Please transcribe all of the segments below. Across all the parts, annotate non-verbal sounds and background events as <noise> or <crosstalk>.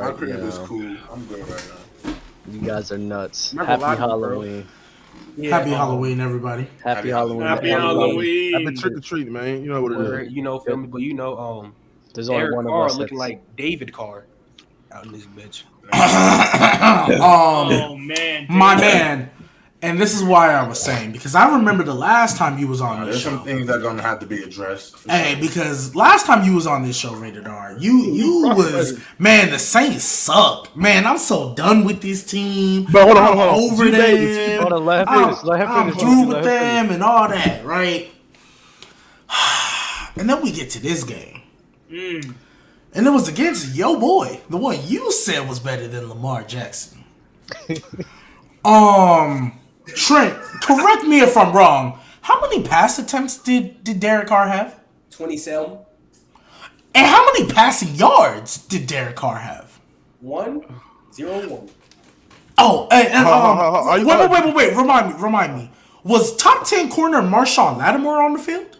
My crib is now. cool. I'm good right now. You guys are nuts. I'm not gonna Happy lie to you, bro. Halloween. Yeah, Happy um, Halloween, everybody. Happy Happy Halloween. Happy. Halloween. I've been trick or treating, man. You know what it Word, is. You know, feel me? But you know, um, There's only Derek one of Carr us. looking that's- like David Carr out in this bitch. <coughs> um, Oh man, my man, and this is why I was saying because I remember the last time you was on Uh, this there's show. some things that are gonna have to be addressed. for Hey, sure. because last time you was on this show, Rated R, you you was man. The Saints suck, man. I'm so done with this team. But hold on, I'm hold on, hold on. over G-Baby, them. Hold on, let her I'm, finish, let I'm finish, through with her finish. them and all that, right? <sighs> And then we get to this game, Mm. and it was against yo boy, the one you said was better than Lamar Jackson. <laughs> um, Trent, correct me if I'm wrong. How many pass attempts did did Derek Carr have? Twenty-seven. And how many passing yards did Derek Carr have? One, zero, one. Oh, and, and um, hold on, hold on. Are you- wait, wait, wait, wait, wait. Remind me, remind me. Was top ten corner Marshon Lattimore on the field?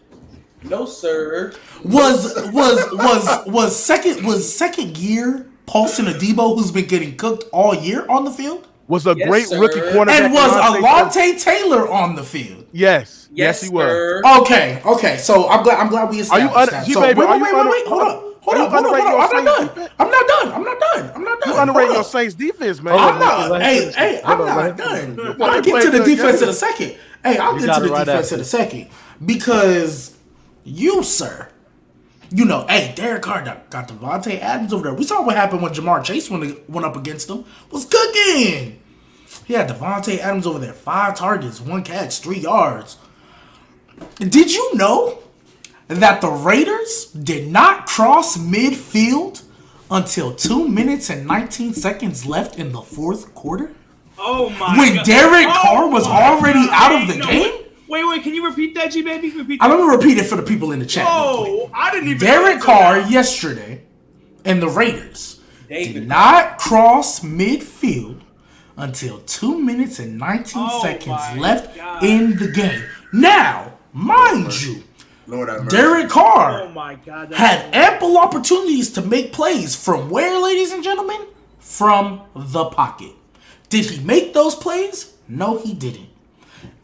No, sir. Was was was was second was second year Paulson Adebo, who's been getting cooked all year, on the field? Was a Yes, great sir. rookie cornerback. And was Alontae Taylor on the field? Yes, yes, he was. Okay, okay. So I'm glad I'm glad we established under- that. So, baby, wait, are wait, you wait, wait, under- wait. Hold up. Hold up, hold up, hold up. I'm not done. I'm not done. I'm not done. I'm not done. You underrating Hold your. Saints defense, man. I'm not. Hey, hey, I'm not done. I'll get to the defense in a second. Hey, I'll get to the defense in a second because you, sir, you know, hey, Derek Carr got, got Davante Adams over there. We saw what happened when Ja'Marr Chase went, went up against him. Was cooking. He had Davante Adams over there, five targets, one catch, three yards. Did you know that the Raiders did not cross midfield until two minutes and 19 seconds left in the fourth quarter? Oh my god. When God. Derek Oh Carr was already God. out of the no, game? Wait, wait, wait, can you repeat that, G baby? Repeat I'm gonna repeat it for the people in the chat. Oh, I didn't even. Derek Carr that. yesterday and the Raiders David. did not cross midfield until two minutes and 19 Oh seconds left God. in the game. Now, mind you, Lord. Derek Carr Oh my God. that's- had ample opportunities to make plays from where, ladies and gentlemen? From the pocket. Did he make those plays? No, he didn't.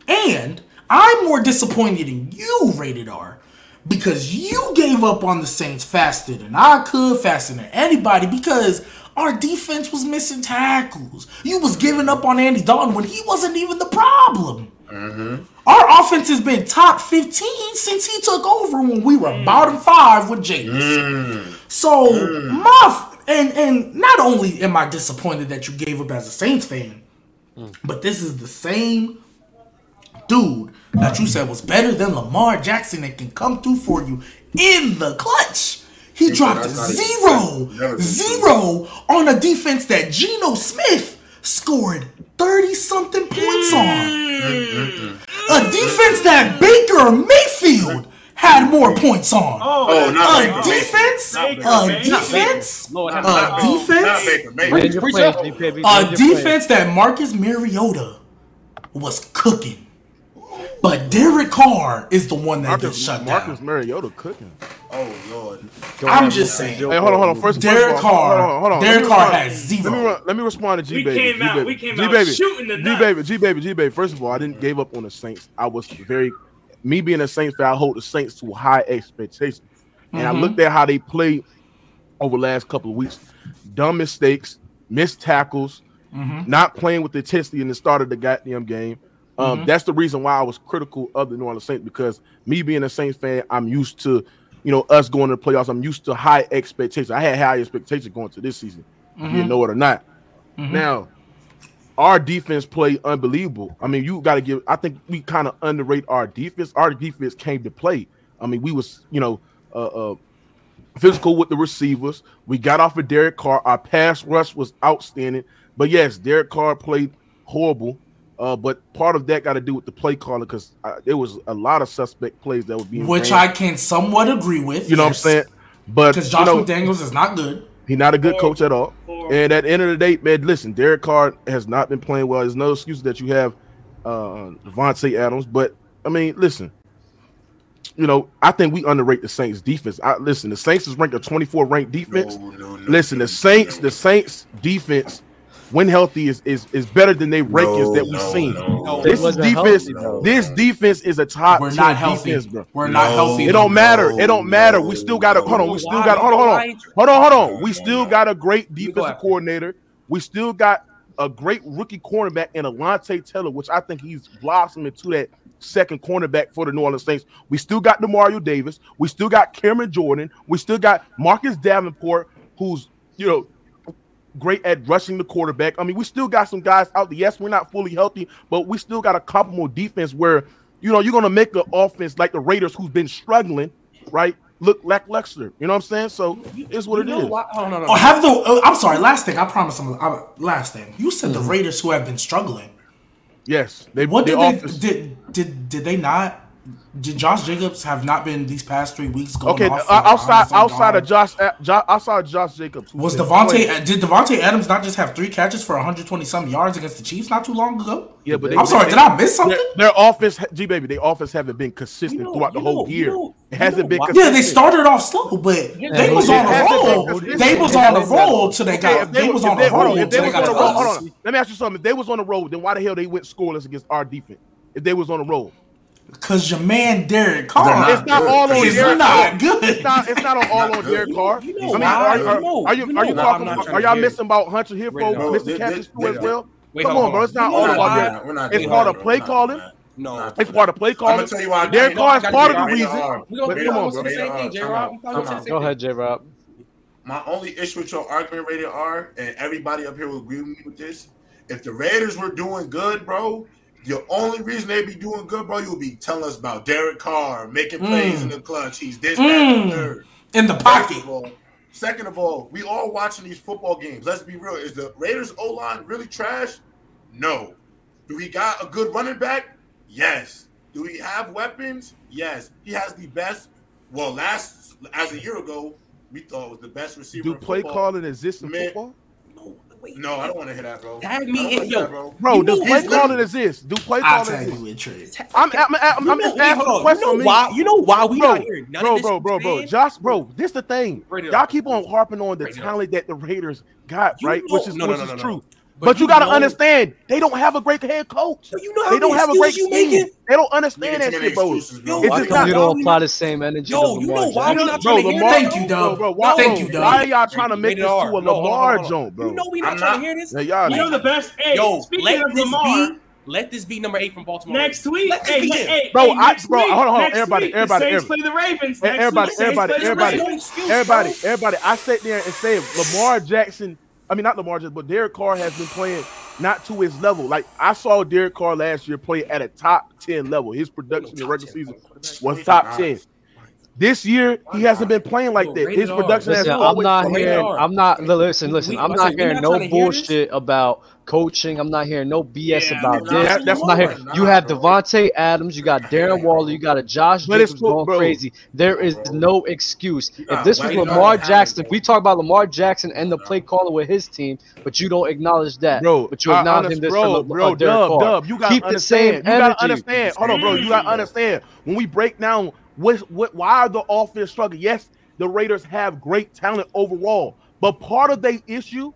And I'm more disappointed in you, Rated R, because you gave up on the Saints faster than I could, faster than anybody, because our defense was missing tackles. You was giving up on Andy Dalton when he wasn't even the problem. Mm-hmm. Our offense has been top 15 since he took over when we were mm. bottom five with James. Mm. So mm. my f- and and not only am I disappointed that you gave up as a Saints fan, but this is the same dude that you said was better than Lamar Jackson and can come through for you in the clutch. He dropped that's not even zero, true. Never been zero on a defense that Geno Smith scored 30 something points on. A defense that Baker Mayfield had more points on. Oh, oh not a Baker Mayfield. defense, Not Baker a defense, Lord, a defense, Baker Land Mayfield. your Preach planes, up. G, baby. a Land your planes. defense that Marcus Mariota was cooking. But Derek Carr is the one that gets shut Marcus down. Marcus Mariota cooking. Oh Lord. Go I'm just saying. Hey, hold on, hold on. First, Derek first of all, Carr- hold on, hold on. Derek Carr respond- has zero. Let me, re- let me respond to G We baby. came out- G-Baby. we came G out baby. shooting the G nut. baby. G baby. G baby. First of all, I didn't give up on the Saints. I was very, me being a Saints fan, I hold the Saints to high expectations, and I Mhm. looked at how they played over the last couple of weeks. Dumb mistakes, missed tackles, Mhm. not playing with the intensity in the start of the goddamn game. Um, Mhm. That's the reason why I was critical of the New Orleans Saints because me being a Saints fan, I'm used to, you know, us going to the playoffs. I'm used to high expectations. I had high expectations going to this season, if you know it or not. Mhm. Now, our defense played unbelievable. I mean, you got to give. I think we kind of underrate our defense. Our defense came to play. I mean, we was, you know, uh, uh physical with the receivers. We got off of Derek Carr. Our pass rush was outstanding. But yes, Derek Carr played horrible. Uh, but part of that got to do with the play calling because uh, there was a lot of suspect plays that were being Which ran. I can somewhat agree with. you know what I'm saying. But Because you Josh know, McDaniels is not good. he's not a good coach at all. And at the end of the day, man, listen, Derek Carr has not been playing well. There's no excuse that you have uh Davante Adams. But I mean, listen, you know, I think we underrate the Saints defense. I listen, the Saints is ranked a 24 ranked defense. No, no, no, listen, the Saints, the Saints defense, when healthy, is is, is better than they rankings No, that we've no, seen. no. This is wasn't defense. healthy, this defense is a top We're 10 not healthy. defense, bro. We're not No. healthy. It don't No, matter. It don't matter. We still got to hold on. We still got hold on. Hold on. Hold on. Hold on. We still got a great defensive after. coordinator. We still got a great rookie cornerback in Alontae Taylor, which I think he's blossoming to that second cornerback for the New Orleans Saints. We still got Demario Davis. We still got Cameron Jordan. We still got Marcus Davenport, who's you know great at rushing the quarterback. I mean, we still got some guys out there. Yes, we're not fully healthy, but we still got a comparable defense where you know you're gonna make the offense like the Raiders, who's been struggling, right? Look lackluster. You know what I'm saying? So it's what You it know is. why- Oh, no, no, Oh, no. have the? Uh, I'm sorry. Last thing. I promise. I'm uh, last thing. You said Mm-hmm. the Raiders who have been struggling. Yes, they. What did they did? Did did they not? Did Josh Jacobs have not been these past three weeks going Okay, off? uh, outside Anderson outside of Dog? Josh, uh, Jo- outside Josh Jacobs, Was been Davante did Davante Adams not just have three catches for 120 some yards against the Chiefs not too long ago? Yeah, but they, I'm sorry, they- did I miss something? Their, their offense, G baby, their offense haven't been consistent You know- throughout the you whole know- you year. know- it hasn't you know been. why- consistent. Yeah, they started off slow, but they was on a hasn't been roll. They was on a roll till they got. They was on a roll If till they they was on got a roll, hold on. Let me ask you something. If they was on the road, then why the hell they went scoreless against our defense? If they was on the road, Cause your man Derek Carr not it's not good. all on is Derek not Carr. good. It's not. It's not on all on. Derek Carr. You know I mean, why? are, You are, are you you are you know talking? I'm not trying Are y'all missing about Hunter Hippo Rated R. missing Bro, catches they- too as well? Wait, Come hold on, bro. It's not You all know about? Derek. It's doing part of play We're calling. doing. No. It's part of play calling. I'm gonna tell you why. Derek Carr is part of the reason. We gonna- But come on, say bro. the same thing, R, J-Rob. time We out, probably time gonna out. say Go ahead, J Rob. My only issue with your argument, rated R, and everybody up here will agree with me with this. If the Raiders were doing good, bro, the only reason they be doing good, bro, you'll be telling us about Derek Carr making plays Mm. in the clutch. He's this, that, and the Mm. third. in the First pocket. of all, second of all, we all watching these football games. Let's be real. Is the Raiders O line really trash? No. Do we got a good running back? Yes. Do we have weapons? Yes. He has the best. Well, last as a year ago, we thought was the best receiver. Do in play football. calling exist in Man. football? No, wait. No, I don't want to hear that, bro. Tag I me in- yo. that, bro. Bro, You does know play calling literally- exist? Do play I'll calling tag exist? you in trade. I'm, I'm, I'm, I'm just asking a question. You know me. why? You know why we bro, not hearing none bro, of this? bro, bro, bro, man? Josh, bro, this the thing. Y'all keep on harping on the talent that the Raiders got, right? which is which is no, no, true. No. But, But you you gotta know- understand, they don't have a great head coach. So you know how They don't have a great excuses you scheme. making? They don't understand Niggas that shit, bro. Yo, It's Why just not- you don't apply the same energy Yo, to you know why we Jackson? not Bro, trying to hear Lamar, that? Thank you, bro, Dub. bro, why, Thank you, Dub. why are y'all trying to make this to R. a No, hold on, Lamar hold on. joint, bro? You know we not trying to hear this. Y'all know the best. Hey, Yo, speaking let of this Lamar, be. Let this be number eight from Baltimore. next week. Let this Hey, be let- hey, Bro, hey, I- bro, week, hold on, hold on, next everybody, week, everybody, The everybody. play the Ravens. Next everybody, week, Saints everybody, everybody. No Ravens. excuse, Everybody, everybody, I sat there and said Lamar Jackson. I mean, not Lamar Jackson, but Derek Carr has been playing not to his level. Like I saw Derek Carr last year play at a top ten level. His production in regular season was top ten. This year, he hasn't been playing like that. His R. production has Listen, I'm not hearing. R. I'm not. Listen, listen. I'm not hearing no trying to hear this. bullshit about coaching. I'm not hearing no BS Yeah, about this. that- that's I'm not what- hearing. nah, You have bro. Davante Adams. You got Darren Waller. You got a Josh But Jacobs cool, going bro. crazy. There is no excuse. Nah, If this was why you not Lamar Jackson, if we talk about Lamar Jackson and the play caller with his team, but you don't acknowledge that, bro. but you acknowledge honest- him this bro, for bro, uh, Derek dub, Carr. dub. You gotta Keep the understand. same you gotta understand. Hold on, bro. You gotta understand. When we break down what what why are the offense struggling. Yes, the Raiders have great talent overall, but part of their issue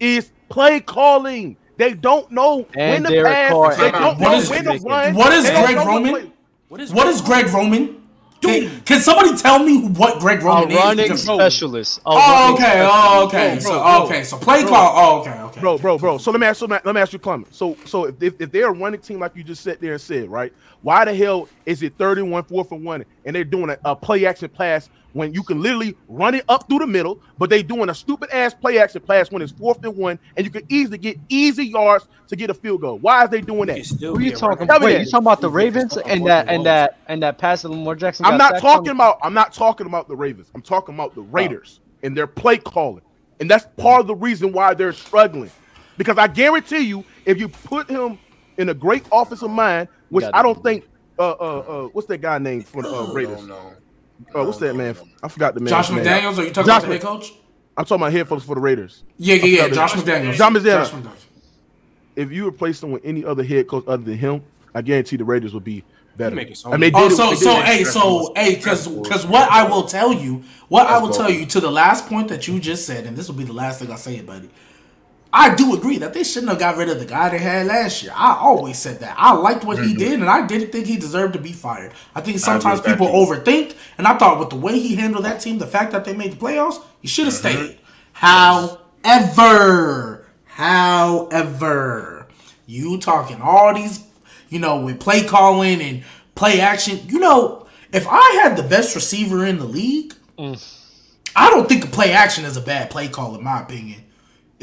is play calling. They don't know when to pass. Carr they don't what know is- when to run. what is Greg Roman? What is What is Greg Roman? Can, Dude. can somebody tell me what Greg A Roman is? running Because- specialist. A oh, oh, okay. specialist. Oh, okay. Bro, So, bro, bro. okay. So play Bro. call. Oh, okay. Okay. bro, bro, bro. So let me ask, so let me ask you, Clement. So, so if, if, if they're a running team like you just sat there and said, right? Why the hell is it 31, fourth and one, and they're doing a, a play action pass when you can literally run it up through the middle, but they doing a stupid ass play action pass when it's fourth and one, and you can easily get easy yards to get a field goal. Why is they doing that? Who are you talking? Tell me Wait, you talking about the Ravens and that and that and that pass that Lamar Jackson? I'm not talking on? about. I'm not talking about the Ravens. I'm talking about the Raiders and their play calling, and that's part of the reason why they're struggling. Because I guarantee you, if you put him in a great offensive mind, which I don't think. Uh, uh, uh, what's that guy name for the uh, Raiders? No, no. Uh, what's that man? I forgot the man. Josh name. McDaniels? Are you talking Josh about the head coach? I'm talking about headphones for the Raiders. Yeah, yeah, yeah. Josh McDaniels. John McDaniels. McDaniels. If you replace him with any other head coach other than him, I guarantee the Raiders would be better. making so I mean, they Oh, did it- so they did so hey, so hey, because because what I will tell you, what I will Let's tell you to the last point that you just said, and this will be the last thing I say, buddy. I do agree that they shouldn't have got rid of the guy they had last year. I always said that. I liked what he did, and I didn't think he deserved to be fired. I think sometimes with that people overthink, and I thought with the way he handled that team, the fact that they made the playoffs, he should have Mm-hmm. stayed. However, however, you talking all these, you know, with play calling and play action. You know, if I had the best receiver in the league, I don't think a play action is a bad play call, in my opinion.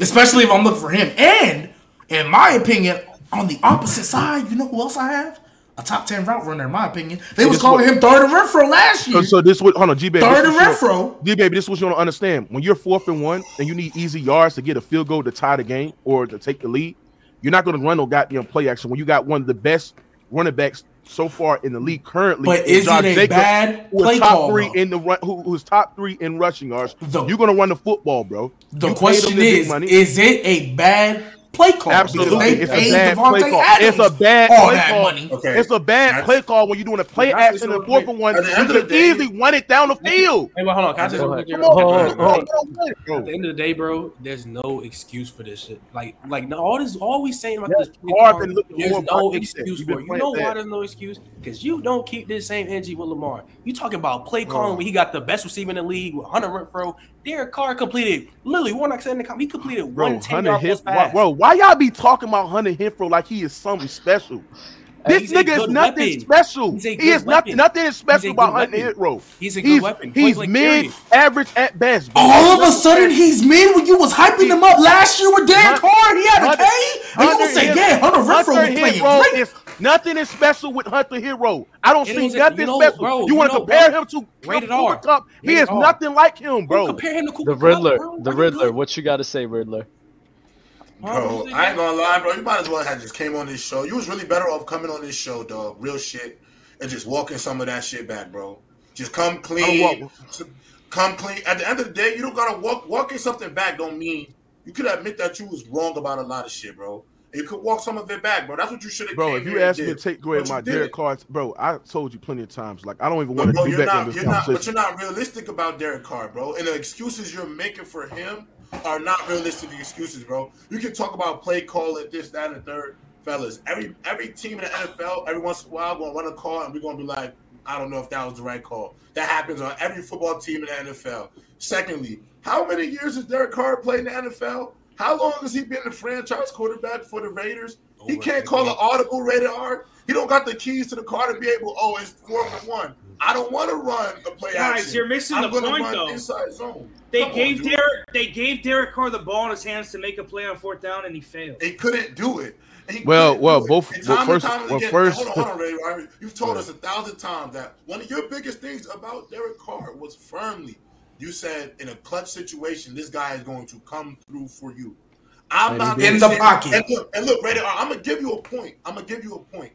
Especially if I'm looking for him. And, in my opinion, on the opposite side, you know who else I have? A top 10 route runner, in my opinion. They was calling what- him third and Renfrow last oh, year. So, so this what hold on, G baby. Third and Renfrow. G baby, this is what you don't understand. When you're fourth and one and you need easy yards to get a field goal to tie the game or to take the lead, you're not going to run no goddamn play action when you got one of the best running backs so far in the league currently. But is it a bad who is play top call, three in the run, who, who's top three in rushing yards? The- you're going to run the football, bro. The You question them the big is, is it a bad play call? Absolutely, they it's a bad play call. Adams It's a bad all play that call. money. Okay. It's a bad That's- play call when you're doing a play Can action in the something fourth one. At You end could the easily run it down the field. Hey, but hold on. Can I say Go something? Hold on, hold on. At the end of the day, bro, there's no excuse for this shit. Like, like no, all this, all we saying about Yeah, this, play call, there's no excuse for been it. You know why there's no excuse? Because you don't keep this same energy with Lamar. You talking about play calling when he got the best receiver in the league with Hunter Renfrow. Derek Carr completed. Literally, Warnock said in the comment, he completed Bro, one 10 Hunter yard plus Hif- why, pass. bro, why y'all be talking about Hunter Hinfro like he is something special? This He's nigga is nothing weapon. special. He is nothing. weapon. Nothing is special about good Hunter weapon. Hinfro. He's a good He's, weapon. he's Point blank mid, period. average at best. bro. All of a sudden, he's mid when you was hyping him up last year with Derek Hunter- Carr. He had a Hunter- K. And you Hunter gonna say, Hif- yeah, Hunter Renfrow was Hunter playing Hinfro great. Is nothing is special with Hunter Hero. I don't It see nothing you know, special. bro, you you want to compare bro. him to Rated Cooper R. Kupp? He Rated is R. nothing like him, Bro, bro. compare him to Cooper The Kupp, Riddler, bro. the Riddler. good? What you got to say, Riddler? Bro, I ain't gonna lie, bro. You might as well have just came on this show. You was really better off coming on this show, dog. Real shit, and just walking some of that shit back, bro. Just come clean. Come clean. At the end of the day, you don't gotta walk walking something back. Don't mean you could admit that you was wrong about a lot of shit, bro. You could walk some of it back, bro. That's what you should have. Bro, if you ask me to take away But my Derek. Carr, bro, I told you plenty of times. Like I don't even want to be back in not, this you're not, but you're not realistic about Derek Carr, bro. And the excuses you're making for him are not realistic excuses, bro. You can talk about play call at this, that, and third, fellas. Every every team in the NFL, every once in a while, gonna run a call, and we're gonna be like, I don't know if that was the right call. That happens on every football team in the NFL. Secondly, how many years has Derek Carr played in the NFL? How long has he been the franchise quarterback for the Raiders? Oh he can't call an decade. audible rated R. He don't got the keys to the car to be able. Oh, it's four for one. I don't want to run a play Guys, action. you're missing I'm the gonna point, run though. Inside zone. They Come gave dude. Derek they gave Derek Carr the ball in his hands to make a play on fourth down, and he failed. He couldn't do it. He Well, well, both- well, first- and well, again- first- Hold on, hold on, Ray. Ray. You've told us a thousand times that one of your biggest things about Derek Carr was firmly. You said in a clutch situation, this guy is going to come through for you. I'm not he did. gonna In the say- pocket. And look, and look, Rated R, I'm gonna give you a point. I'm gonna give you a point.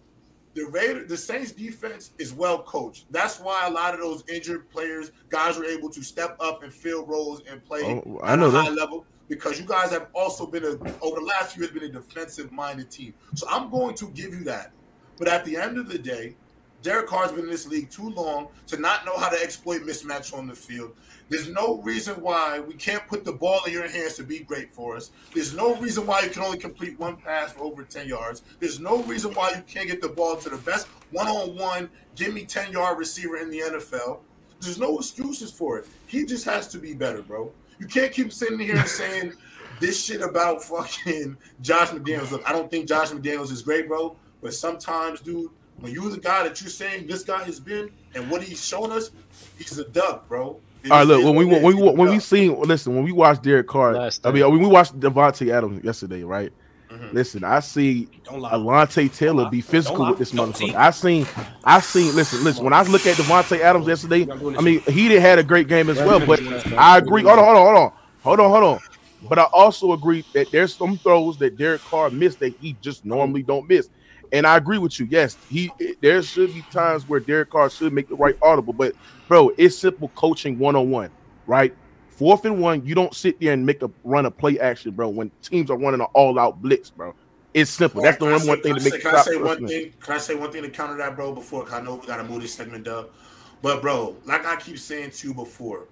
The Raider, the Saints defense is well coached. That's why a lot of those injured players, guys were able to step up and fill roles and play Oh, I at know a that. high level because you guys have also been a over the last few years been a defensive minded team. So I'm going to give you that. But at the end of the day, Derek Carr's been in this league too long to not know how to exploit mismatch on the field. There's no reason why we can't put the ball in your hands to be great for us. There's no reason why you can only complete one pass for over 10 yards. There's no reason why you can't get the ball to the best one on one, give me 10 yard receiver in the NFL. There's no excuses for it. He just has to be better, bro. You can't keep sitting here and <laughs> saying this shit about fucking Josh McDaniels. Look, I don't think Josh McDaniels is great, bro. But sometimes, dude, when you're the guy that you're saying this guy has been and what he's shown us, he's a duck, bro. It All right, look when we what it when is. we He's a when we duck. seen listen when we watched Derek Carr. I mean when we watched Davante Adams yesterday, right? Mhm. Listen, I see Don't. Alontae Taylor be physical with this. Don't see. motherfucker. I seen, I seen. Listen, listen. When I look at Davante Adams yesterday, I mean he did had a great game as well. But I agree. Hold on, hold on, hold on, hold on, hold on. But I also agree that there's some throws that Derek Carr missed that he just normally don't miss. And I agree with you. Yes, he there should be times where Derek Carr should make the right audible. But bro, it's simple coaching one on one, right? Fourth and one, you don't sit there and make a run a play action, bro. When teams are running an all out blitz, bro. It's simple. That's the number one thing to make say- Can I say one thing? Can I say one thing to counter that, bro? Before I know we gotta move this segment up. But bro, like I keep saying to you before,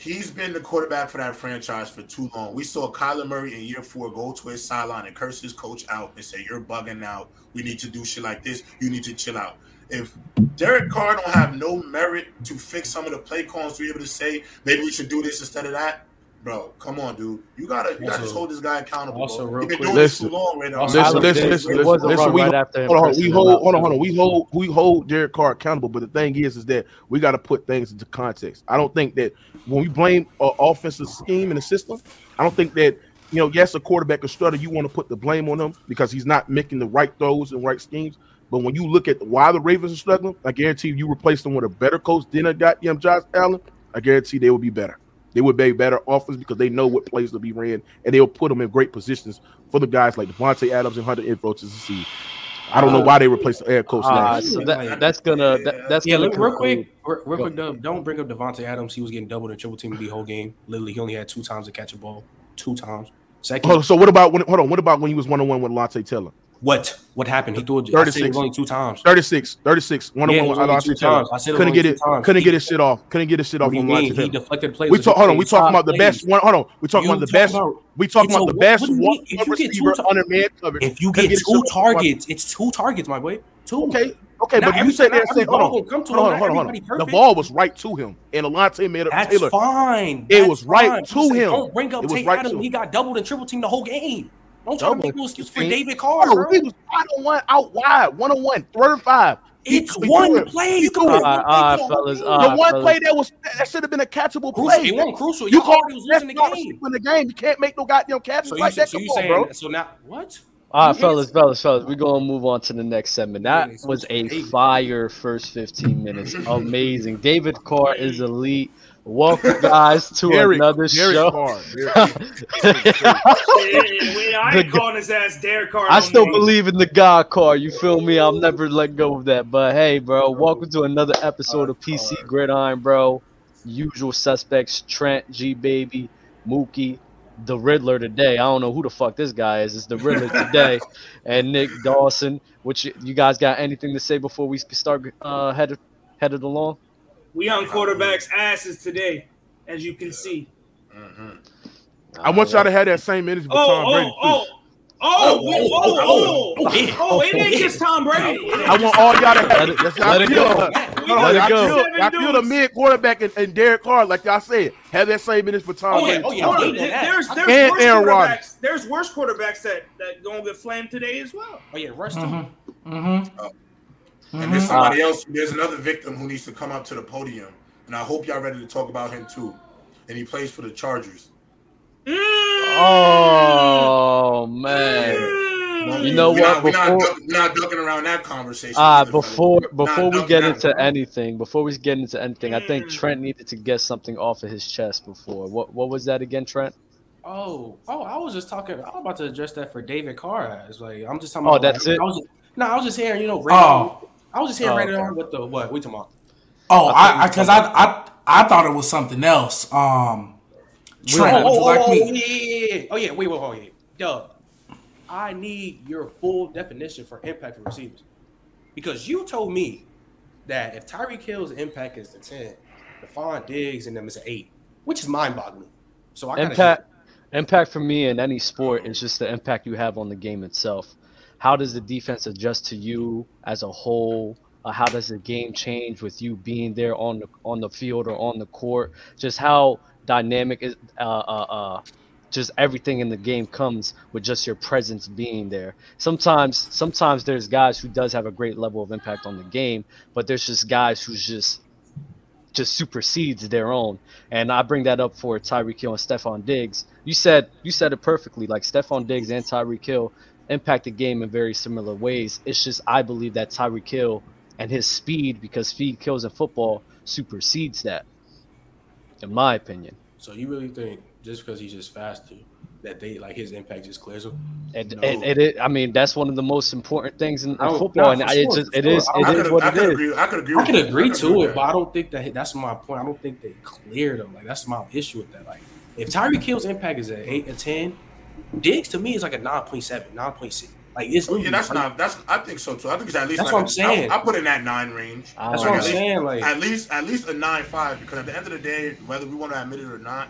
he's been the quarterback for that franchise for too long. We saw Kyler Murray in year four go to his sideline and curse his coach out and say, "You're bugging out. We need to do shit like this. You need to chill out." If Derek Carr don't have no merit to fix some of the play calls to be able to say maybe we should do this instead of that, bro, come on, dude. You gotta you gotta Also- just hold this guy accountable. also, bro. real You've been quick- doing this too Listen. long, right now. Listen, listen, listen, listen, listen. We right after hold on, we hold, out, hold on, hold on. We hold, we hold Derek Carr accountable, but the thing is, is that we got to put things into context. I don't think that when we blame uh, offensive scheme and the system, I don't think that you know, yes, a quarterback is stutter. You want to put the blame on him because he's not making the right throws and right schemes. But when you look at why the Ravens are struggling, I guarantee you, you replace them with a better coach than a goddamn Josh Allen. I guarantee they will be better. They would be better offense because they know what plays to be ran, and they'll put them in great positions for the guys like Davante Adams and Hunter Info to succeed. I don't know why they replaced the head coach Uh, so that, that's gonna that, that's Yeah, gonna look, real quick, real, real Go. quick, Dub, don't bring up Davante Adams. He was getting doubled and triple teamed the whole game. Literally, he only had two times to catch a ball, two times. Second, Hold on, so what about when? Hold on, what about when he was one on one with Lante Taylor? What what happened? He threw it. I said it 36. was only two times. 36, 36, one on Yeah, it one with Lante Taylor. times. I said it Couldn't get it. times. Couldn't get his shit off. Couldn't get his shit off What do you on He deflected plays. We talk. Hold on. We talking about the best one. Hold on. We talking about the best. We talking about the best you one? If you get two receiver under man coverage. If you get two targets, it's two targets, my boy. Two. Okay. Okay, Not but you every- said not that. Hold on. come to Hold on. Hold on. Hold on. The ball was right to him, and Alontae made up That's Taylor. fine. It was right to him. Don't bring up It was Tate right Adams. He got doubled and triple teamed the whole game. Don't try to Double make no excuse for? David Carr, Oh, bro. he was one on one out wide, one on one, third and five. He- It's one it. play. He You can threw put it. All right, one all right, play fellas, on The ah, one fellas. play that was that should have been a catchable Crucial. play. It wasn't crucial. You Y'all call already was losing the game. in the game. You can't make no goddamn catches So you, like that. so Come you on, saying bro. so now what? Ah, all right, fellas, fellas, fellas. We're gonna move on to the next segment. That was a fire first 15 minutes. Amazing. David Carr is elite. Welcome, guys, to Derek, another Derek show. Carr. Derek- Wait, wait, I ain't The- calling his ass Derek Carr. I still more. believe in the God Carr. You feel me? I'll never let go of that. But hey, bro, welcome to another episode of PC Gridiron, bro. Usual suspects: Trent, G Baby, Mookie, the Riddler today. I don't know who the fuck this guy is. It's the Riddler today, <laughs> and Nick Dawson. Which you guys got anything to say before we start uh, headed headed along? We on quarterbacks' asses today, as you can see. Mhm. I want y'all to have that same energy for Tom Oh, Brady. oh, too. oh, oh, Oh, oh, oh, oh, oh, oh, it ain't just Tom Brady. I want all y'all to have Let it- Yes, let it feel- go. Hold We on, Let it go. feel- feel the mid quarterback and, and Derek Carr, like y'all said, have that same energy for Tom Oh, yeah, Brady. oh, yeah. Hold on, I hate that. there's there's And worse Aaron quarterbacks. There's worse quarterbacks that that gonna get flamed today as well. Oh yeah, Russ too. Mm-hmm. Mm-hmm. And there's somebody else. There's another victim who needs to come up to the podium, and I hope y'all ready to talk about him too. And he plays for the Chargers. Mm. Oh man. Mm. You know We're what, Not, we're, not, before- duck- we're not ducking around that conversation. Ah, either, fellas. before Not before we get into one. anything, before we get into anything, I think Mm. Trent needed to get something off of his chest before. What what was that again, Trent? Oh, oh, I was just talking. I was about to address that for David Carr. It's like I'm just talking. Oh, about, that's like, it? I was no, I was just hearing. You know, Oh. I was just hearing Oh, right okay. on what the what we talking about. Oh, I thought I because I, I I thought it was something else. Um, Trent, would you like oh, me? yeah, yeah, yeah. Oh yeah, wait, wait, wait, wait. Dub, I need your full definition for impact for receivers, because you told me that if Tyreek Hill's impact is the ten, Stefon Diggs and them is an eight, which is mind-boggling. So I gotta Impact impact for me in any sport is just the impact you have on the game itself. How does the defense adjust to you as a whole? Uh, how does the game change with you being there on the on the field or on the court? Just how dynamic is uh, uh, uh, just everything in the game comes with just your presence being there. Sometimes sometimes there's guys who does have a great level of impact on the game, but there's just guys who's just just supersedes their own. And I bring that up for Tyreek Hill and Stefon Diggs. You said you said it perfectly. Like Stefon Diggs and Tyreek Hill impact the game in very similar ways. It's just I believe that Tyreek Hill and his speed, because speed kills in football, supersedes that. In my opinion. So you really think just because he's just faster that they like his impact just clears him? And, No. and, and it, I mean, that's one of the most important things in, in Oh, football, no, and for I- it just for it sure. is I it I is could, what I it agree. I could agree. I with agree could to it, that. but I don't think that that's my point. I don't think they cleared him. Like that's my issue with that. Like if Tyreek Hill's impact is at eight or ten, Diggs to me is like a 9.7, 9.6. Like it's Oh, yeah, that's not. That's I think so too. I think it's at least. That's like what a- I'm saying. I, I put in that nine range. I That's don't what I'm at least- saying. Like At least, at least a nine five. Because at the end of the day, whether we want to admit it or not,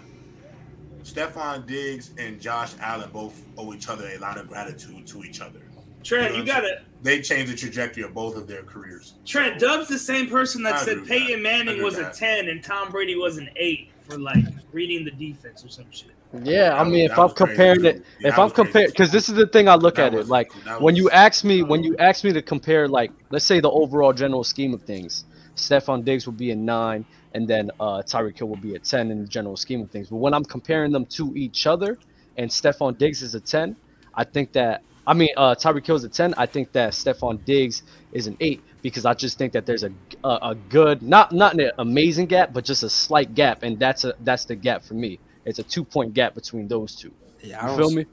Stefon Diggs and Josh Allen both owe each other a lot of gratitude to each other. Trent, You you know what I'm gotta They changed the trajectory of both of their careers. Trent Dub's the same person that I said agree with that. Peyton Manning was with a that. ten and Tom Brady was an eight for like reading the defense or some shit. Yeah, I mean, if I'm comparing it, if I'm comparing, because this is the thing I look at it like when you ask me, when you ask me to compare, like, let's say the overall general scheme of things, Stefon Diggs would be a nine, and then uh, Tyreek Hill would be a ten in the general scheme of things. But when I'm comparing them to each other, and Stefon Diggs is a ten, I think that I mean uh, Tyreek Hill is a ten. I think that Stefon Diggs is an eight because I just think that there's a a, a good, not not an amazing gap, but just a slight gap, and that's a that's the gap for me. It's a two point gap between those two. yeah, I You don't feel me?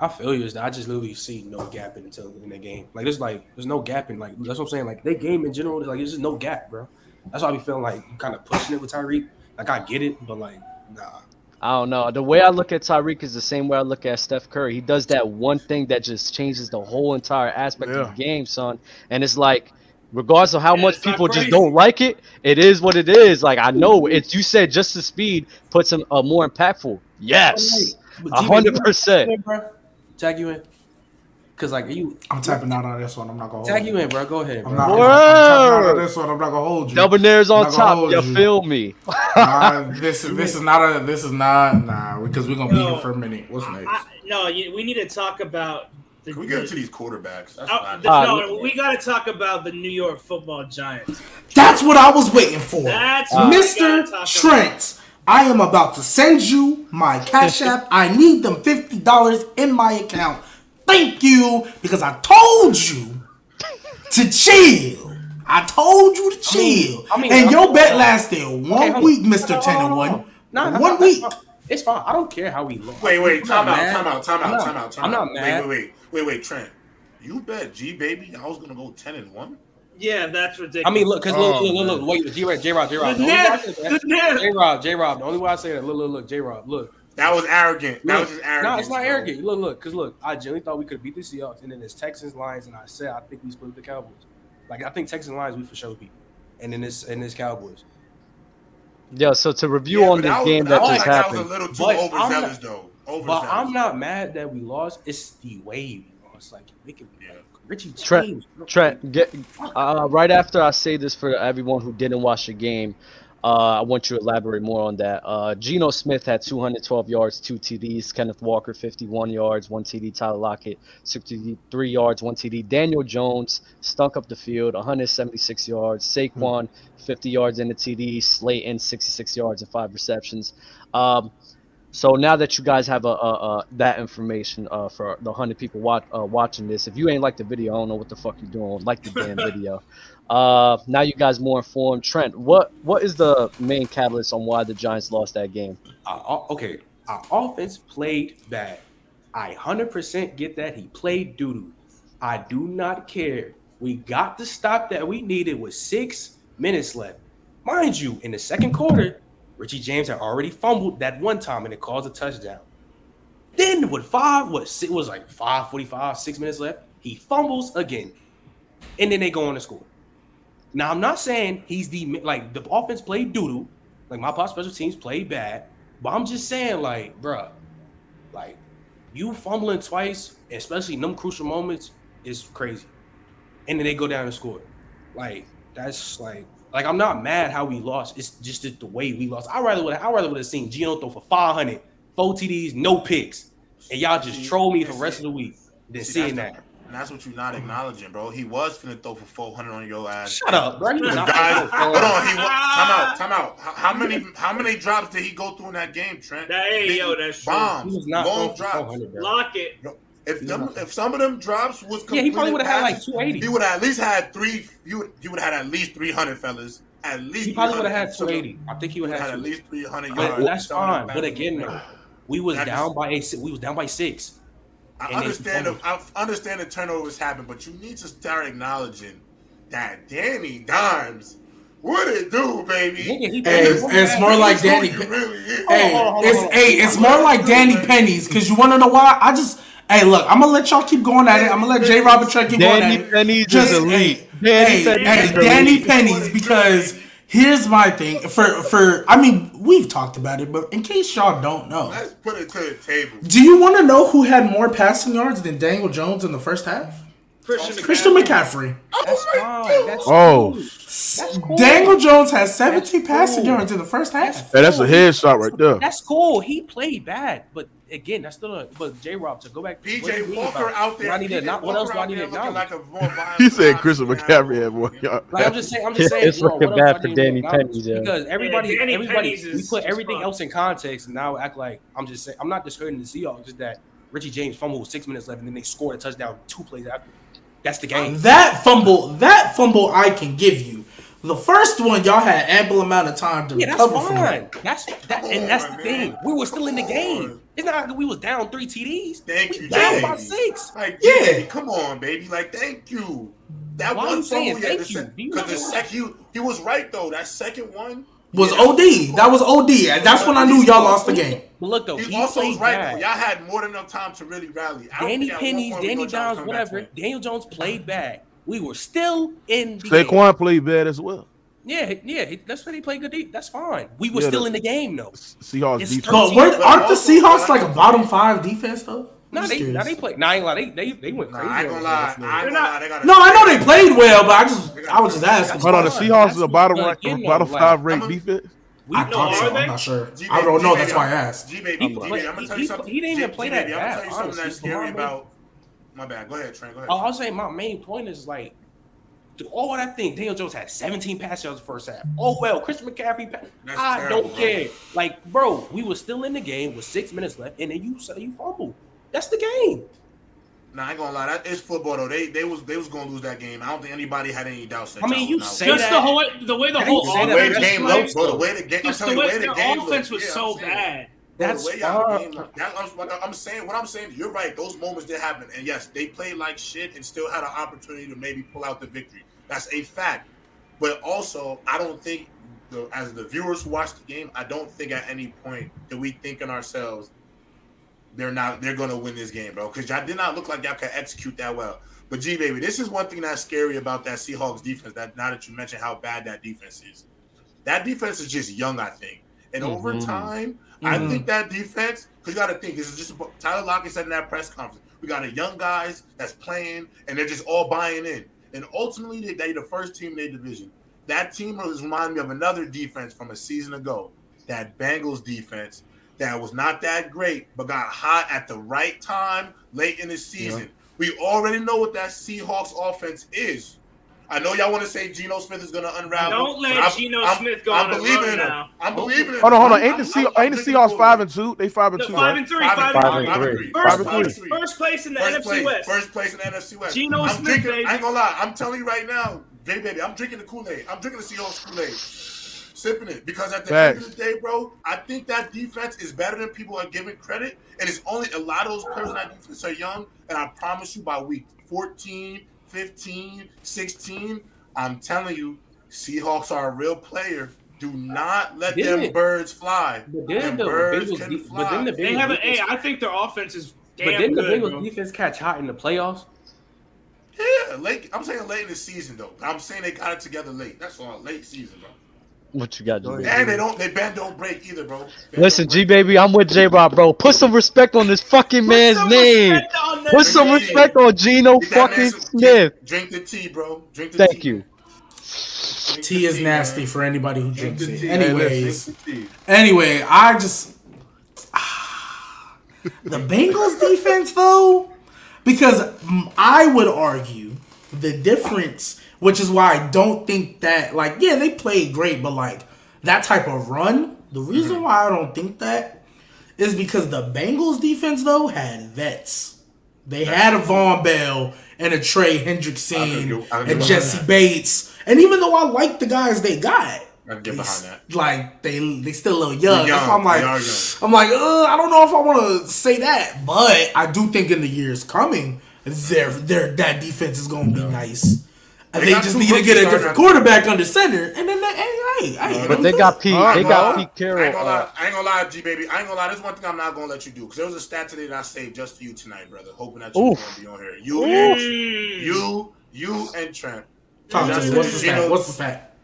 I feel you. I just literally see no gap in until in the game. Like there's like there's no gap in like that's what I'm saying. Like their game in general, like there's just no gap, bro. That's why I be feeling like you kind of pushing it with Tyreek. Like I get it, but like nah. I don't know. The way I look at Tyreek is the same way I look at Steph Curry. He does that one thing that just changes the whole entire aspect of the game, son. And it's like, regardless of how Yeah, much people just don't like it, it is what it is. Like I know it's you said just the speed puts him uh, more impactful. Yes, But hundred percent. bro. Tag you in, cause like you I'm tapping out on this one. I'm not gonna hold tag you in, bro. Go ahead, I'm not, I'm, I'm tapping out on this one. I'm not gonna hold you. Dubonaire's on I'm not gonna top. hold You you. feel me? <laughs> Nah, this is this is not a this is not nah because we're gonna be here for a minute. What's next? I, no, you, we need to talk about. The, Can we get into these quarterbacks? That's Uh, what the- I- no, we got to talk about the New York Football Giants. That's what I was waiting for. That's Uh, Mr. gotta talk Trent, I am about to send you my Cash <laughs> App. I need them $50 in my account. Thank you, because I told you to chill. I told you to chill. I mean, and I'm- your bet lasted one Okay, week. Mr. 10 and 1. Nah, nah, one nah, week. Nah. It's fine. I don't care how we look. Wait, wait, I'm time out, time out, time out, time out, time I'm out. not mad. Wait, wait, wait, wait, wait, Trent. You bet G baby I was gonna go ten and one. Yeah, that's ridiculous. I mean, look, because look, Oh, look, look, look, oh, wait, J Rob, J Rob, J Rob. the The only way I net, say the that- net. J Rob, J Rob. The only way I say that, look, look, look, J Rob, look. That was arrogant. That Look, was just arrogant. No, it's not arrogant. Look, look, because look, I genuinely thought we could beat the Seahawks, and then there's Texans Lions, and I said I think we split the Cowboys. Like I think Texans Lions we for sure beat, and then this and this Cowboys. Yeah. So to review Yeah, on this was- game but that just like that was happened. a little too But I'm not- though. But I'm not mad that we lost. It's the way we lost. Like we can, Yeah. Richie Trent- Trent, get uh, right after I say this for everyone who didn't watch the game. Uh, I want you to elaborate more on that. Uh, Geno Smith had 212 yards, two TDs. Kenneth Walker 51 yards, one TD. Tyler Lockett 63 yards, one TD. Daniel Jones stunk up the field, 176 yards. Saquon 50 yards in the TD. Slayton 66 yards and five receptions. Um, so now that you guys have a, a, a that information uh, for the hundred people watch, uh, watching this, if you ain't like the video, I don't know what the fuck you're doing. Like the damn <laughs> video. Uh, now you guys more informed. Trent, what what is the main catalyst on why the Giants lost that game? Our- okay, our offense played bad. I 100% get that. He played doo doo. I do not care. We got the stop that we needed with six minutes left. Mind you, in the second quarter, Richie James had already fumbled that one time and it caused a touchdown. Then with five, what it was like 545, six minutes left, he fumbles again. And then they go on to score. Now I'm not saying he's the like the offense played doo doo, like my pop special teams played bad, but I'm just saying like, bruh, like you fumbling twice, especially in them crucial moments, is crazy. And then they go down and score. Like that's like like I'm not mad how we lost. It's just the, the way we lost. I rather would I rather would have seen Geno throw for 500, four TDs, no picks, and y'all just See, troll me for the see, rest of the week than see, seeing that. the- And that's what you're not acknowledging, bro. He was finna throw for 400 on your ass. Shut up, bro. You was The not- guys, hold on. He wa- time out. Time out. How, how many how many drops did he go through in that game, Trent? That- hey, Big yo, that's true. He bombs, was not long drops. bro. Lock it. If them, if some of them drops was Yeah, he probably would have had like 280. He would have at least had three. You would he would have had at least 300 fellas. At least He probably would have had 280. I think he would Would have had had at least 300 But yards. that's Some of them fine. But again, though, we was That down just- by eight. We was down by six. I understand. fumble. The, I understand the turnovers happen, but you need to start acknowledging that Danny Dimes What it do, baby? Nigga, Hey, it's, one it's bad more like Danny. you really. Hey, Hold on, hold on, it's hold hey, it's more like Danny Pennies because you want to know why? I just hey, look, I'm gonna let y'all keep going at it. I'm gonna let J. Robert Trey keep going Danny at it. Just elite. hey, Danny hey, Pennies hey, Danny elite. Pennies because here's my thing for for I mean we've talked about it, but in case y'all don't know, Let's put it to the table. do you want to know who had more passing yards than Daniel Jones in the first half? Christian, Christian McCaffrey. Oh McCaffrey. That's fine. That's Oh. cool. That's cool. Daniel Jones has 17 That's passing cool. yards in the first half. Hey, that's a headshot right there. That's cool. He played bad, but again, that's still a. But J. Rob to go back. what PJ Walker about- out there. What, I need to not, what else do I need to acknowledge? like a more <laughs> He said guy Christian than McCaffrey had more yards. Like I'm just saying, I'm just saying. It's bro, looking what bad for Danny acknowledge? Pennies, yeah. because everybody, Yeah, Danny everybody, we put everything fun. else in context, and now act like I'm just saying. I'm not discrediting the Seahawks. Just that Richie James fumbled with six minutes left, and then they scored a touchdown two plays after. That's the game. That fumble, that fumble I can give you. The first one, y'all had ample amount of time to Yeah, that's recover from. fine. That's that, and that's the thing. We were still in the game. On. It's not like we was down three TDs. Thank We you, down Jay. by six. Like, Yeah. yeah, come on, baby. Like, thank you. That Why one you saying fumble, yeah, thank the you? sec- you because the know- sec, he, he was right though. That second one Was yeah, OD. That was OD. And That's when I knew y'all lost the game. But look though, He, he also was right bad. though. Y'all had more than enough time to really rally. I Danny think Pennies, Danny gonna try to Jones, come back to whatever. Daniel Jones played bad. We were still in the game. Saquon played bad as well. Yeah, yeah, he- that's what he played good. Deep. That's fine. We were Yeah, still the- in the game though. Seahawks It's defense. But weren't, But aren't the Seahawks like a bottom five defense though? No, they, curious. now they play. Nah, I ain't lie. They, they, they went Nah, crazy. I ain't gonna lie. last I night. ain't gonna lie. They got No, I know they played well, but I just I was just asking. Hold on, the. Seahawks That's is a bottom rank, again, bottom though, five like, ranked I'm defense. We, I No, thought so. are they? I'm not sure. G-Baby, I don't know. G-Baby, That's why I asked. G-Baby, He- G-Baby, I'm gonna tell you something. he didn't even play G-Baby, that I'm gonna bad, tell you something that's scary about. My bad. Go ahead, Trent. Go ahead. Oh, I was saying my main point is like, to all that thing, Daniel Jones had 17 pass yards the first half. Oh well, Christian McCaffrey. pa- That's I terrible, don't bro. care. Like, bro, we were still in the game with six minutes left, and then you say you fumble. That's the game. Nah, I ain't gonna lie. That is football though. They they was they was gonna lose that game. I don't think anybody had any doubts. That I mean, y'all you was say. Just that- the whole the way the whole the way the game close, looked, bro. The way the game. The way the way the game offense looked. was Yeah, so bad. That's the way y'all game. That, I'm, I'm saying what I'm saying. You're right. Those moments did happen, and yes, they played like shit and still had an opportunity to maybe pull out the victory. That's a fact. But also, I don't think, the, as the viewers who watch the game, I don't think at any point that we think in ourselves they're not they're gonna win this game, bro. Because y'all did not look like y'all could execute that well. But gee, baby, this is one thing that's scary about that Seahawks defense. That now that you mentioned how bad that defense is, that defense is just young, I think. And over Mhm. Time, I mm-hmm. think that defense, because you got to think, this is just Tyler Lockett said in that press conference, we got a young guys that's playing, and they're just all buying in. And ultimately, they, they the first team in their division. That team was reminding me of another defense from a season ago, that Bengals defense that was not that great, but got hot at the right time late in the season. We already know what that Seahawks offense is. I know y'all want to say Geno Smith is going to unravel. Don't let but I'm- Geno I'm- Smith go I'm on a believing run in him. now. I'm believing in Hold on, hold on. Ain't the I'm- Sea- I'm- I'm ain't the Seahawks Kool-Aid. five and two? They five and No, two. five right? and three, Five five and and three. three. Five and three. Five First and place, three. first place in the NFC West. first place in the NFC West. Geno I'm Smith, baby. I ain't gonna lie. I'm telling you right now, J baby, I'm drinking the Kool Aid. I'm drinking the Seahawks Kool Aid, sipping it because at the end of the day, bro, I think that defense is better than people are giving credit. And it's only a lot of those players in that defense are young. And I promise you, by week 14, 15, 16, I'm telling you, Seahawks are a real player. Do not let Didn't them it? birds fly. But then the birds Bengals, can de- fly. but then the They Bengals have an A. I think their offense is but damn then the good, Bengals bro. defense catch hot in the playoffs. Yeah, late. I'm saying late in the season though. I'm saying they got it together late. That's all. Late season, bro. What you got, G baby? And they don't. They bend don't break either, bro. Bend Listen, G baby, I'm with J Rob, bro. Put some respect on this fucking man's some name. respect on that Put some name. respect on Geno Get that man fucking some- Smith. Drink, drink the tea, bro. Drink the Thank tea. you. Drink Tea the is nasty man. for anybody who Drink drinks the it. tea. Anyways, Hey, listen, anyway, I just <sighs> the Bengals defense though, because mm, I would argue the difference, which is why I don't think that like yeah they played great, but like that type of run, the reason Mm-hmm. why I don't think that is because the Bengals defense though had vets. They had a Vonn Bell and a Trey Hendrickson can get- I can and Jessie. Bates. And even though I like the guys they got, I get behind that. like they they still a little young. They're I'm like young. I'm like, uh, I don't know if I want to say that, but I do think in the years coming, their their that defense is going to be nice. And They they just need to get a starting different at the- quarterback under center, and then they, hey, hey, hey, But they got Pete. Alright, They bro. got Pete I ain't Carroll. gonna Uh, lie. I ain't gonna lie, G baby. I ain't gonna lie. There's one thing I'm not gonna let you do because there was a stat today that I saved just for you tonight, brother. Hoping that you're gonna be on here. You, and, you, you, and Trent. Talk to me. Justin, What's the stat? What's the stat?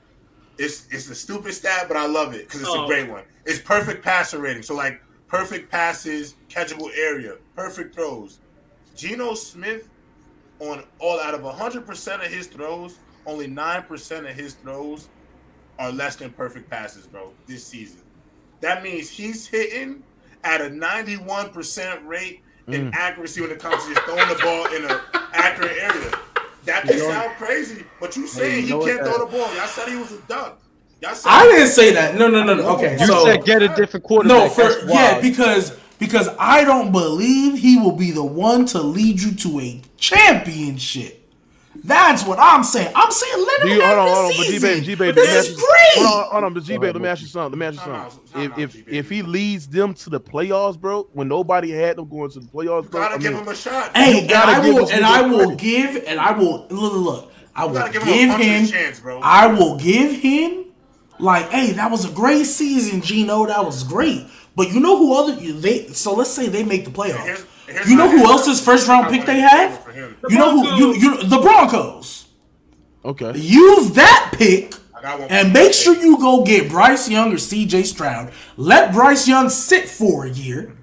It's it's a stupid stat, but I love it because it's Oh. a great one. It's perfect passer rating. So like perfect passes, catchable area, perfect throws. Geno Smith on all out of 100% of his throws, only 9% of his throws are less than perfect passes, bro, this season. That means he's hitting at a 91% rate in mm. accuracy when it comes to just throwing the ball in an accurate area. That can You know- sound crazy, but you saying you he can't throw the ball. Y'all said he was a duck. Y'all said I didn't say that. No, no, no, no. Okay, you so said get a different quarterback. no, for yeah, because because I don't believe he will be the one to lead you to a championship. That's what I'm saying. I'm saying let him you, have hold on, this hold on, but G season. G baby, this let me is ask you- great. Hold on, hold on, but G baby, let me ask you something. Let me ask you Time out, something. If out, if G-Baby. if he leads them to the playoffs, bro, when nobody had them going to the playoffs, bro, Gotta I give him a shot. Hey, and gotta I will, and I will credit. give, and I will look, look, look. I will give, give him him. chance, bro. I will give him, like, hey, that was a great season, Geno. That was great. But you know who other they? So let's say they make the playoffs. Here's- here's you know who else's first round pick they have? favor for him. You know who? You you the Broncos. okay. Use that pick I got one and make sure you go get Bryce Young or C.J. Stroud. Let Bryce Young sit for a year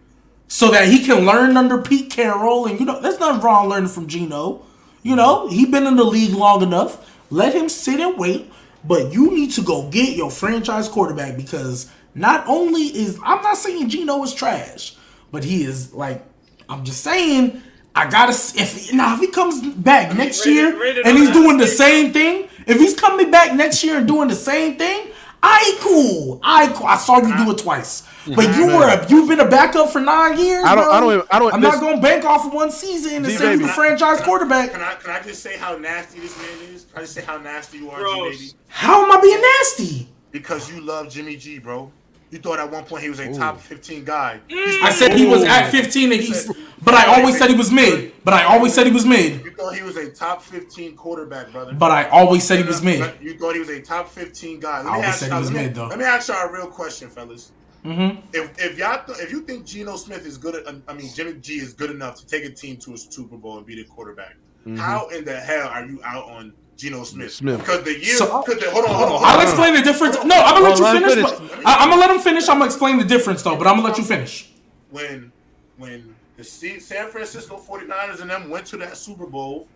so that he can learn under Pete Carroll. And you know, there's nothing wrong learning from Geno. You know, he been in the league long enough. Let him sit and wait. But you need to go get your franchise quarterback because not only is I'm not saying Geno is trash, but he is like I'm just saying I gotta s- if now if he comes back next rated- year rated and he's doing the same thing, if he's coming back next year and doing the same thing, I cool. I cool. I saw you do it twice, mm-hmm. but you were a, you've been a backup for nine years. I don't- bro. I don't even- I don't- I'm not gonna bank off of one season and D say you the baby. franchise quarterback. Can I can I just say how nasty this man is? Can I just say how nasty you are, G baby? How am I being nasty? Because you love Jimmy G, bro. You thought at one point he was a top 15 guy. I said he was at 15 and he's, but I always said he was mid. But I always said he was mid. You thought he was a top 15 quarterback, brother. But I always said he was mid. You thought he was a top 15 guy. Let I me always ask said he y'all- was let me- mid, though. Let me ask y'all a real question, fellas. Mm-hmm. If if y'all th- if you think Geno Smith is good, at, I mean Jimmy G is good enough to take a team to a Super Bowl and be the quarterback, how in the hell are you out on Geno Smith? Smith. Because the year, So- because the, hold on, hold on, hold I'll on. explain the difference. No, I'm gonna let Well, you finish. finish. But I, I'm gonna let him finish. I'm gonna explain the difference though. But I'm gonna let you finish. when when the San Francisco 49ers and them went to that Super Bowl,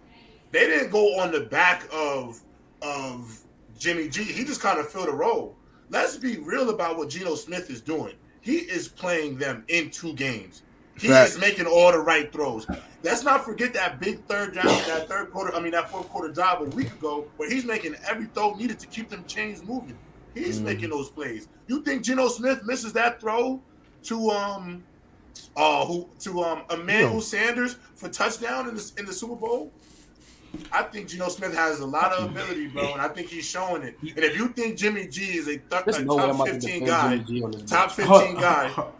they didn't go on the back of of Jimmy G. He just kind of filled a role. Let's be real about what Geno Smith is doing. He is playing them in two games. He Fact. is making all the right throws. Let's not forget that big third down, that third quarter, I mean that fourth quarter drive a week ago, where he's making every throw needed to keep them chains moving. He's making those plays. You think Geno Smith misses that throw to um uh who to um Emmanuel No. Sanders for touchdown in the in the Super Bowl? I think Geno Smith has a lot of ability, bro, and I think he's showing it. And if you think Jimmy G is a, th- a no top 15 guy, Jimmy G on this top 15 guy, <laughs>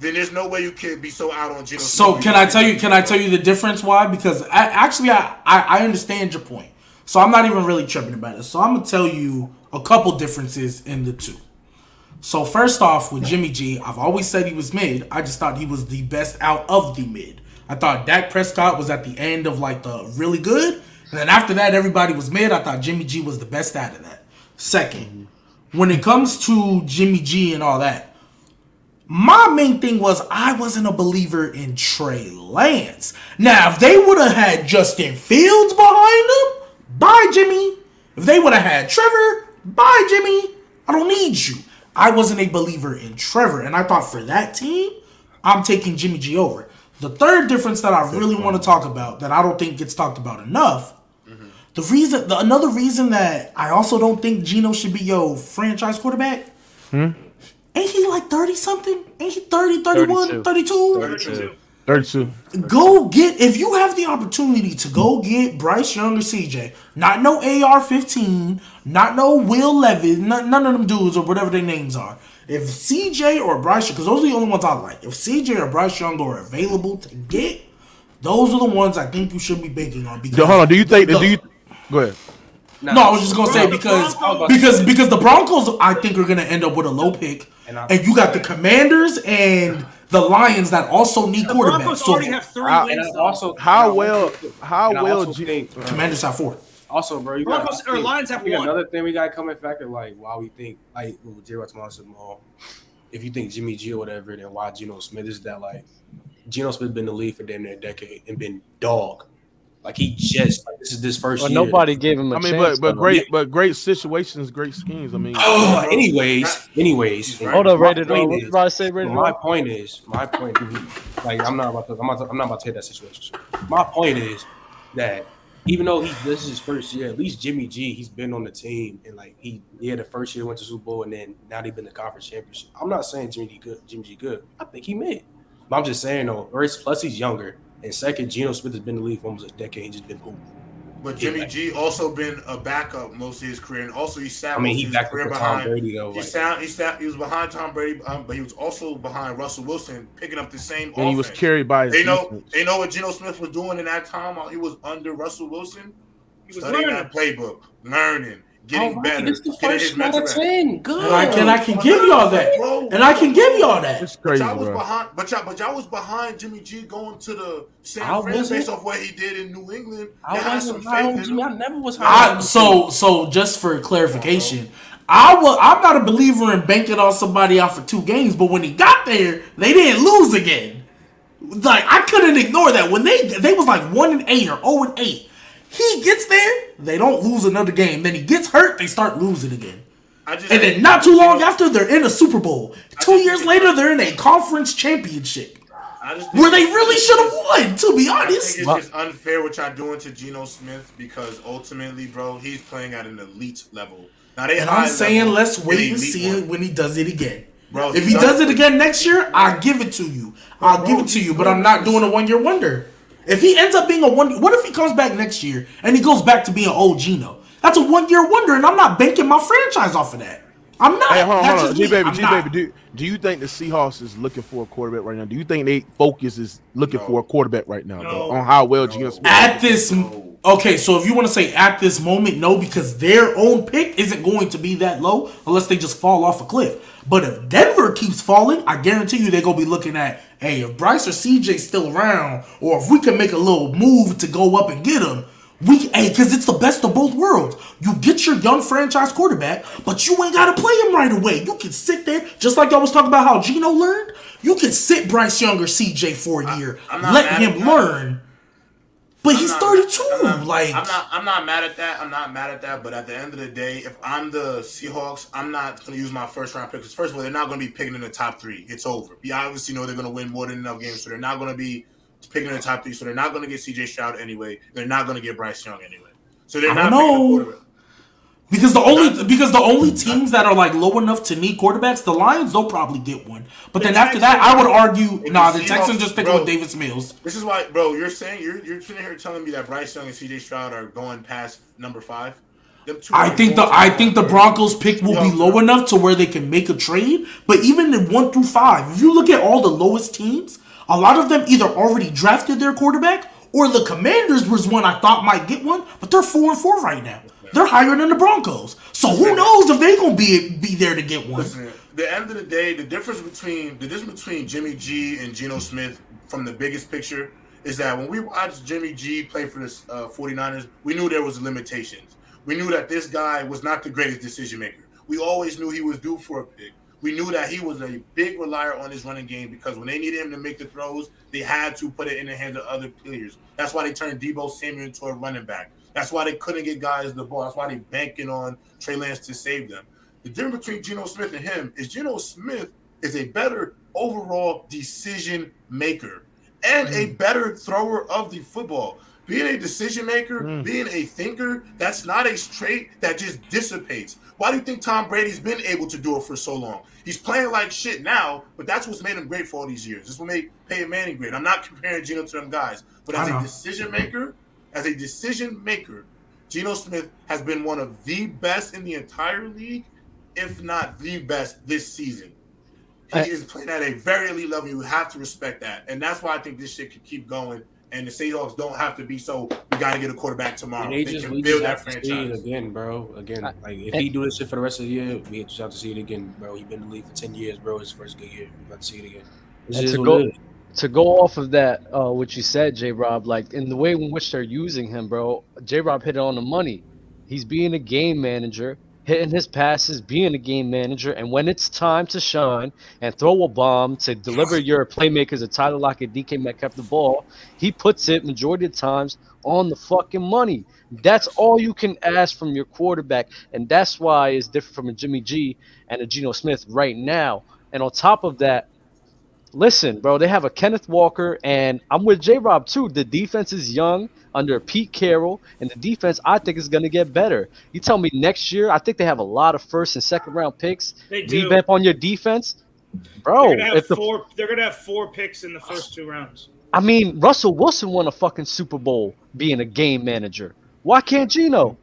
then there's no way you can be so out on Geno So Smith. can I tell you? Can I tell you the difference? Why? Because I, actually, I, I I understand your point. So I'm not even really tripping about it. So I'm gonna tell you a couple differences in the two. So first off, with Jimmy G, I've always said he was mid. I just thought he was the best out of the mid. I thought Dak Prescott was at the end of like the really good, and then after that, everybody was mid. I thought Jimmy G was the best out of that. Second, when it comes to Jimmy G and all that, my main thing was I wasn't a believer in Trey Lance. Now, if they would have had Justin Fields behind him, bye Jimmy. If they would have had Trevor, bye Jimmy. I don't need you. I wasn't a believer in Trevor, and I thought for that team, I'm taking Jimmy G over. The third difference that I really want to talk about that I don't think gets talked about enough. The reason, the, another reason that I also don't think Geno should be your franchise quarterback hmm? Ain't he like 30 something? Ain't he 30, 31, 32? 32. 32. Go get, if you have the opportunity to go get Bryce Young or CJ, not no AR 15, not no Will Levis, none, none of them dudes or whatever their names are. If CJ or Bryce, because those are the only ones I like. If CJ or Bryce Young are available to get, those are the ones I think you should be banking on. Because Hold on. Do you think? the- Do you? Go ahead. Nah, No, I was just gonna say because Broncos- because because the Broncos I think are gonna end up with a low pick, And and you got the Commanders and the Lions that also need The quarterbacks. Broncos So already have three I- wins. I also How well? How well? also G- think- um, Commanders have four. Also, bro, you Broncos got or Lions have I think one. Another thing we got coming come in factor, like why we think, like with J. Thomas Mall, if you think Jimmy G or whatever, then why Geno Smith is that like Geno Smith been in the league for damn near a decade and been dog. Like he just like this is this first Well, year. nobody gave him a I mean, chance. but but though. great, but great situations, great schemes. I mean, Oh, anyways, anyways. Hold on, my rated R. point What is- you about to say, rated my R? point is, my point, like I'm not about to, I'm not, I'm not about to take that situation. My point is that even though he this is his first year, at least Jimmy G, he's been on the team and like he, yeah, the first year went to Super Bowl and then now they've been the conference championship. I'm not saying Jimmy G good, Jimmy G good. I think he made. But I'm just saying though, first plus he's younger, and second, Geno Smith has been in the league for almost a decade and just been cool. But Jimmy G also been a backup most of his career, and also he sat I mean, he of his backed career up for Tom. Brady though. He Like, sat, he sat, he was behind Tom Brady, um, but he was also behind Russell Wilson, picking up the same. and he was carried by his They know, defense. they know what Geno Smith was doing in that time while he was under Russell Wilson. He was Studying learning. that playbook, learning, getting All right, better, This the getting first his one out of ten. Good. And I can I can give y'all that, Bro, and I can give y'all that. It's But crazy, y'all was bro. behind, but y'all, but y'all was behind Jimmy G going to the San I Fran wasn't. based off what he did in New England. I Y'all had some wasn't high faith on in Jimmy. him. I never was high. I so so just for clarification, uh-huh. I was I'm not a believer in banking on somebody out for two games, but when he got there, they didn't lose again. Like I couldn't ignore that when they they was like one and eight or zero and eight. He gets there, they don't lose another game. Then he gets hurt, they start losing again. I just And then not too long after, they're in a Super Bowl. Two years later, they're in a conference championship I just think where they really should have won. To be honest, it's just unfair what y'all doing to Geno Smith because ultimately, bro, he's playing at an elite level. Now they and I'm saying let's wait and see one. it when he does it again. Bro, if he he does- does it again next year, I'll give it to you. I'll Bro, give it to you, but I'm not doing a one year wonder. If he ends up being a one, what if he comes back next year and he goes back to being old Geno? That's a one year wonder, and I'm not banking my franchise off of that. I'm not. Hey, hold on, That's hold on. G baby, G baby. Do, do you think the Seahawks is looking for a quarterback right now? Do you think they focus is looking No. for a quarterback right now No. bro, on how well No. Geno Smith? At this, No. Okay, so if you want to say at this moment, no, because their own pick isn't going to be that low unless they just fall off a cliff. But if Denver keeps falling, I guarantee you they're gonna be looking at, hey, if Bryce or CJ still around, or if we can make a little move to go up and get him, we, hey, because it's the best of both worlds. You get your young franchise quarterback, but you ain't gotta play him right away. You can sit there, just like I was talking about how Geno learned. You can sit Bryce Young or CJ for a year, let him learn. But I'm he's not- 32. I'm not, like I'm not I'm not mad at that. I'm not mad at that. But at the end of the day, if I'm the Seahawks, I'm not gonna use my first round pick. Because first of all, they're not gonna be picking in the top three. It's over. We obviously know they're gonna win more than enough games, so they're not gonna be picking in the top three. So they're not gonna get CJ Stroud anyway. They're not gonna get Bryce Young anyway. So they're I not don't picking a know. Because the only because the only teams that are like low enough to need quarterbacks, the Lions they'll probably get one. But The then after that, I would argue, nah, the Texans just pick bro. with Davis Mills. This is why, bro. You're saying you're you're sitting here telling me that Bryce Young and CJ Stroud are going past number five. I think the I think the Broncos pick will be low enough to where they can make a trade. But even in one through five, if you look at all the lowest teams, a lot of them either already drafted their quarterback or the Commanders was one I thought might get one, but they're four and four right now. They're higher than the Broncos. So who knows if they're gonna be be there to get one? Listen, the end of the day, the difference between the difference between Jimmy G and Geno Smith from the biggest picture is that when we watched Jimmy G play for the uh, 49ers, we knew there was limitations. We knew that this guy was not the greatest decision maker. We always knew he was due for a pick. We knew that he was a big relier on his running game because when they needed him to make the throws, they had to put it in the hands of other players. That's why they turned Deebo Samuel into a running back. That's why they couldn't get guys the ball. That's why they banking on Trey Lance to save them. The difference between Geno Smith and him is Geno Smith is a better overall decision maker and a better thrower of the football. Being a decision maker, Mm. being a thinker, that's not a trait that just dissipates. Why do you think Tom Brady's been able to do it for so long? He's playing like shit now, but that's what's made him great for all these years. This what made Peyton Manning great. I'm not comparing Geno to them guys, but as a decision maker, as a decision maker, Geno Smith has been one of the best in the entire league, if not the best this season. He I- is playing at a very elite level. You have to respect that, and that's why I think this shit could keep going and the Seahawks don't have to be so. We got to get a quarterback tomorrow. And They, they just can we build just that have to franchise. again, bro. Again, I- like if and- he do this shit for the rest of the year, we just have to see it again, bro. He been in the league for ten years, bro. His first good year, we got to see it again. This And is to what go- it is. To go off of that, uh, what you said, J. Rob, like in the way in which they're using him, bro. J. Rob hit it on the money. He's being a game manager, hitting his passes, being a game manager, and when it's time to shine and throw a bomb to deliver your playmakers, a Tyler Lockett, DK Metcalf the ball, he puts it majority of times on the fucking money. That's all you can ask from your quarterback, and that's why it's different from a Jimmy G and a Geno Smith right now. And on top of that, listen, bro, they have a Kenneth Walker, and I'm with J Rob too. The defense is young under Pete Carroll, and the defense I think is going to get better. You tell me next year, I think they have a lot of first and second round picks. They do. Revamp on your defense, bro. They're bro. gonna have the four. They're gonna have four picks in the first two rounds. I mean, Russell Wilson won a fucking Super Bowl being a game manager. Why can't Geno?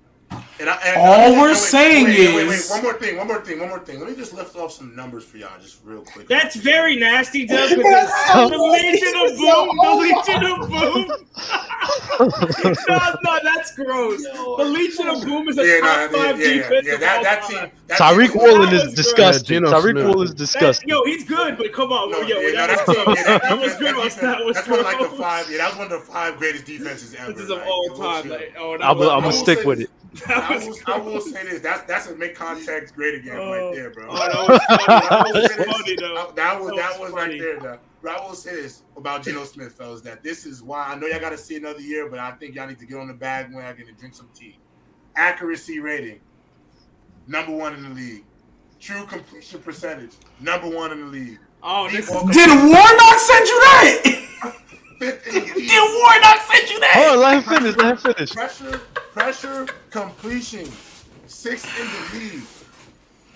And I, and All and- we're wait, saying wait, wait, wait, wait, is- one more thing, one more thing, one more thing. Let me just lift off some numbers for y'all, just real quick. That's very nasty, Doug. <laughs> Because the Legion <laughs> of Boom, the Legion of Boom. <laughs> no, no, that's gross. The Legion of Boom is a yeah, top no, yeah, five yeah, yeah, defense yeah. of That all that time. team. That Tariq team- Woolen that is was disgusting. Geno Tariq Smith. Woolen is That, disgusting. yo, he's good, but come on, No, yo, yeah, that, no, was, that yeah, that, was that gross. That was That's one of like the five. Yeah, that was one of the five greatest defenses ever. This is of all time. oh, that I'm gonna stick with it. That I will, I will say this. That's that's a make context great again Oh, right there, bro. oh, that was <laughs> funny. That was say this. funny, though. I- That was That that was was funny. right there. Though. But I will say this about Geno Smith, fellas, that this is why I know y'all got to see another year, but I think y'all need to get on the bag bandwagon and drink some tea. Accuracy rating, number one in the league. True completion percentage, number one in the league. Oh, this Did Warnock send you that? fifth in the Did league. Warnock send you Hold on, that? let him finish. Let him finish. Pressure, pressure, completion, sixth in the league.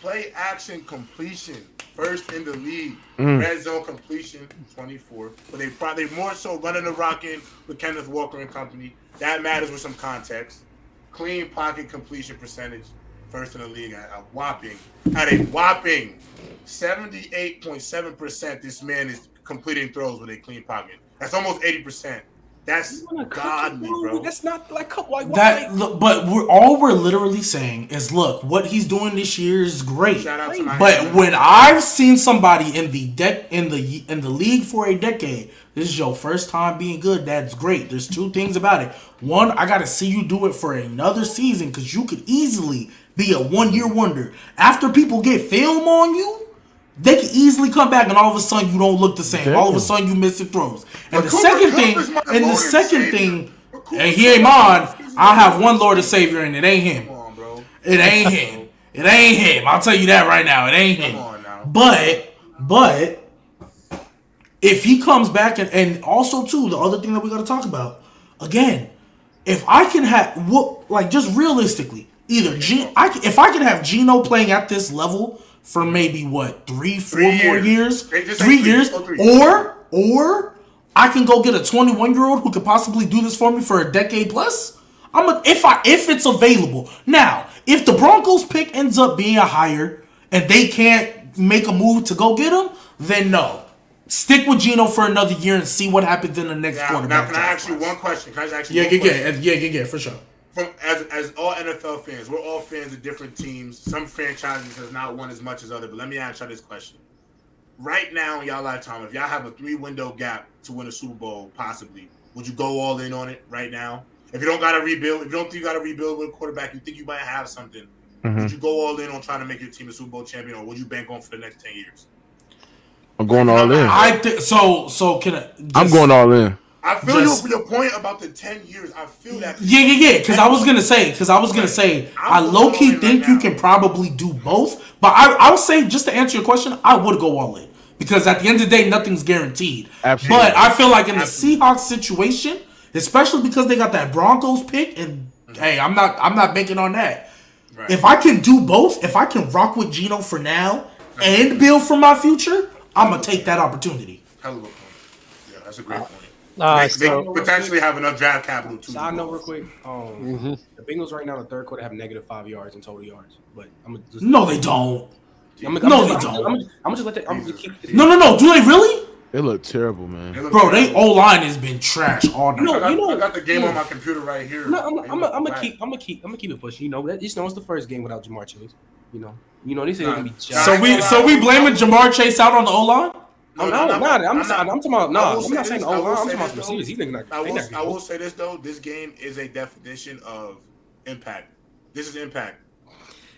Play action completion, first in the league. Mm. Red zone completion, 24. But they probably more so running the rock in with Kenneth Walker and company. That matters with some context. Clean pocket completion percentage, first in the league at a whopping, at a whopping 78.7%. This man is completing throws with a clean pocket. That's almost 80%. That's godly, bro. That's not like come like That, look, but we're all we're literally saying is, look, what he's doing this year is great. Shout out to my But when I've seen somebody in the de- in the in the league for a decade, this is your first time being good. That's great. There's two things about it. One, I got to see you do it for another season because you could easily be a one year wonder. After people get film on you, they can easily come back and all of a sudden you don't look the same. All of a sudden you miss the throws. And the second thing, and the second thing, and he ain't mine. I have one Lord and Savior. And it ain't him. On. It ain't him. It ain't him. I'll tell you that right now. It ain't him. Come on now. But, but, if he comes back and, and also too, the other thing that we got to talk about again, if I can have what like just realistically, either G, I if I can have Gino playing at this level for maybe what three, four Three more years. years, three years, three. or or I can go get a 21 year old who could possibly do this for me for a decade plus. I'm a, if I if it's available now. If the Broncos pick ends up being a higher and they can't make a move to go get him, then no. Stick with Geno for another year and see what happens in the next Now, now can I ask you one question? Can I ask you Yeah, one yeah, question? yeah, yeah, yeah, yeah, for sure. From as as all NFL fans, we're all fans of different teams. Some franchises has not won as much as other. But let me ask y'all this question: Right now in y'all lifetime, if y'all have a three window gap to win a Super Bowl, possibly, would you go all in on it right now? If you don't got to rebuild, if you don't think you got to rebuild with a quarterback, you think you might have something. Mhm. Would you go all in on trying to make your team a Super Bowl champion, or would you bank on for the next ten years? I'm going all in. I think so. So can I? I'm going all in. I feel Just- your, your point about the ten years. I feel that. Yeah, yeah, yeah. Because I was gonna say, because I was gonna say, I I'm low key think right you can probably do both. But I, I would say, just to answer your question, I would go all in because at the end of the day, nothing's guaranteed. Absolutely. But I feel like in the Absolutely. Seahawks situation, especially because they got that Broncos pick, and mm-hmm. hey, I'm not, I'm not banking on that. Right. If I can do both, if I can rock with Geno for now and build for my future, I'm gonna take that opportunity. Hell of a point. Yeah, that's a great uh, point. All right, they, so they potentially have enough draft capital to. Side do note, real quick. Um, Mhm. the Bengals right now, in the third quarter, have negative five yards in total yards. But I'm gonna just No, they don't. I'm No, gonna, I'm they don't. I'm gonna, I'm just let that. I'm gonna keep. No, no, no. Do they really? They look terrible, man. They look Bro, they terrible. O line has been trash all night. No, I got, you know- I got the game on my computer right here. No, I'm, I'm, I'm gonna keep, I'm gonna keep, I'm gonna keep it pushing. You know, that, you know, it's the first game without Ja'Marr Chase. You know, you know, these things Nah. gonna be. Nah, jacked. So we so we blaming Ja'Marr Chase out on the O line? No, no, no, I'm, not- I'm, I'm, talking about no. I will I'm not saying this, oh, I I'm talking about this, receivers. though. These like. I will, I will say this though. This game is a definition of impact. This is impact.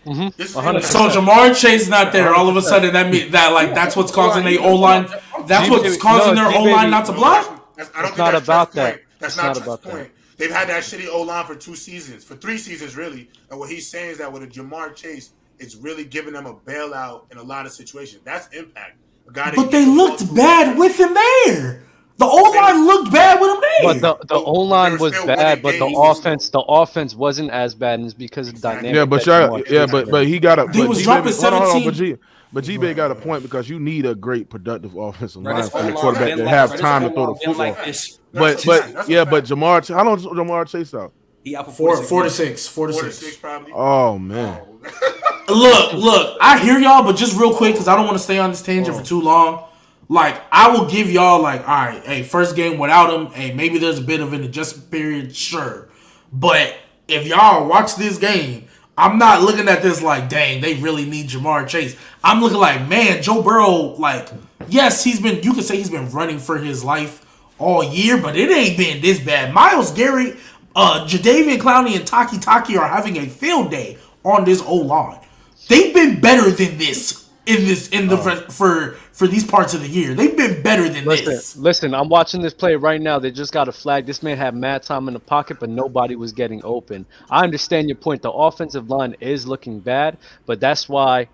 Mhm. This is impact. So Ja'Marr Chase not there. All of a sudden, that mean that like that's what's causing their O line. That's what's causing their G- O line not to block. that's- that's- I don't It's think not that's about that. point. That's It's not not Trent's about that. They've had that shitty O line for two seasons, for three seasons really. And what he's saying is that with a Ja'Marr Chase, it's really giving them a bailout in a lot of situations. That's impact. A But they looked go to- bad with him there. The O line looked bad with him there. But the the But O line was bad, but the offense the offense wasn't as bad, and it's because of the dynamic. Yeah, but that y'all, yeah, but but he got a. He was G dropping Baby- hold on, hold on, 17. But G, but G Bay got a point because you need a great productive offensive Bro, line for the quarterback been that have time to throw the football. like. But but fact. That's a yeah, but Ja'Marr, how long is Ja'Marr Chase out? He out for four four to six, four to Four to six. six probably. Oh man, oh. <laughs> Look, look, I hear y'all, but just real quick, because I don't want to stay on this tangent for oh. too long. Like, I will give y'all, like, all right, hey, first game without him, hey, maybe there's a bit of an adjustment period, sure. But if y'all watch this game, I'm not looking at this like, dang, they really need Ja'Marr Chase. I'm looking like, man, Joe Burrow, like, yes, he's been, you could say he's been running for his life all year, but it ain't been this bad. Myles Garrett, uh, Jadeveon Clowney, and Taki Taki are having a field day on this O line. They've been better than this in this in the for, for for these parts of the year. They've been better than this. Listen, listen, I'm watching this play right now. They just got a flag. This man had mad time in the pocket, but nobody was getting open. I understand your point. The offensive line is looking bad, but that's why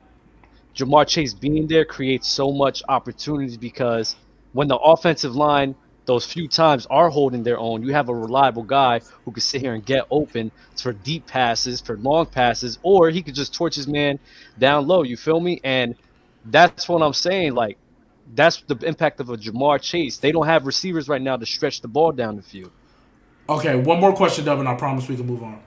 Ja'Marr Chase being there creates so much opportunities because when the offensive line those few times are holding their own, you have a reliable guy who can sit here and get open for deep passes, for long passes, or he could just torch his man down low. You feel me? And that's what I'm saying. Like, that's the impact of a Ja'Marr Chase. They don't have receivers right now to stretch the ball down the field. Okay, one more question, Dub, and I promise we can move on.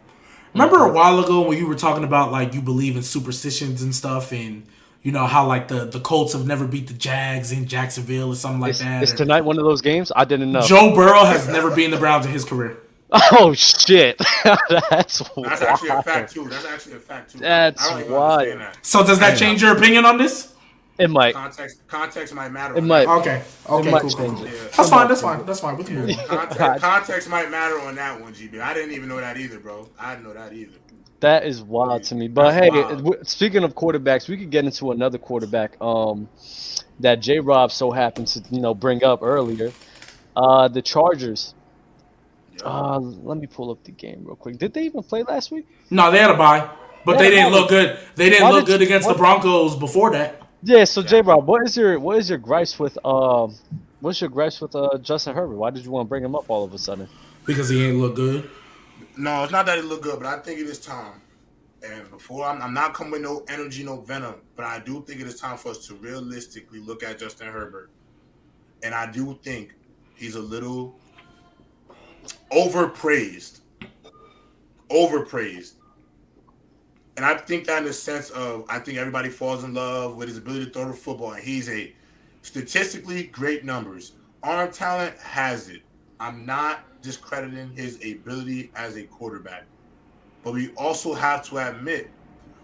Remember a while ago when you were talking about like you believe in superstitions and stuff, and you know how like the the Colts have never beat the Jags in Jacksonville or something like Is, that. is or- tonight one of those games? I didn't know. Joe Burrow has <laughs> never beaten the Browns in his career. oh shit, <laughs> that's That's actually a fact too. That's actually a fact too. That's I wild. that. So does that change your opinion on this? It might. Context, context might matter. It might. that. Okay, okay, might cool, cool, change cool. it. Yeah. That's fine. That's fine. That's fine. We can move. Context, context might matter on that one, GB. I didn't even know that either, bro. I didn't know that either. That is wild to me. But That's hey, wild. speaking of quarterbacks, we could get into another quarterback um, that J. Rob so happened to you know bring up earlier. Uh, the Chargers. Uh, let me pull up the game real quick. Did they even play last week? No, they had a bye, but they Yeah, didn't look good. They didn't why look did good you- against the Broncos before that. Yeah. So J. Rob, what is your what is your gripes with um, what's your gripes with uh Justin Herbert? Why did you want to bring him up all of a sudden? Because he ain't look good. No, it's not that it look good, but I think it is time. And before I'm, I'm not coming with no energy, no venom, but I do think it is time for us to realistically look at Justin Herbert. And I do think he's a little overpraised. Overpraised. And I think that in the sense of I think everybody falls in love with his ability to throw the football, and he's a statistically great numbers. Arm talent has it. I'm not discrediting his ability as a quarterback. But we also have to admit,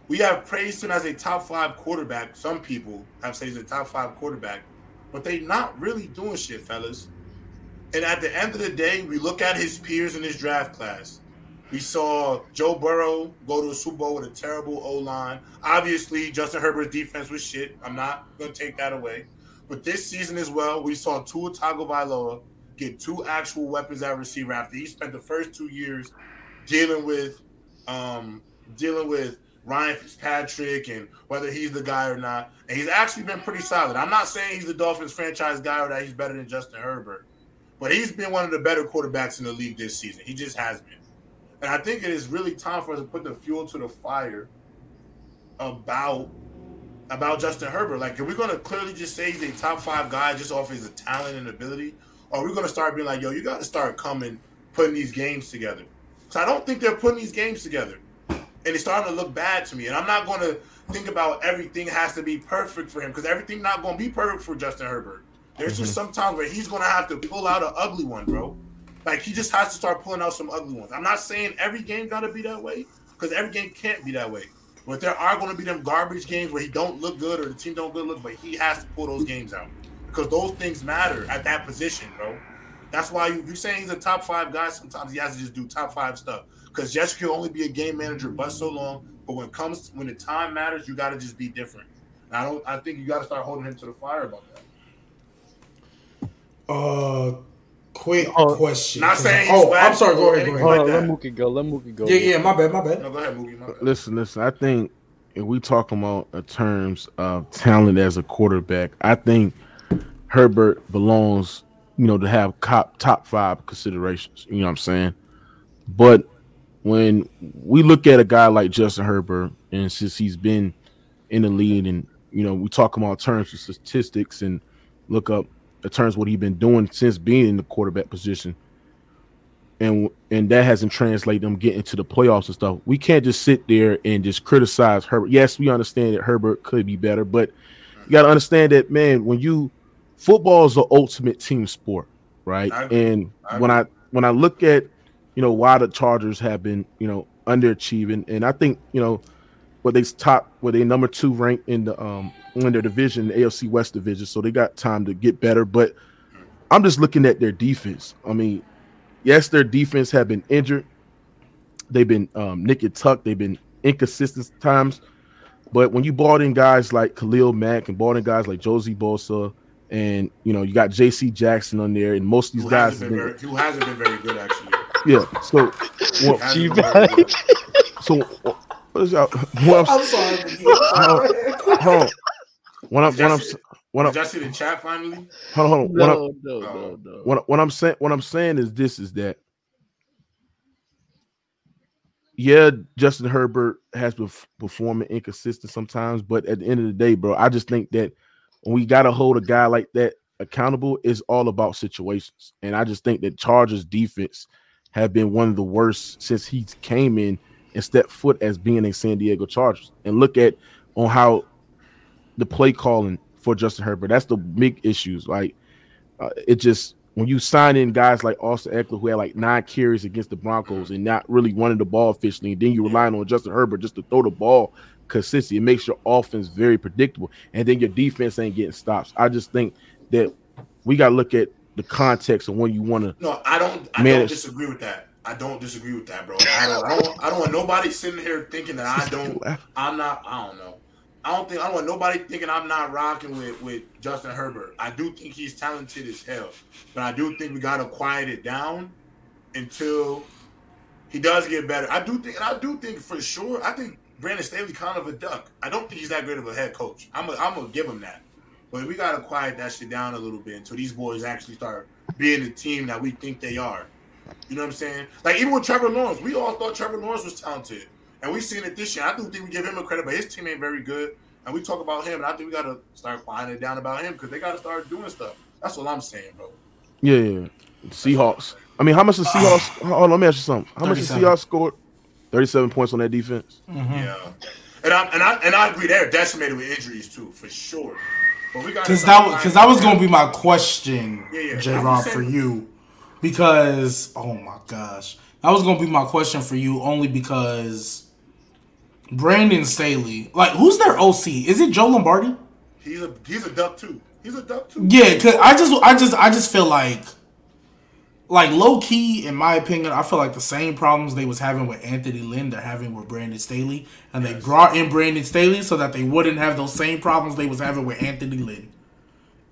we have praised him as a top five quarterback. Some people have said he's a top five quarterback, but they're not really doing shit, fellas. And at the end of the day, we look at his peers in his draft class. We saw Joe Burrow go to a Super Bowl with a terrible O line. Obviously, Justin Herbert's defense was shit. I'm not going to take that away. But this season as well, we saw Tua Tagovailoa get two actual weapons at receiver after he spent the first two years dealing with um, dealing with Ryan Fitzpatrick and whether he's the guy or not. And he's actually been pretty solid. I'm not saying he's the Dolphins franchise guy or that he's better than Justin Herbert, but he's been one of the better quarterbacks in the league this season. He just has been. And I think it is really time for us to put the fuel to the fire about about Justin Herbert. Like, are we going to clearly just say he's a top five guy just off his talent and ability? Are we going to start being like, yo, you got to start coming, putting these games together? So I don't think they're putting these games together. And it's starting to look bad to me. And I'm not going to think about everything has to be perfect for him because everything not going to be perfect for Justin Herbert. There's just mm-hmm. some times where he's gonna have to pull out an ugly one, bro. Like he just has to start pulling out some ugly ones. I'm not saying every game gotta be that way, because every game can't be that way. But there are gonna be them garbage games where he don't look good or the team don't good look, but he has to pull those games out because those things matter at that position, bro. That's why you, you're saying he's a top five guy. Sometimes he has to just do top five stuff because Jesse can only be a game manager but so long. But when it comes when the time matters, you got to just be different. And I don't. I think you got to start holding him to the fire about that. Uh, quick Oh, question. Not saying. Oh, he's whack I'm sorry. Go ahead. Go ahead. Hold on, let. Mookie go. Let Mookie go. Yeah, yeah. My bad. My bad. No, go ahead, Moogie. My bad. Listen, listen. I think if we talk about in terms of talent as a quarterback, I think Herbert belongs, you know, to have top top five considerations. You know what I'm saying? But when we look at a guy like Justin Herbert, and since he's been in the lead, and you know, we talk about terms of statistics and look up in terms what he's been doing since being in the quarterback position and and that hasn't translated them getting to the playoffs and stuff. We can't just sit there and just criticize Herbert. Yes, we understand that Herbert could be better, but you got to understand that man, when you football is the ultimate team sport, right? I. And I when I when I look at you know why the Chargers have been you know underachieving, and I think you know what they top, what they number two ranked in the um in their division, the AFC West division, so they got time to get better. But I'm just looking at their defense. I mean, yes, their defense have been injured. They've been um, nick and tuck. They've been inconsistent times. But when you brought in guys like Khalil Mack and brought in guys like Josie Bosa, and you know you got J.C. Jackson on there, and most of these Who guys, hasn't, been been, very, who hasn't been very good actually. yeah. So, well, G been very good. so what is y'all? What I'm, I'm sorry. Mookie. <laughs> hold on. What I'm, what I'm, what I'm, Did y'all see the chat finally? hold on, hold on. What I'm, No, no, no, oh. no. what, what I'm saying what I'm saying is this is that yeah, Justin Herbert has been performing inconsistent sometimes, but at the end of the day, bro, I just think that when we got to hold a guy like that accountable, it's all about situations. And I just think that Chargers defense have been one of the worst since he came in and stepped foot as being a San Diego Chargers. And look at on how the play calling for Justin Herbert. That's the big issues. Like uh, it just when you sign in guys like Austin Ekeler who had like nine carries against the Broncos and not really running the ball efficiently, and then you relying on Justin Herbert just to throw the ball consistently, it makes your offense very predictable, and then your defense ain't getting stops. I just think that we got to look at the context of when you want to. No, I don't. I Man, don't disagree with that. I don't disagree with that, bro. I don't. I don't, I don't want nobody sitting here thinking that I <laughs> don't. I'm not. I don't know. I don't think. I don't want nobody thinking I'm not rocking with with Justin Herbert. I do think he's talented as hell, but I do think we gotta quiet it down until he does get better. I do think, and I do think for sure. I think Brandon Staley kind of a duck. I don't think he's that great of a head coach. I'm. A, I'm gonna give him that, but we gotta quiet that shit down a little bit until these boys actually start being the team that we think they are. You know what I'm saying? Like even with Trevor Lawrence, we all thought Trevor Lawrence was talented, and we seen it this year. I do think we give him a credit, but his team ain't very good. And we talk about him, and I think we gotta start quieting it down about him because they gotta start doing stuff. That's what I'm saying, bro. Yeah, yeah. yeah. Seahawks. I mean, how much the uh, Seahawks? hold on, let me ask you something. How much the Seahawks scored? Thirty-seven points on that defense. Mm-hmm. Yeah, and I and I and I agree. They're decimated with injuries too, for sure. But we got Because that because that was gonna be my question, Yeah, yeah. J. I'm Rob, for you. Because oh my gosh, that was gonna be my question for you only because Brandon Staley, like who's their OC? Is it Joe Lombardi? He's a he's a duck too. He's a duck too. Yeah, cause I just I just I just feel like like low key, in my opinion, I feel like the same problems they was having with Anthony Lynn, they're having with Brandon Staley, and they brought in Brandon Staley so that they wouldn't have those same problems they was having with Anthony Lynn.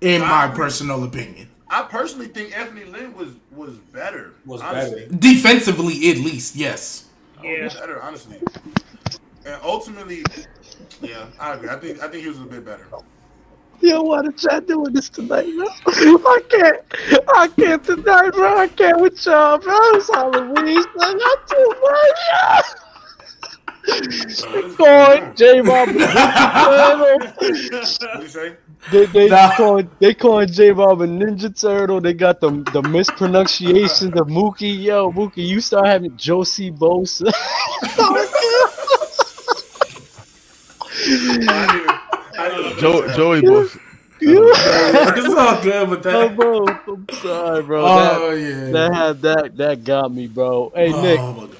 In my personal opinion, I personally think Anthony Lynn was was better. Was honestly. better. defensively at least, yes. Oh, yeah. better, honestly. And ultimately, yeah, I agree. I think I think he was a bit better. Yo, why the chat doing this tonight, bro? <laughs> I can't. I can't tonight, bro. I can't with y'all, bro. It's Halloween. son. Not too much. <laughs> They calling J Rob. What? They they Nah. calling they calling J Rob a Ninja Turtle. They got the the mispronunciations of Mookie. Yo, Mookie, you start having Josie Bosa. <laughs> I didn't I didn't even Joe, notice that. Joey Bosa. <laughs> it's all good with Oh, that. bro, I'm sorry, bro. Oh that, yeah. that had that that got me, bro. Hey, Nick, Oh, my God.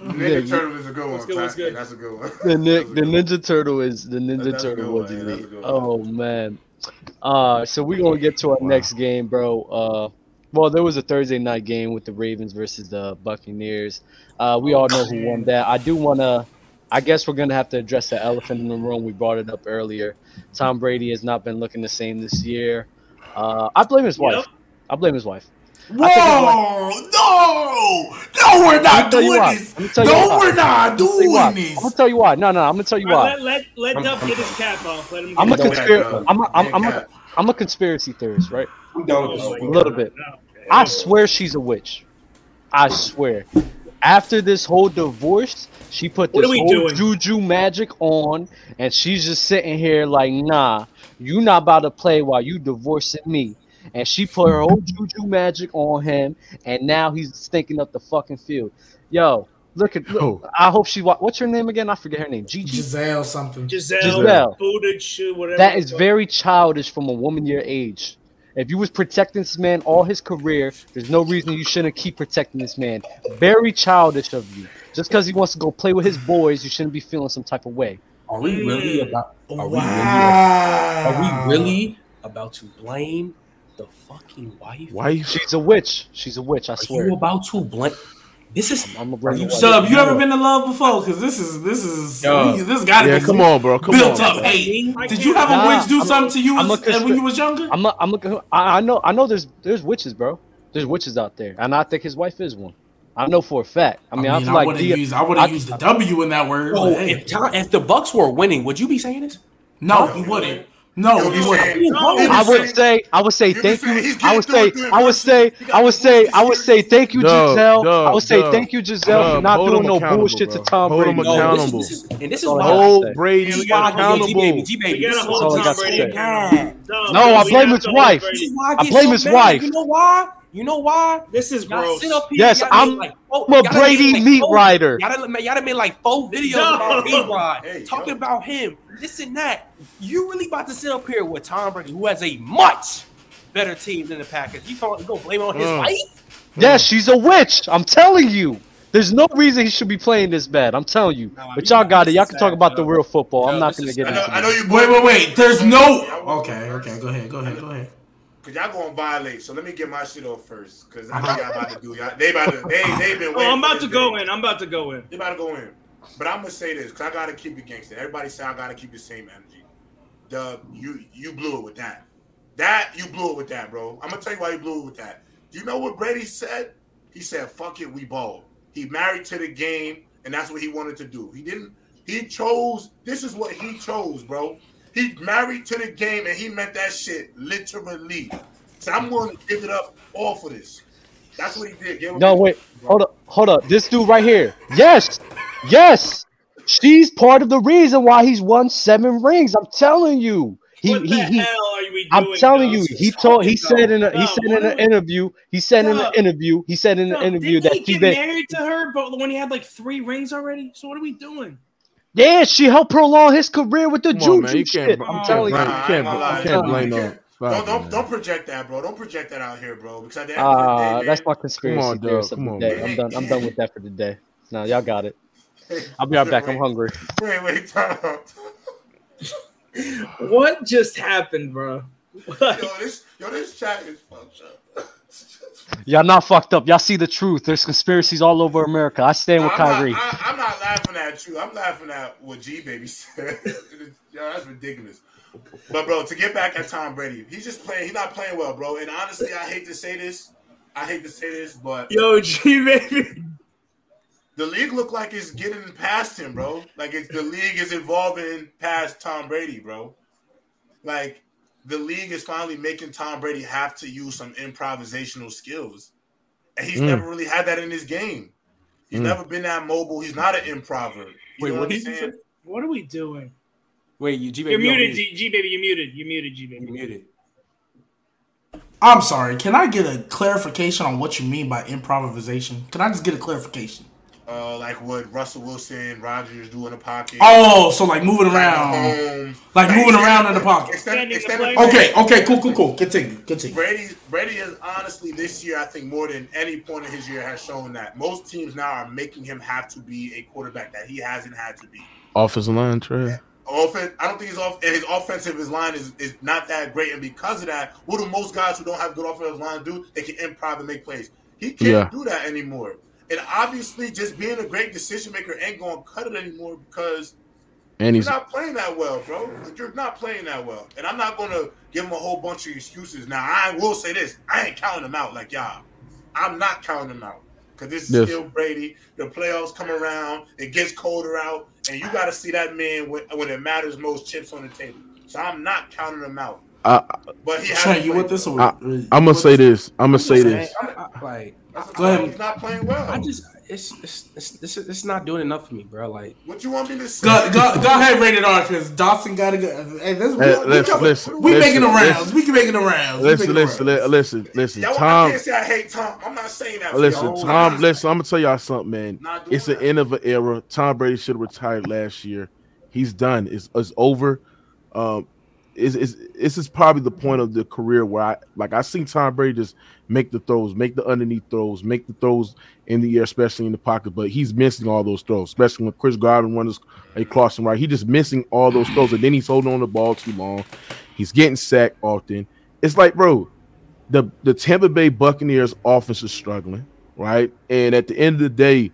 Ninja Nick, Turtle is a good one. good, good? That's a good one. the Nick, That's the good one. Ninja Turtle is the Ninja That's Turtle good was one, yeah, elite. a good. Oh man. Uh, so we're gonna get to our next game, bro. Uh, well, there was a Thursday night game with the Ravens versus the Buccaneers. Uh, we all know who won that. I do wanna. I guess we're gonna have to address the elephant in the room. We brought it up earlier. Tom Brady has not been looking the same this year. Uh, I blame his wife. Yep. I blame his wife. Whoa! No! No, we're not doing this. I'ma tell you No, why. we're not I'm gonna tell you why. doing I'm gonna tell you why. No, no, I'm gonna tell you why. right, let let, let Duff get his cap off. Let him. Get I'm a his Don't cap do that, conspiracy. I'm a, I'm, I'm, Man, a, cap. I'm a conspiracy theorist, right? I'm done with Oh, this. A little bit. I swear she's a witch. I swear. After this whole divorce, she put this whole doing? juju magic on, and she's just sitting here like, nah, you not about to play while you divorcing me. And she put her whole juju magic on him, and now he's stinking up the fucking field. Yo, look at. Look, Oh. I hope she. wa- What's her name again? I forget her name. Gigi. Gisele something. Gisele, Gisele. Buttigieg, whatever. That the very childish from a woman your age. If you was protecting this man all his career, there's no reason you shouldn't keep protecting this man. Very childish of you. Just because he wants to go play with his boys, you shouldn't be feeling some type of way. Are we really about? Are we really? Are we really about to blame the fucking wife? Wife. She's a witch. She's a witch. I Are swear. you about to blame? This is. I'm a Are brother. you wife. Sub, you ever been in love before? Because this is this is Yo. this gotta Yeah, be come on, bro. Come built on. up hate. Did you have can't- a Nah, witch do I'm a- something to you I'm a when you was younger? I'm. A, I'm. A, I I know. I know. There's. There's witches, bro. There's witches out there, and I think his wife is one. I know for a fact. I mean, I, I, mean, feel I like wouldn't Dia- use I would have I- used the W in that word. Bro, but hey. if, if the Bucs were winning, would you be saying this? no, No, he he wouldn't. No, Yo, he wouldn't. No, I would say, I would say thank you. I would say, I would say, I would say, I would say thank you, Dub, Gisele. I would say thank you, Gisele, for not hold doing no bullshit to bro. Tom Hold him Brady. Accountable. this, this is, and this is That's all why. Hold. Brady Yeah, we This is why I gotta go, G accountable. baby, G We baby. gotta This is hold all I Tom Brady accountable. No, I blame his wife. Brady. This is why I, I blame his wife. You know why? You know why? This is Y'all gross. sit up here. Yes, I'm- like, four, I'm a Brady made like meat four- rider. Y'all done, y'all done made like four videos No. about A-Rod, Hey, talking yo. about him, this and that. You really about to sit up here with Tom Brady, who has a much better team than the Packers. You gonna, you gonna blame it on his Mm. wife? Yes, she's a witch. I'm telling you. There's no reason he should be playing this bad. I'm telling you. Nah, But you- y'all got it. Y'all is can talk sad, about the real football. I'm not gonna get I into know, I know you. Wait, wait, wait. There's no. Okay, okay. Go ahead. Go ahead. Go ahead. Cause y'all going to violate, so let me get my shit off first. Cause I Uh-huh. know y'all about to do. Y'all, they about to. They they been. <laughs> Waiting Oh, I'm about to go day. in. I'm about to go in. They about to go in. But I'm gonna say this because I gotta keep it gangster. Everybody say I gotta keep the same energy. Dub, you you blew it with that. That you blew it with that, bro. I'm gonna tell you why you blew it with that. Do you know what Brady said? He said, "Fuck it, we ball." He married to the game, and that's what he wanted to do. He didn't. He chose. This is what he chose, bro. He married to the game, and he meant that shit literally. So I'm going to give it up all for this. That's what he did. Give No, wait. Hold up. Hold up. This dude right here. Yes. Yes. She's part of the reason why he's won seven rings. I'm telling you. He what he the he. hell are we doing? I'm telling you, he told he said in a he Dub, said in an we- interview, he said in an interview, he said in an Dub, interview didn't that he get been married to her, but when he had like three rings already. So what are we doing? Yeah, she helped prolong his career with the Come on, man. juju You shit. can't. I'm You telling can't you. blame. Nah, You can't. I ain't gonna lie. You can't blame You no. can't- Don't don't don't project that, bro. Don't project that out here, bro. Because at the end of the day, that's my conspiracy on, Dub. theorist of Come the on, day. man. I'm done. I'm done with that for the day. No, y'all got it. <laughs> I'll be right back. I'm hungry. Wait, wait, time. What just happened, bro? Yo, this yo, this chat is fucked up. Y'all not fucked up. Y'all see the truth. There's conspiracies all over America. I stand with I'm, not, Kyrie. I, I'm not laughing at you. I'm laughing at what G Baby <laughs> said. Yo, that's ridiculous. But bro, to get back at Tom Brady, he's just playing. He's not playing well, bro. And honestly, I hate to say this. I hate to say this, but Yo, G baby. the league look like it's getting past him, bro. Like it's the league is evolving past Tom Brady, bro. Like the league is finally making Tom Brady have to use some improvisational skills, and he's Mm. never really had that in his game. He's Mm. never been that mobile. He's not an improver. You Wait, know what what I'm did you saying? What are we doing? Wait, you G baby. You're muted. G, G baby. You're muted. You're muted, G baby. You baby. muted. I'm sorry. Can I get a clarification on what you mean by improvisation? Can I just get a clarification? Uh, like what Russell Wilson, Rodgers do in the pocket. Oh, so like moving around, Mahomes. like moving around in the pocket. Extend, Extending the. Okay, okay, cool, cool, cool. Continue, continue. Brady, Brady has honestly this year, I think more than any point in his year, has shown that most teams now are making him have to be a quarterback that he hasn't had to be. Offensive line, Trey. Offense, I don't think his off and his offensive his line is, is not that great, and because of that, what do most guys who don't have good offensive line do? They can improv and make plays. He can't Yeah. do that anymore. And obviously, just being a great decision maker ain't gonna cut it anymore because And you're he's not playing that well, bro. Like, you're not playing that well. And I'm not gonna give him a whole bunch of excuses. Now, I will say this: I ain't counting him out like y'all. I'm not counting him out because this is Yes. still Brady. The playoffs come around, it gets colder out, and you got to see that man when, when it matters most. Chips on the table. So I'm not counting him out. I, But he Trey, you with this? Or, I- I'm gonna say this. I'm gonna say this. I, I, like, Go ahead. He's not playing well. I just, it's, it's, it's, it's, it's not doing enough for me, bro. Like, what you want me to say? Go, go, go ahead, rated R, because Dawson got to go. Hey, this, Hey, we, listen, we, listen, we making the listen, rounds. We can make the rounds. Listen, listen, rounds. li- listen, listen. Y'all, I can't say I hate Tom. I'm not saying that. for listen, y'all. I'm Tom. not- Listen, I'm gonna tell y'all something, man. Not doing It's the end of an era. Tom Brady should have retired last year. He's done. It's, it's over. Um, it's, it's, this is probably the point of the career where I like I seen Tom Brady just make the throws, make the underneath throws, make the throws in the air, especially in the pocket. But he's missing all those throws, especially when Chris Godwin runs a crossing right. He just missing all those throws, and then he's holding on the ball too long. He's getting sacked often. It's like, bro, the the Tampa Bay Buccaneers offense is struggling, right? And at the end of the day,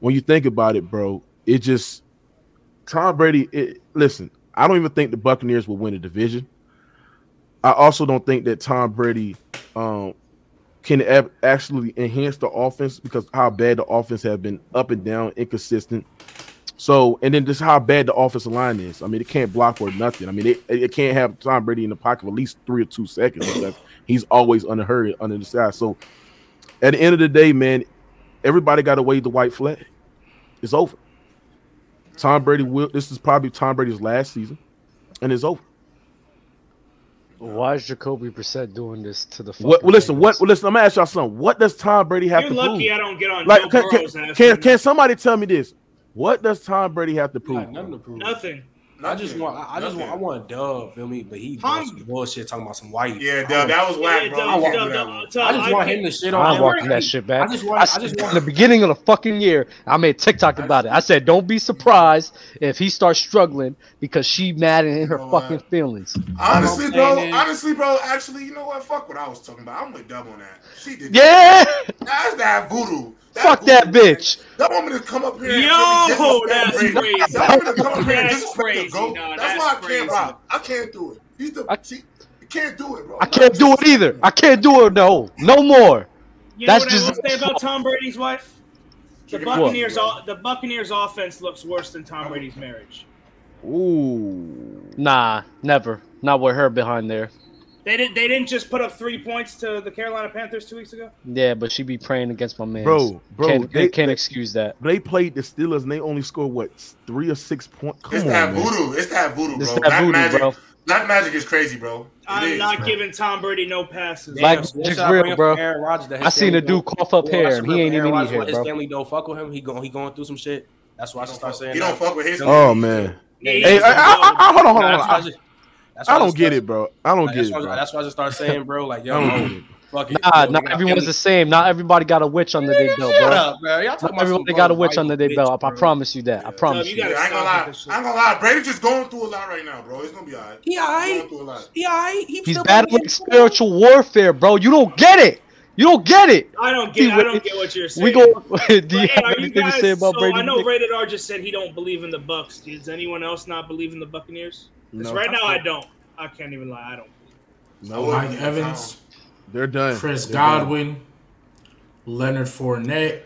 when you think about it, bro, it just Tom Brady. It, listen, I don't even think the Buccaneers will win a division. I also don't think that Tom Brady um, can ab- actually enhance the offense because how bad the offense have been up and down, inconsistent. So, and then just how bad the offensive line is. I mean, it can't block or nothing. I mean, it, it can't have Tom Brady in the pocket for at least three or two seconds because he's always under hurry under the side. So, at the end of the day, man, everybody got to wave the white flag. It's over. Tom Brady will. This is probably Tom Brady's last season, and it's over. Why is Jacoby Brissett doing this to the? What? Well, listen. What? Bengals? Well, listen. I'm gonna ask y'all something. What does Tom Brady have to prove? You're to lucky prove? I don't get on Like, Joe can, can, Burrow's ass. can, can somebody tell me this? What does Tom Brady have to prove? nothing to prove. Nothing. I just want, I, I just want, I want a dub, feel me? But he doing some bullshit talking about some white. Yeah, I Dub, that was whack, Yeah, bro. Dub, You can't Dub, Dub. Dub, I just I want him to shit on. I'm walking that shit back. I just want, I said just in the beginning of the fucking year, I made TikTok about it. I said, "Don't be surprised if he starts struggling because she mad and in her You know what? fucking feelings." Honestly, bro. Honestly, bro. Actually, you know what? Fuck what I was talking about. I'm with Dub on that. She did. Yeah, That's that voodoo. Fuck voodoo, that bitch. That woman to come up here. and Yo, really that's disrespect Brady. crazy. That woman to come up here and That's disrespect the crazy. No, that's, that's why I can't crazy. rock. I can't do it. He's the. I- she, can't do it, bro. I can't do it either. I can't do it. No, no more. You That's know what just- I will say about Tom Brady's wife? The Buccaneers, o- the Buccaneers offense looks worse than Tom Brady's marriage. Ooh. Nah, never. Not with her behind there. They didn't. They didn't just put up three points to the Carolina Panthers two weeks ago. Yeah, but she be praying against my man. Bro, bro, can't, they- can't they- excuse that. They played the Steelers and they only scored what three or six points. Come It's on, that man. voodoo. It's that voodoo, bro. It's Black that voodoo, magic. bro. Black magic is crazy, bro. It I'm is, not bro. giving Tom Brady no passes. Like- Damn, Magic's real, bro. Aaron Rodgers I seen a dude cough up hair and he ain't even eat Rodgers, hair, His bro. family don't fuck with him. He going, he going through some shit. That's why I should start saying. He don't fuck with his. Oh man. Hey, he's I, I, I, I- hold on, hold on. That's I I, just- that's why I don't just get start- it, bro. I don't like, get That's it, why that's why I just start saying, bro. Like, yo, I don't bro, get it. fuck it. Nah, Yo, not everyone's the same. Not everybody got a witch under their belt, Shut bro. up, bro. Y'all talking Not about everybody got a witch under their bitch, belt. I promise you that. I promise you you. I ain't gonna lie. with this shit. I ain't gonna lie. Brady's just going through a lot right now, bro. It's gonna be alright. He He's alright. going through a lot. He alright. He's battling spiritual warfare, bro. You don't get it. You don't get it. I don't get. I don't get what you're saying. We go. <laughs> Do you hey, have are you anything to say about so Brady? I know Rated R just said he don't believe in the Bucks. Does anyone else not believe in the Buccaneers? Because No. right now I don't. I can't even lie. I don't. No, Mike Evans, they're done. Chris They're done. Godwin, Leonard Fournette,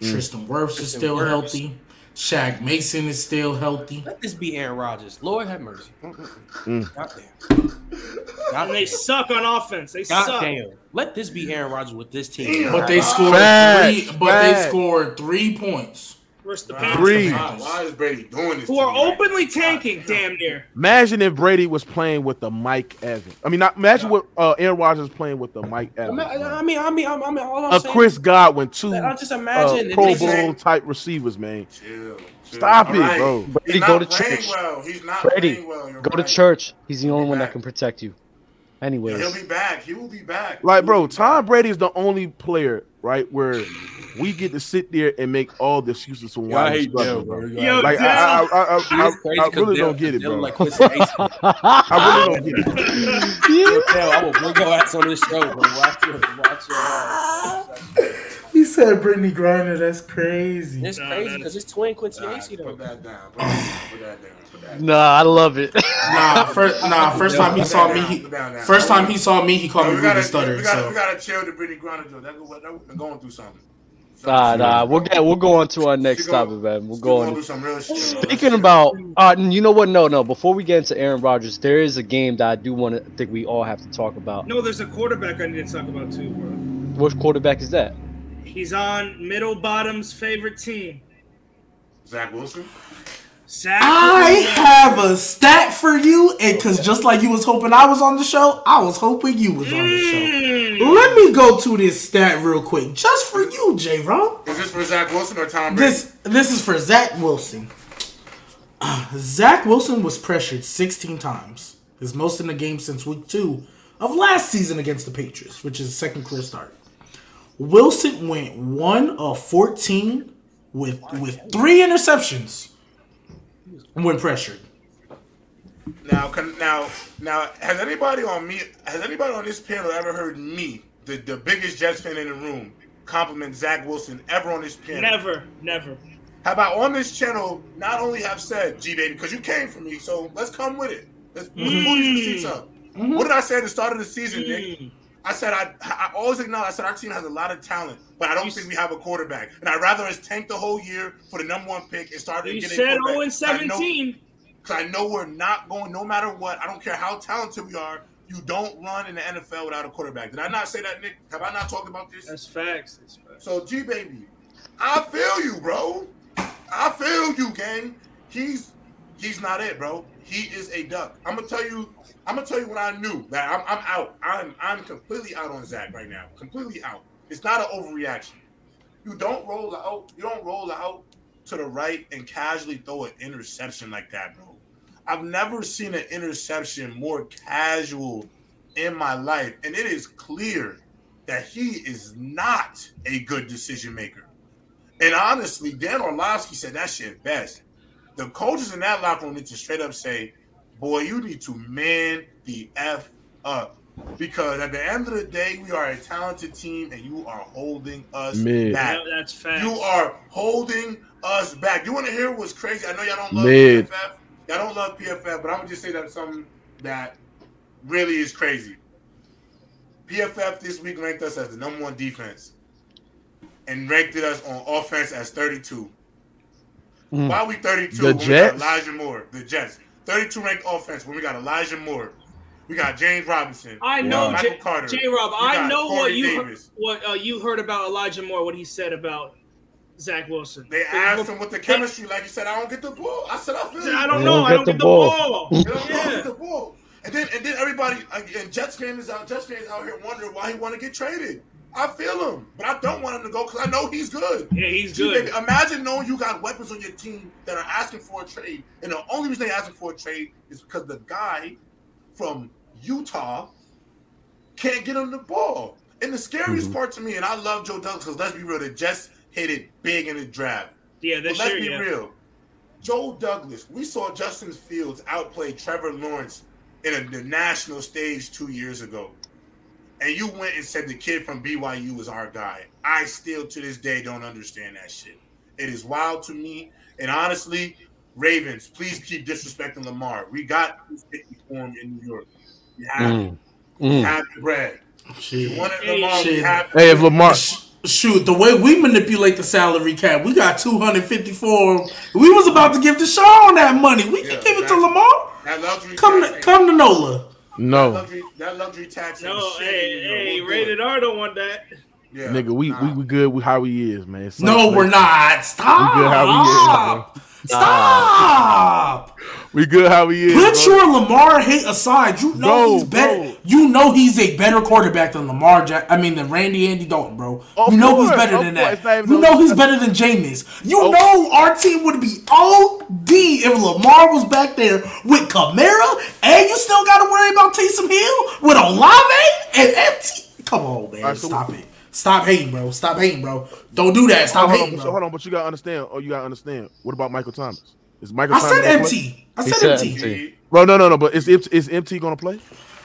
Mm. Tristan Wirfs is still Wirfs. healthy. Shaq Mason is still healthy. Let this be Aaron Rodgers. Lord have mercy. Mm. Goddamn. And they suck on offense. They suck. Goddamn. Let this be Aaron Rodgers with this team. But they scored Facts, three. But they scored three points. Versus the Nah, Panthers. Breeze. Why, why is Brady doing this? Who are me, man? openly tanking, damn near. Imagine if Brady was playing with the Mike Evans. I mean, not imagine what uh, Aaron Rodgers playing with the Mike I Evans. mean, I mean, I mean, I mean, all I'm saying. A saying Chris Godwin, two I just uh, Pro Bowl type receivers, man. Chill, chill. Stop All it, right. bro. Brady, go to church. well. He's not Brady, well. You're Go to church. He's the only Be one that can protect you. Anyways, He'll be back. He will be back. Like, bro, Tom. Brady is the only player, right, where we get to sit there and make all the excuses for why he's hate struggling, bro. bro. Yo, Like, I, I, I, I, I, I, I really don't get it, bro. Like Quincy Mason. <laughs> <laughs> I really don't get it. Yo, I will bring your ass on this show, bro. Watch your, watch your ass. He <laughs> said Brittney Griner. That's crazy. It's Nah, crazy because it's twin Quincy Nah, Mason, though. put that down. Put that down. Put that down. Put that down. nah, I love it. <laughs> Nah, first, nah, first time he saw me, he, Put that down. first time he saw me, he called No, me we Ruben gotta, Stutter. we gotta, So we gotta chill the Brittney Griner though. That go, that, we're going through something. nah, nah. We'll get we'll go on to our next gonna- topic, man. We'll We're go going on. through some real shit. bro. Let's Speaking about, uh, you know what? No, no. Before we get into Aaron Rodgers, there is a game that I do want to think we all have to talk about. No, there's a quarterback I need to talk about too, bro. Which quarterback is that? He's on middle bottom's favorite team. Zach Wilson. Zach I Wilson. have a stat for you, and because just like you was hoping I was on the show, I was hoping you was on the show. Mm. Let me go to this stat real quick, just for you, J. Rob. Is this for Zach Wilson or Tom Brady? This this is for Zach Wilson. <sighs> Zach Wilson was pressured 16 times, his most in the game since week two of last season against the Patriots, which is his second clear start. Wilson went one of 14 with with three interceptions when pressured. Now, can, now, now, has anybody on me? Has anybody on this panel ever heard me, the, the biggest Jets fan in the room, compliment Zach Wilson ever on this panel? Never, never. How about on this channel? Not only have said G baby because you came for me, so let's come with it. Let's, let's pull these receipts up. Mm-hmm. What did I say at the start of the season, Nick? Mm-hmm. I said I, I always acknowledge. I said our team has a lot of talent, but I don't You think we have a quarterback. And I'd rather us tank the whole year for the number one pick and start You said quarterback. 0 and 17. because I know we're not going, no matter what. I don't care how talented we are. You don't run in the NFL without a quarterback. Did I not say that, Nick? Have I not talked about this? That's facts. That's facts. So, G baby, I feel you, bro. I feel you, gang. He's he's not it, bro. He is a duck. I'm gonna tell you. I'm gonna tell you what I knew. That I'm, I'm out. I'm I'm completely out on Zach right now. Completely out. It's not an overreaction. You don't roll out. You don't roll out to the right and casually throw an interception like that, bro. I've never seen an interception more casual in my life, and it is clear that he is not a good decision maker. And honestly, Dan Orlovsky said that shit best. The coaches in that locker room need to straight up say, "Boy, you need to man the f up." Because at the end of the day, we are a talented team, and you are holding us Mid. back. Yeah, that's facts. You are holding us back. You want to hear what's crazy? I know y'all don't love Mid. PFF. Y'all don't love PFF, but I'm gonna just say that something that really is crazy. PFF this week ranked us as the number one defense, and ranked us on offense as 32. Mm. Why are we 32? The when we Jets? Elijah Moore. The Jets. 32 ranked offense when we got Elijah Moore. We got James Robinson. I know, got Michael J, Carter. J Rob. I got know what Corey you heard, Davis. what uh, you heard about Elijah Moore. What he said about Zach Wilson. They asked him with the chemistry, like he said, I don't get the ball. I said, I feel you. I don't know. don't I don't the get the ball. ball. <laughs> <laughs> They don't get the ball. And then and then everybody and Jets fans out Jets fans out here wondering why he want to get traded. I feel him, but I don't want him to go because I know he's good. Yeah, he's Gee, good. baby, imagine knowing you got weapons on your team that are asking for a trade, and the only reason they asking for a trade is because the guy from Utah can't get him the ball. And the scariest mm-hmm. part to me, and I love Joe Douglas because let's be real, the Jets hit it big in the draft. Yeah, But this let's year, be yeah. real. Joe Douglas, we saw Justin Fields outplay Trevor Lawrence in a, the national stage two years ago. And you went and said the kid from BYU was our guy. I still to this day don't understand that shit. It is wild to me. And honestly, Ravens, please keep disrespecting Lamar. We got 50 for in New York. We have, Mm. we Mm. have the bread. Shit. Wanted Hey, Lamar. We shit. have Hey, if Lamar, Shoot, the way we manipulate the salary cap, we got 254. We was about to give Deshaun that money. We Yeah, can give it to. Lamar. Come to, come to NOLA. That no, luxury, that luxury tax. ain't No, shit, hey, you know, hey, we'll do it. rated R don't want that. Yeah, Nigga, we, nah. we we good with how he is, man. Saints No, we're not. Stop. We good how he is, Stop. We good how he is. Put bro. your Lamar hate aside. You know Bro, he's better. bro. You know he's a better quarterback than Lamar. Jack- I mean, than Randy Andy Dalton, bro. Of you know he's better than course. that. It's not even You know he's better than Jameis. You Oh. know our team would be OD if Lamar was back there with Kamara, and you still got to worry about Taysom Hill with Olave and MT. Come on, man. Right, so- Stop it. Stop hating, bro. Stop hating, bro. Don't do that. Stop Hold on, hating, but, bro. hold on, but you gotta understand. Oh, you gotta understand. What about Michael Thomas? Is Michael I said gonna play? MT. I said said MT. MT. Bro, no, no, no. But is is, is MT gonna play?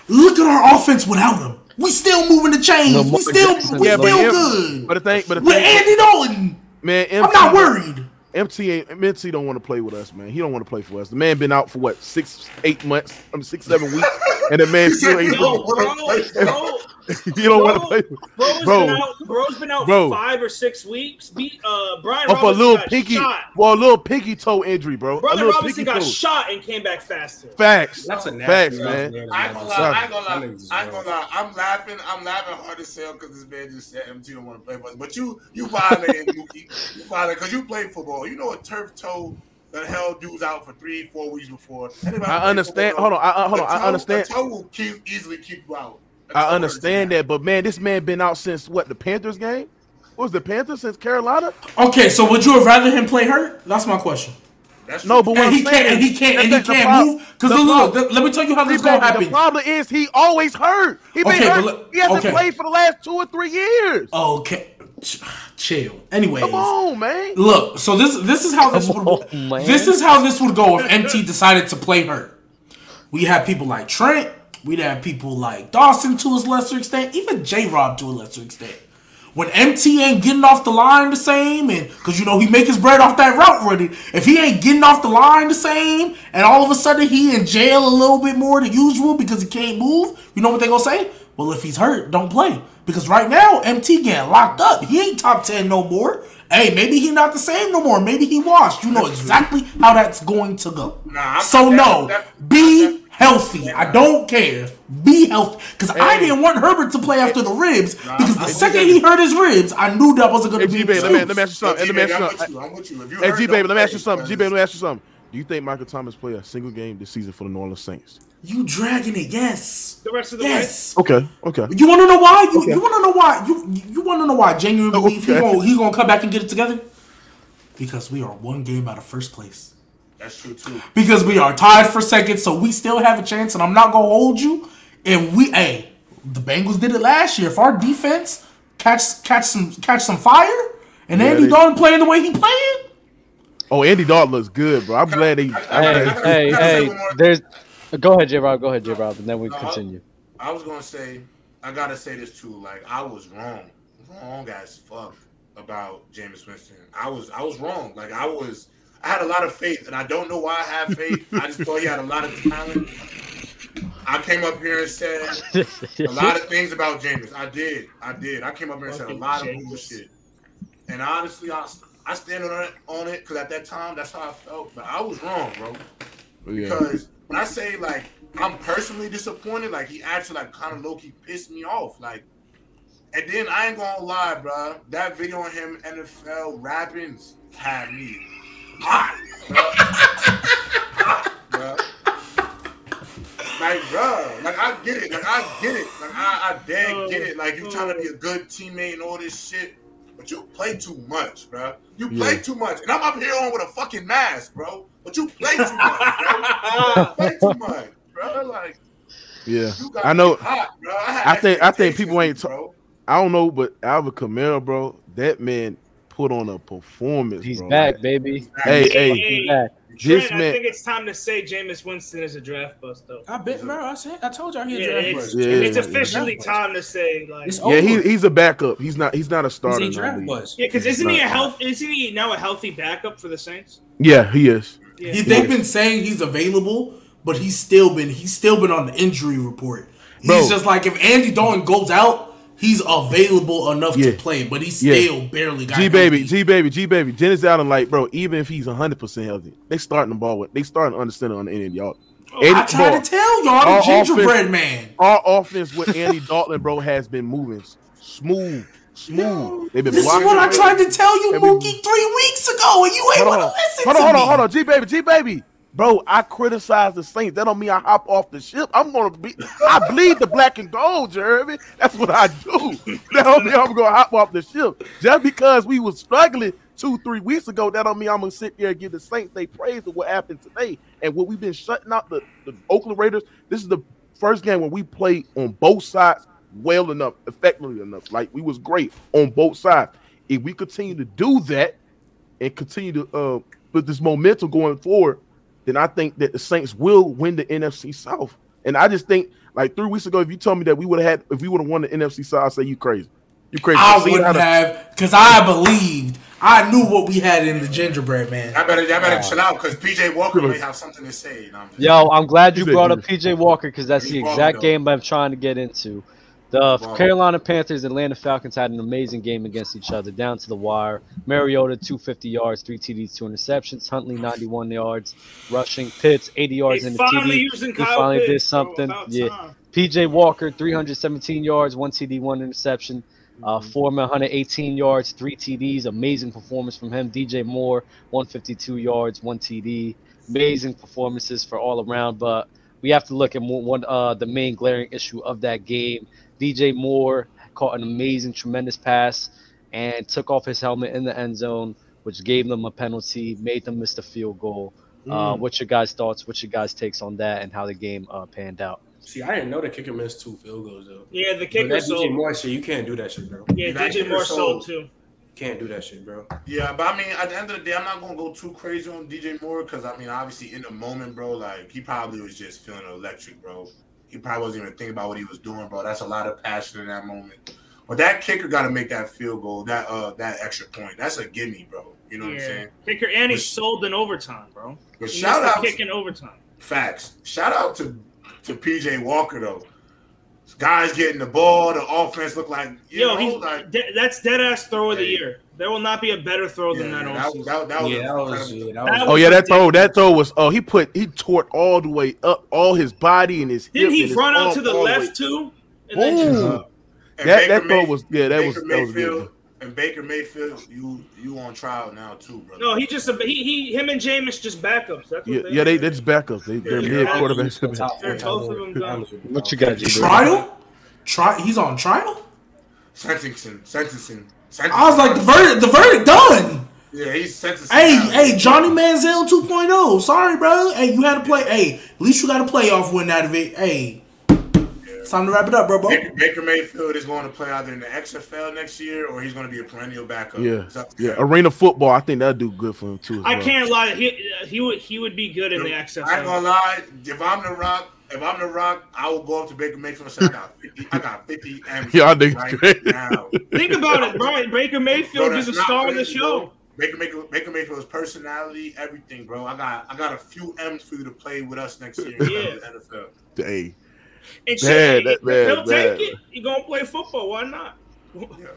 Look at our offense without him. We still moving the chains. Lamar we still, Jackson, we Yeah, but still M- good. But the thing, but the With thing, Andy Dalton, man, MT, I'm not worried. MT ain't MT don't want to play with us, man. He don't want to play for us. The man been out for what six, eight months, I mean six, seven weeks, <laughs> and the man still ain't. No, Bro, bro, <laughs> bro, he don't want to play. bro's Bro. been out. Bro's been out Bro. for five or six weeks. Beat uh, Brian Off a little got pinky, shot. well, a little pinky toe injury, bro. a Brother little Robinson pinky got toe. shot and came back faster. Facts. That's a Facts, nasty man. I ain't gonna lie. I ain't gonna lie. I ain't gonna lie. I'm laughing. I'm laughing hard as hell because this man just said MT don't want to play for us. But you, you violating Mookie. You violating because you played football. You know a turf toe that held dudes out for three, four weeks before. Anybody I understand. Hold on. I, I- hold a on. I understand. Toe will keep, easily keep you out. A toe I understand that, but man, this man been out since what the Panthers game? What was the Panthers since Carolina? Okay, so would you have rather him play hurt? That's my question. That's No, true. but what And I'm he can't. And he can't. And he the- the can't move. Because the look, let me tell you how this See, gonna baby, the problem is he always hurt. He been Okay, hurt. look- he hasn't okay. played for the last two or three years. Okay, chill. Anyways, Come on, man. look. So this this is how this Come would on, this is how this would go if MT decided to play hurt. We have people like Trent. We'd have people like Dawson to a lesser extent, even J Rob to a lesser extent. When MT ain't getting off the line the same, and because you know he make his bread off that route running, if he ain't getting off the line the same, and all of a sudden he in jail a little bit more than usual because he can't move, you know what they gonna say? Well, if he's hurt, don't play because right now MT getting locked up. He ain't top ten no more. Hey, maybe he not the same no more. Maybe he washed. You know <laughs> exactly how that's going to go. Nah, so that- no, that- be healthy. I don't care. Be healthy. Because I didn't want Herbert to play after the ribs. because the I- second I- he hurt his ribs, I knew that wasn't going Hey, to be G baby, the let me, let me ask you Yo, something. G, Let me ask you something. you. I'm with you. If you Hey, G baby, let me ask you something. G because- baby, let me ask you something. Do you think Michael Thomas play a single game this season for the New Orleans Saints? You dragging it, yes. The rest of the way. Yes. Okay, okay. You want to know why? You, Okay. you want to know why? You you want to know why? I genuinely believe he Okay. gonna he gonna come back and get it together. Because we are one game out of first place. That's true too. because we are tied for second, so we still have a chance. And I'm not gonna hold you. If we, hey, the Bengals did it last year. If our defense catch catch some catch some fire, and Yeah, Andy they- Dalton playing the way he playing, Oh, Andy Dalton looks good, bro. I'm glad he. I- I- Hey, I- I- I- hey, I gotta say hey. There's. Go ahead, J. Rob. Go ahead, J. Rob, and then we No, I- continue. I was gonna say, I gotta say this too. Like I was wrong, wrong as fuck about Jameis Winston. I was, I was wrong. Like I was, I had a lot of faith, and I don't know why I have faith. I just thought he had a lot of talent. I came up here and said a lot of things about Jameis. I did, I did. I came up here and said a lot of bullshit. And honestly, I, I stand on it, on it, because at that time, that's how I felt. But I was wrong, bro. Oh, yeah. Because when I say like I'm personally disappointed, like he actually like kind of low key pissed me off. Like, and then I ain't gonna lie, bro. That video on him NFL rapping had me Like, bro, like I get it, like I get it, like I, I dead get it. Like you trying to be a good teammate and all this shit, but you play too much, bro. You play Yeah. too much, and I'm up here on with a fucking mask, bro. But you play too much, bro. You play too much, bro. Like yeah. I know. hot. I, I think- I think people ain't. I don't know, but Alvin Kamara, bro, that man put on a performance. He's bro. back, baby. Hey, hey, He's back. this Trent, I think it's time to say Jameis Winston is a draft bust, though. I bet, bro. I said, I told y'all he Yeah, a draft it's, bust. Yeah, it's officially yeah. time to say like. Yeah, he, he's a backup. He's not. He's not a starter. He's a draft bust. Yeah, because isn't he a Not- health? Isn't he now a healthy backup for the Saints? Yeah, he is. Yeah. He- they've been saying he's available, but he's still been he's still been on the injury report. He's Bro. just like if Andy Dalton goes out, he's available enough Yeah. to play, but he Yeah. still barely got G baby. G baby, G baby. Dennis Allen, like, bro, even if he's hundred percent healthy, they starting the ball with. They starting to understand on the end of y'all. Oh, I Andy- tried bro, to tell y'all, the gingerbread offense- man. Our offense with Andy Dalton, bro, has been moving smooth smooth. They've been This is what I tried to tell you, been- Mookie, three weeks ago, and you ain't want to listen hold on, hold on, hold on, G baby, G baby. Bro, I criticize the Saints. That don't mean I hop off the ship. I'm gonna be. I bleed the black and gold, Jeremy. That's what I do. <laughs> That don't mean I'm gonna hop off the ship. Just because we was struggling two, three weeks ago, that don't mean I'm gonna sit there and give the Saints they praise of what happened today and what we've been shutting out the, the Oakland Raiders. This is the first game where we played on both sides well enough, effectively enough. Like we was great on both sides. If we continue to do that and continue to uh with this momentum going forward, then I think that the Saints will win the NFC South. And I just think like three weeks ago, if you told me that we would have had if we would have won the NFC South, I'd say you crazy. You crazy. I See wouldn't have, because I believed, I knew what we had in the gingerbread man. I better, I better chill out because PJ Walker may have something to say. You know what I'm Yo, I'm glad you brought up PJ Walker because that's the exact game I'm trying to get into. The Wrong. Carolina Panthers and Atlanta Falcons had an amazing game against each other, down to the wire. Mariota 250 yards, three TDs, two interceptions. Huntley 91 yards, rushing. Pitts 80 yards They in the finally TD. using He Kyle finally did Pitts, bro. something. About Yeah. time. PJ Walker 317 yards, one TD, one interception. Uh, Mm-hmm. Foreman 118 yards, three TDs. Amazing performance from him. DJ Moore 152 yards, one TD. Amazing performances for all around. But we have to look at one, one uh, the main glaring issue of that game. DJ Moore caught an amazing, tremendous pass and took off his helmet in the end zone, which gave them a penalty, made them miss the field goal. Uh, Mm. what's your guys' thoughts? What's your guys' takes on that and how the game uh, panned out? See, I didn't know the kicker missed two field goals though. Yeah, the But kicker that DJ sold. Moore shit, you can't do that shit, bro. Yeah, That DJ kicker Moore sold. sold too. Can't do that shit, bro. Yeah, but I mean, at the end of the day, I'm not gonna go too crazy on DJ Moore because I mean, obviously, in the moment, bro, like he probably was just feeling electric, bro. He probably wasn't even thinking about what he was doing, bro. That's a lot of passion in that moment. But that kicker got to make that field goal, that uh, that extra point. That's a gimme, bro. You know what I'm saying? kicker, and he But- sold in overtime, bro. But He shout missed the out, kick in overtime. facts. Shout out to to PJ Walker though. Guys getting the ball, the offense look like you Yo, know, he's like de- that's dead ass throw of the year. There will not be a better throw yeah, than that that, season. that, that was yeah, that was, yeah, that That was. Oh yeah, that throw, that throw was. Oh, he put he tore it all the way up, all his body and his. Didn't he and his run out to the all way- left too? And then just, Boom. And That Baker that throw was yeah, that was Baker that was Mayfield good. and Baker Mayfield, you you on trial now too, brother. no, he just he, he him and Jameis just backups. That's what Yeah, they yeah, they are. they just backups. They they're Yeah, mid yeah. quarterbacks. They're four both of them done. What you got, G? Trial? Try. He's on trial. sentencing, sentencing, sentencing. I was like, the verdict, the verdict done. Yeah, he's sentencing. Hey, now. hey, Johnny Manziel 2.0. Sorry, bro. Hey, you had to play. Hey, at least you got a playoff win out of it. Hey, it's time to wrap it up, bro. bro. Baker, Baker Mayfield is going to play either in the XFL next year or he's going to be a perennial backup. Yeah, It's up to yeah. Arena football, I think that'll do good for him too. I well. can't lie. He he would he would be good in the XFL. I'm gonna lie. If I'm the Rock, if I'm the Rock, I will go up to Baker Mayfield and say, "I got 50, I got 50 M's <laughs> Y'all niggas right crazy. now." Think about it, bro. Baker Mayfield Bro, is the that's not star of the show. Baker, Baker, Baker Mayfield's personality, everything, bro. I got, I got a few M's for you to play with us next year in Yeah. the NFL. Hey, And Man, shit, that- man, he'll take it. He gonna play football. Why not? Yeah.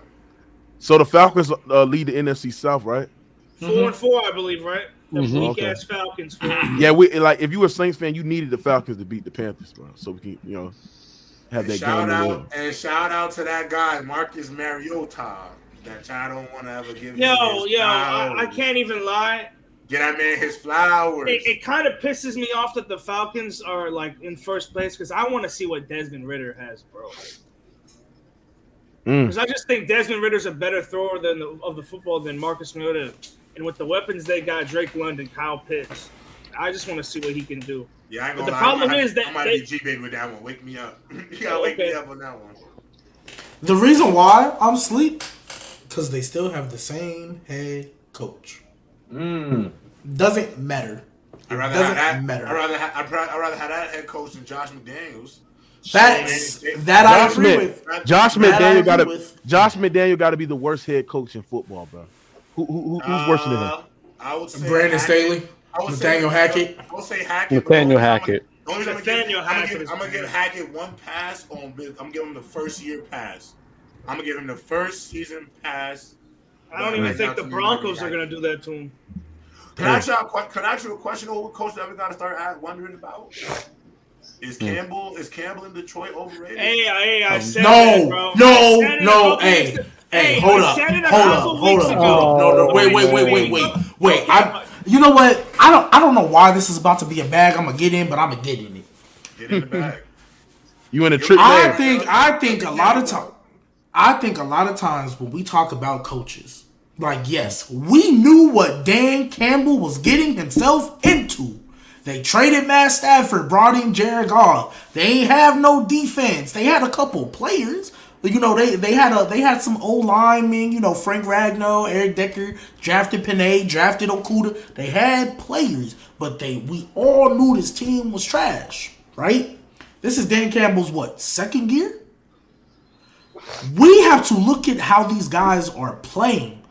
so the Falcons uh, lead the NFC South, right? 4 Mhm. and four, I believe, right? The Mhm. weak Okay. ass Falcons. four. <clears throat> Yeah, we like if you were a Saints fan, you needed the Falcons to beat the Panthers, bro. So we can, you know, have And that shout game. to out and shout out to that guy Marcus Mariota that y'all don't want to ever give. Yo, him his yo, I, I can't even lie. get that man his flowers. It, it kind of pisses me off that the Falcons are like in first place because I want to see what Desmond Ridder has, bro. Mm. Because I just think Desmond Ridder's a better thrower than the, of the football than Marcus Mariota, and with the weapons they got, Drake London, Kyle Pitts. I just want to see what he can do. yeah, I ain't gonna the lie. problem I might, is that I might they- be G baby with that one. Wake me up. <laughs> you gotta wake me up on that one. The reason why I'm asleep, because they still have the same head coach. Mm. Doesn't matter. It I'd rather have doesn't that. matter. I'd rather ha- I'd, pra- I'd rather have that head coach than Josh McDaniels. That's Shit, that I Josh agree Smith. with. Josh That McDaniel got to with. Josh McDaniel got to be the worst head coach in football, bro. Who, who, who who's worse than him? Uh, I would say Brandon Hackett. Staley, I would say Nathaniel Hackett. I would say Hackett. Nathaniel Hackett. the only reason I'm gonna give- Nathaniel I'm gonna Hackett give, I'm gonna give. Hackett one pass on. I'm gonna give him the first year pass. I'm gonna give him the first season pass. I don't even think the Broncos are gonna do that to him. Can I ask you a can I ask you a question? Over coach that we got to start wondering about? Is Hmm. Campbell is Campbell in Detroit overrated? Hey, hey, I said No, that, bro. no, I said a no, hey. Weeks ago. Hey, Hey, hold up, said it hold up, hold up. No, no, oh, wait, wait, wait, wait, wait, wait. I, you know what? I don't, I don't know why this is about to be a bag. I'm gonna get in, but I'm gonna get in it. Get in the bag. <laughs> You in a trick I bag. think, I think a lot of time, I think a lot of times when we talk about coaches, like yes, we knew what Dan Campbell was getting himself into. They traded Matt Stafford, brought in Jared Goff. They ain't have no defense. They had a couple players. You know, they they had a they had some old linemen, you know, Frank Ragnow, Eric Decker, drafted Penei, drafted Okudah. They had players, but they we all knew this team was trash, right? This is Dan Campbell's what, second year? We have to look at how these guys are playing.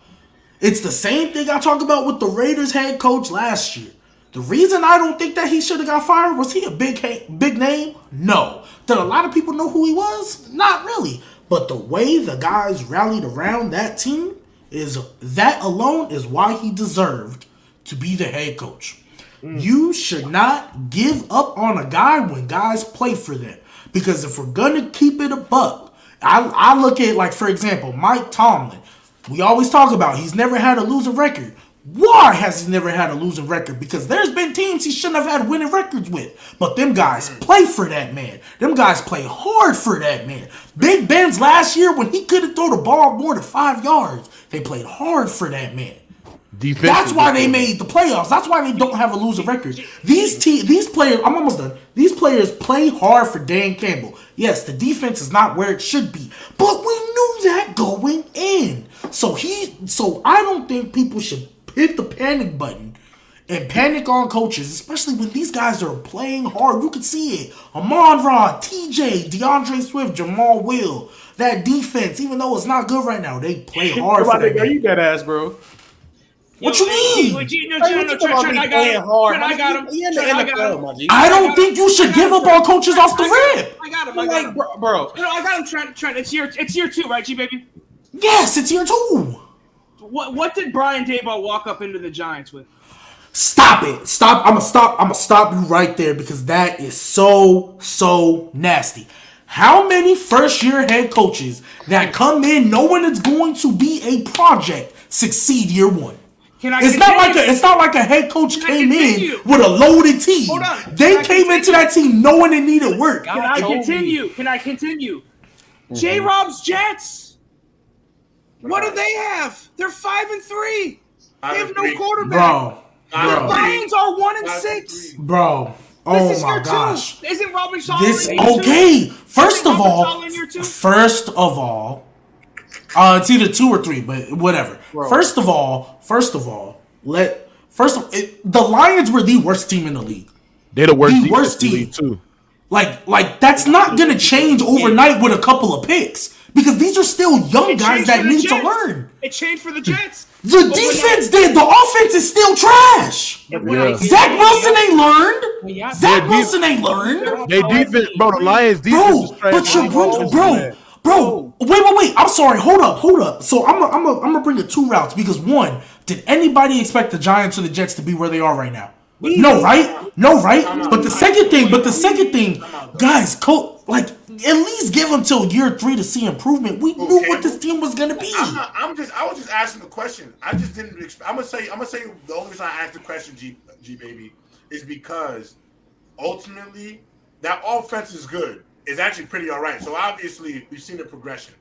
It's the same thing I talked about with the Raiders head coach last year. The reason I don't think that he should have got fired was he a big big name? No. Did a lot of people know who he was? Not really. But the way the guys rallied around that team is that alone is why he deserved to be the head coach. Mm. You should not give up on a guy when guys play for them. Because if we're gonna keep it a buck, I, I look at like for example, Mike Tomlin. We always talk about he's never had a losing record. Why has he never had a losing record? Because there's been teams he shouldn't have had winning records with. But them guys play for that man. Them guys play hard for that man. Big Ben's last year when he couldn't throw the ball more than five yards, they played hard for that man. Defensive. That's why they made the playoffs. That's why they don't have a losing record. These te- these players, I'm almost done. These players play hard for Dan Campbell. Yes, the defense is not where it should be, but we knew that going in. So he, so I don't think people should hit the panic button and panic on coaches, especially when these guys are playing hard. You can see it. Amon Ra, TJ, DeAndre Swift, Jamal Will. That defense, even though it's not good right now, they play <laughs> hard for that. Are you game. dead ass, bro? What you mean? What you, no, no, no, Trent, Trent, I got him. Trent, I got him. He in the Trent, I got him. my don't think you should give up on coaches off the rip. I got him. I got him. bro, bro. No, I got him, Trent. Trent, it's year, it's year two, right, G baby? Yes, it's year two. What, what did Brian Daboll walk up into the Giants with? Stop it. Stop. I'm gonna stop. I'm gonna stop you right there because that is so so nasty. How many first year head coaches that come in knowing it's going to be a project succeed year one? Can I? It's not like a, it's not like a head coach came in with a loaded team. Hold on. They Can I came into that team knowing it needed work. Can I told me. continue? Can I continue? Mm-hmm. J. Rob's Jets. What do they have? They're five and three. They have no three. quarterback. Bro, Five The and bro, three. Lions are one and Five six. three. bro. This Oh is my year gosh. two. Isn't Robin Saleh This in year two? okay. First Isn't of Robin all, Saleh two? first of all, uh, it's either two or three, but whatever. First of all, first of all, let first of it, the Lions were the worst team in the league. They're the worst, The defense worst in the team. league, too. Like, like that's not gonna change overnight with a couple of picks because these are still young It guys that for the need to learn. It changed for the Jets. <laughs> The But defense did. The offense is still trash. I- when I- Yeah. Zach Wilson ain't learned. Yeah, Zach def- Wilson ain't learned. They defense, bro. The Lions defense Bro, is trash. but you're They bringing, defense is bro, bro. Wait, wait, wait. I'm sorry. Hold up, hold up. So I'm, gonna- I'm, gonna- I'm gonna bring it two routes because one, did anybody expect the Giants or the Jets to be where they are right now? No, right? No, right? But the second thing, but the second thing, guys, co- like at least give them till year three to see improvement. We knew what this team was gonna be. I'm, not, I'm just I was just asking the question. I just didn't expect. I'm gonna say I'm gonna say the only reason I asked the question, G G baby, is because ultimately that offense is good. It's actually pretty all right. So obviously we've seen the progression.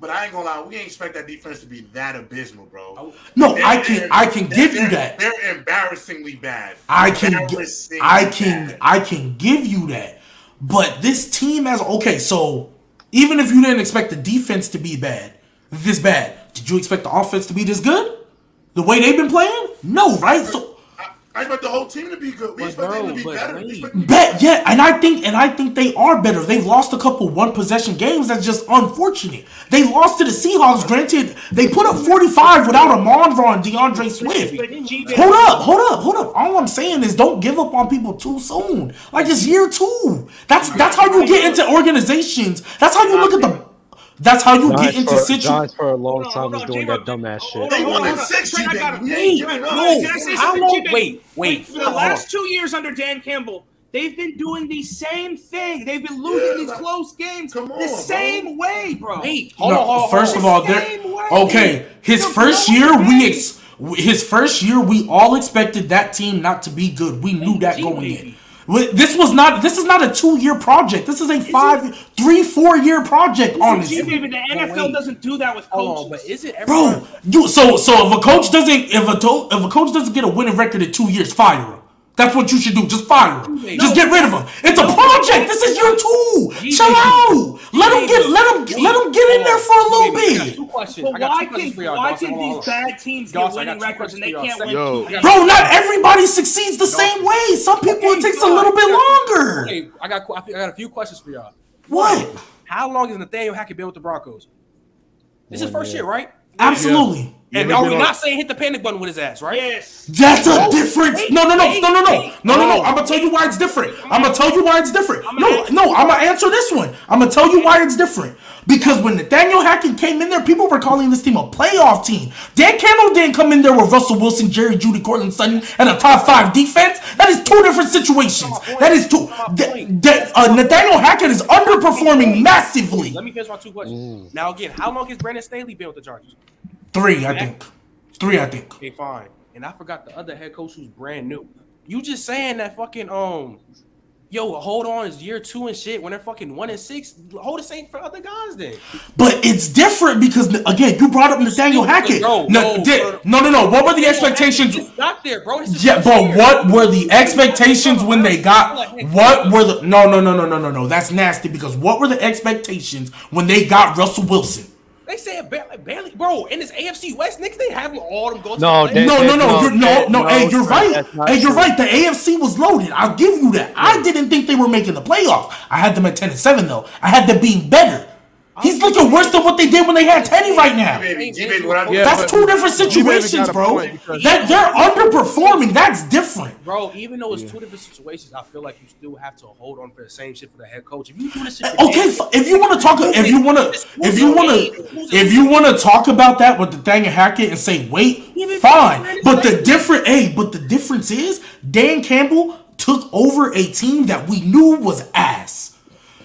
But I ain't gonna lie, we ain't expect that defense to be that abysmal, bro. Oh. No, They're- I can I can give you that. They're embarrassingly bad. I can gi- Embarrassingly I can bad. I can give you that. But this team has okay, so even if you didn't expect the defense to be bad, this bad, did you expect the offense to be this good? The way they've been playing? No, right? So I, I expect the whole team to be good. We But expect them to be better. Wait. expect them to be bet yeah, and I think and I think they are better. They've lost a couple one possession games. That's just unfortunate. They lost to the Seahawks. Granted, they put up 45 without a Ra and DeAndre Swift. Hold up, hold up, hold up. All I'm saying is don't give up on people too soon. Like it's year two. That's that's how you get into organizations. That's how you look at the. That's how you get into situations. For a long Hold time hold was doing J-Rob. that dumbass shit. They on, hold won on, in hold on. six, I got G-Baby. him. Wait, no, can I say how something, long- G-Baby? wait, wait, For the last two years under Dan Campbell, They've been doing the same thing. They've been losing Yeah, these like- close games on, the bro. same way, bro. Wait, hold No, on, hold on, first hold of all, there. Same way. Okay, his You're first year, the we ex, his first year, we all expected that team not to be good. We knew that G, going in. Wi- This was not. This is not a two-year project. This is a five, three, four-year project. Gee, Honestly, baby, the NFL doesn't do that with oh, coaches. on, but is it everyone? bro. You so so if a coach doesn't if a to, if a coach doesn't get a winning record in two years, fire him. That's what you should do. Just fire him. Just get rid of him. It's a project. This is year two. Chill out. Let him get. Let him. Let him get in there for a little Wait, I got bit. Two questions. But why can for why can hold these bad teams get Dawson, winning records and they can't for win? y'all. Yo. two games? Bro, not everybody succeeds the same way. Some people it takes a little bit longer. Okay, I got I got a few questions for y'all. What? How long has Nathaniel Hackett been with the Broncos? This is his One first year. year, right? Absolutely. And are we been not saying hit the panic button with his ass, right? Yes. That's a difference. wait, No, no, no, no, no, no, no, no, no. I'm gonna tell you why it's different. I'm gonna tell you why it's different. No, no, I'm gonna answer this one. I'm gonna tell you why it's different. Because when Nathaniel Hackett came in there, people were calling this team a playoff team. Dan Campbell didn't come in there with Russell Wilson, Jerry Jeudy, Courtland Sutton, and a top five defense. That is two different situations. That is two. That, that, uh, Nathaniel Hackett is underperforming massively. Let me finish my two questions. Now again, how long has Brandon Staley been with the Chargers? Three, I think. Three, I think. Okay, fine. And I forgot the other head coach who's brand new. You just saying that fucking um, yo, hold on, is year two and shit when they're fucking one and six. Hold the same for other guys then. But it's different because again, you brought up Nathaniel Hackett. No, No, no, no. no. What were the expectations? Got there, bro. Yeah, but year. what were the expectations when they got? What were the? No, no, no, no, no, no, no. That's nasty because what were the expectations when they got Russell Wilson? They said barely, barely, bro. In this AFC West, niggas, they have all them go to No, they- playoffs. No, no, no, no, you're, no, that- no. no, Hey, you're Trent, right. that's not Hey, you're right. The AFC was loaded. I'll give you that. I didn't think they were making the playoffs. I had them at ten and seven though. I had them being better. He's looking worse than what they did when they had Teddy right now. G-Baby, G-Baby, what I Yeah, That's two different situations, bro. That they're underperforming. That's different. Bro, even though it's two different situations, I feel like you still have to hold on for the same shit for the head coach. If you do this shit, Okay, Dan- if you want to talk, if you want to, if you want to, if you want to talk about that with the thing and Hackett and say wait, fine. But the different, hey, but the difference is Dan Campbell took over a team that we knew was ass.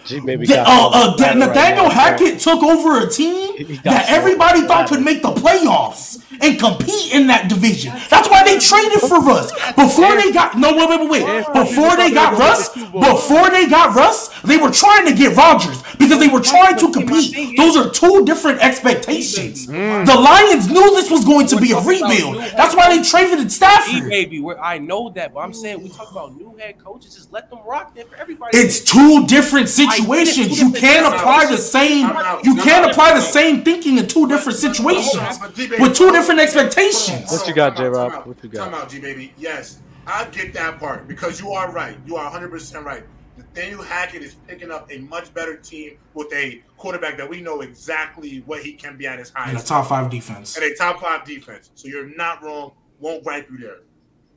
G baby Da- got uh, uh, the Da- right Nathaniel now, Hackett took over a team that so everybody thought could make the playoffs and compete in that division. That's why they traded for Russ. Before they got no wait wait wait wait. Before they got Russ, before they got Russ, they were trying to get Rodgers because they were trying to compete. Those are two different expectations. The Lions knew this was going to be a rebuild. That's why they traded Stafford. baby, where I know that, but I'm saying we talk about new head coaches, just let them rock there for everybody. It's two different situations. You can't apply the same. You can't apply the same thinking in two different situations with two different expectations. What you got, Time out, J-Rob? What you got? Time out, G baby. Yes, I get that part because you are right. You are 100 percent right. Nathaniel Hackett is picking up a much better team with a quarterback that we know exactly what he can be at his highest. And a top five defense. and a top five defense. So you're not wrong. Won't gripe you there.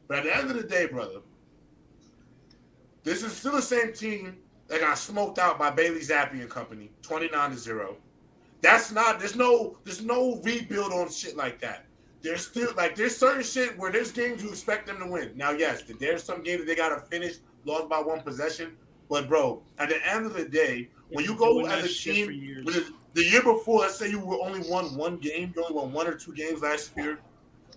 But at the end of the day, brother, this is still the same team that got smoked out by Bailey Zappe and company, 29 to 0. That's not there's no there's no rebuild on shit like that. There's still like there's certain shit where there's games you expect them to win. Now, yes, there's some games that they gotta finish, lost by one possession. But bro, at the end of the day, when you go as a team, for years. with the, the year before, let's say you were only won one game, you only won one or two games last year.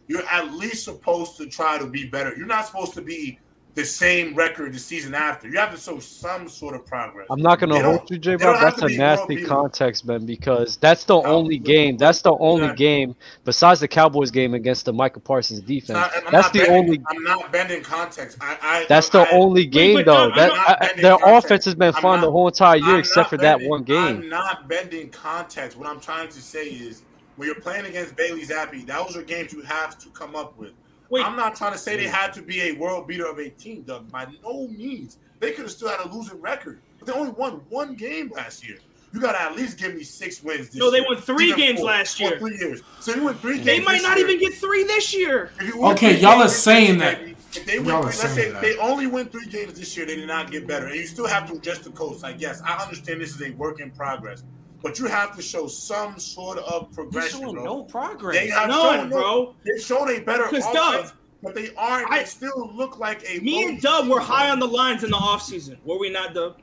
You're at least supposed to try to be better. You're not supposed to be the same record the season after. You have to show some sort of progress. I'm not gonna hold you, J they Rob. That's a nasty context, man, because that's the No. only game. That's the only Yeah. game besides the Cowboys game against the Micah Parsons defense. not- That's the bending- only. I'm not bending context. I, I That's the I, only game, but though. That I- their context. offense has been I'm fine the whole entire year, I'm except not for that one game. I'm not bending context. What I'm trying to say is, when you're playing against Bailey Zappe, those are games you have to come up with. Wait. I'm not trying to say they had to be a world beater of a team, Doug. By no means. They could have still had a losing record, but they only won one game last year. You got to at least give me six wins this No, they year. won three Even games four. last Or year. three years. So you win three games. They might this not year. even get three this year. If you win Okay, y'all are saying that. baby, If they win, Y'all are three, let's saying say that. they only win three games this year, they did not get better, and you still have to adjust the coach. Like, yes, I understand this is a work in progress, but you have to show some sort of You're progression, showing bro. no progress. They have None, shown, bro. They've shown a better Because, offense but they aren't. I- they still look like a. Me and loaded Dub were high on the lines in the offseason. Were we not, Dub?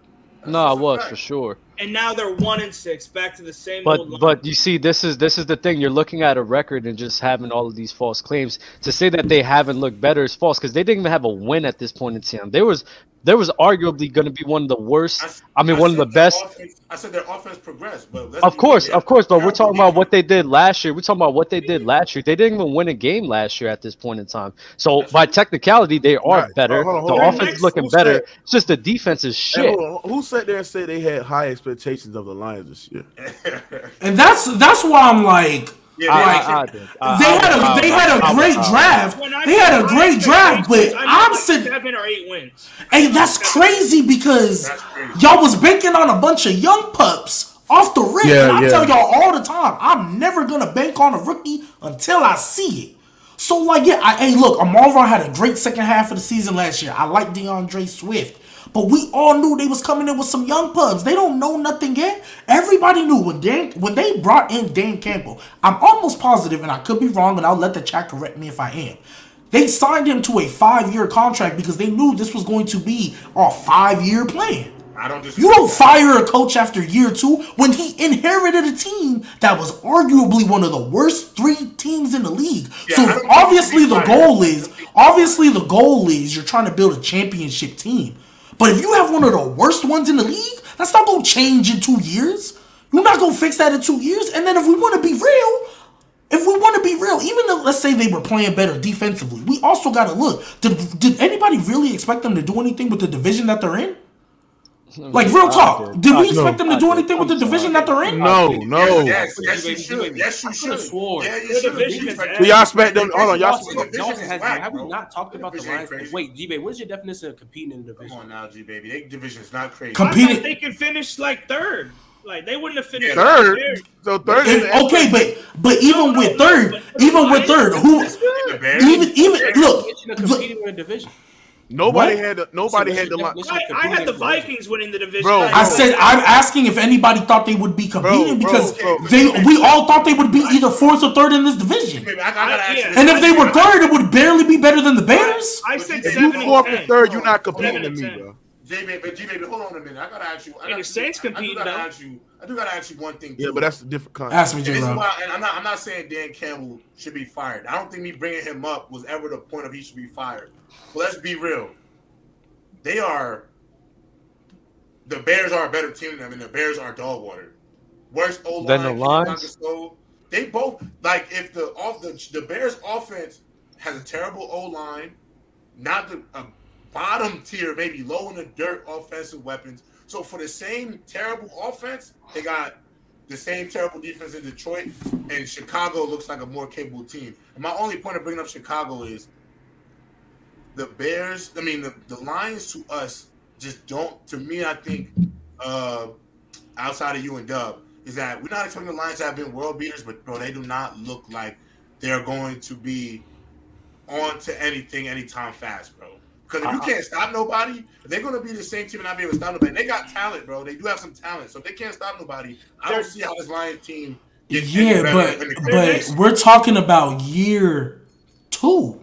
No, I was for sure. And now they're one and six, back to the same But old line. but you see, this is this is the thing. You're looking at a record and just having all of these false claims. To say that they haven't looked better is false because they didn't even have a win at this point in time. There was there was arguably going to be one of the worst. I mean, one of the best. offense- I said their offense progressed, but let's Of course, of course, but we're talking about what they did last year. We're talking about what they did last year. They didn't even win a game last year at this point in time. So by technicality, they are Right. better. Hold on, hold the on. Their offense next- is looking better. said- It's just the defense is shit. hold on. Who sat there and said they had high expectations of the Lions this year? <laughs> And that's that's why I'm like, yeah, they Like, I- I. I- they had was- a they had was- a great I was- draft. They had a great draft, but I mean I'm like sitting. seven or eight wins. Hey, that's crazy because That's crazy. y'all was banking on a bunch of young pups off the rip. Yeah, and I yeah. tell y'all all the time, I'm never gonna bank on a rookie until I see it. So like, yeah, I, hey, look, Amon Ra had a great second half of the season last year. I like DeAndre Swift. But we all knew they was coming in with some young pubs. They don't know nothing yet. Everybody knew when Dan when they brought in Dan Campbell. I'm almost positive, and I could be wrong, and I'll let the chat correct me if I am. They signed him to a five-year contract because they knew this was going to be a five-year plan. I don't just. You don't fire a coach after year two when he inherited a team that was arguably one of the worst three teams in the league. Yeah, so obviously the goal is obviously the goal is you're trying to build a championship team. But if you have one of the worst ones in the league, that's not gonna change in two years. You're not gonna fix that in two years. And then if we want to be real, if we want to be real, even though let's say they were playing better defensively, we also got to look. Did, did anybody really expect them to do anything with the division that they're in? Like real talk, did. did we expect them to do anything with the division that they're in? No, no. Yes, yes, You you should. Yes, you should. could've swore. Yeah, you Their should. division You is should. ass. So y'all expect them? Hold on, y'all. The have we not talked about the Division Lions? crazy. Wait, G-Bay, what is your definition of competing in the division? Come division? on now, G baby. They division is not crazy. Competing- they can finish like third. Like they wouldn't have finished Third. third. So third. is If- okay, but but even no, with no, third, but- but even with third, who even even look, look competing in a division. Nobody What? had the, nobody So had the what's line. I, I had the competing in a division? Vikings winning the division. Bro, Like, I said I'm asking if anybody thought they would be competing Bro, because bro, bro. they we all thought they would be either fourth or third in this division. Baby, I, I gotta ask Yeah. this And if they were third, it would barely be better than the Bears. I said If seven you and fourth ten. and third, you're not competing Seven to me, bro. J baby, but G baby, hold on a minute. I gotta ask you. I And gotta- the Saints I do gotta though. ask you. I do gotta ask you one thing. Yeah, but that's a different concept. Ask me, And J. this why, and I'm not, I'm not saying Dan Campbell should be fired. I don't think me bringing him up was ever the point of he should be fired. But let's be real. They are, the Bears are a better team than them, and the Bears are dog water. Worst O line Than the Lions? They both like if the off the the Bears offense has a terrible O line, not the a bottom tier, maybe low in the dirt offensive weapons. So for the same terrible offense, they got the same terrible defense in Detroit, and Chicago looks like a more capable team. And my only point of bringing up Chicago is the Bears. I mean, the, the Lions to us just don't. To me, I think uh, outside of you and Dub is that we're not expecting the Lions to have been world beaters, but bro, they do not look like they're going to be on to anything anytime fast, bro. Because if you uh-uh. can't stop nobody, they're going to be the same team and not be able to stop nobody. They got talent, bro. They do have some talent. So if they can't stop nobody, I don't see how this Lions team gets Yeah, but but we're talking about year two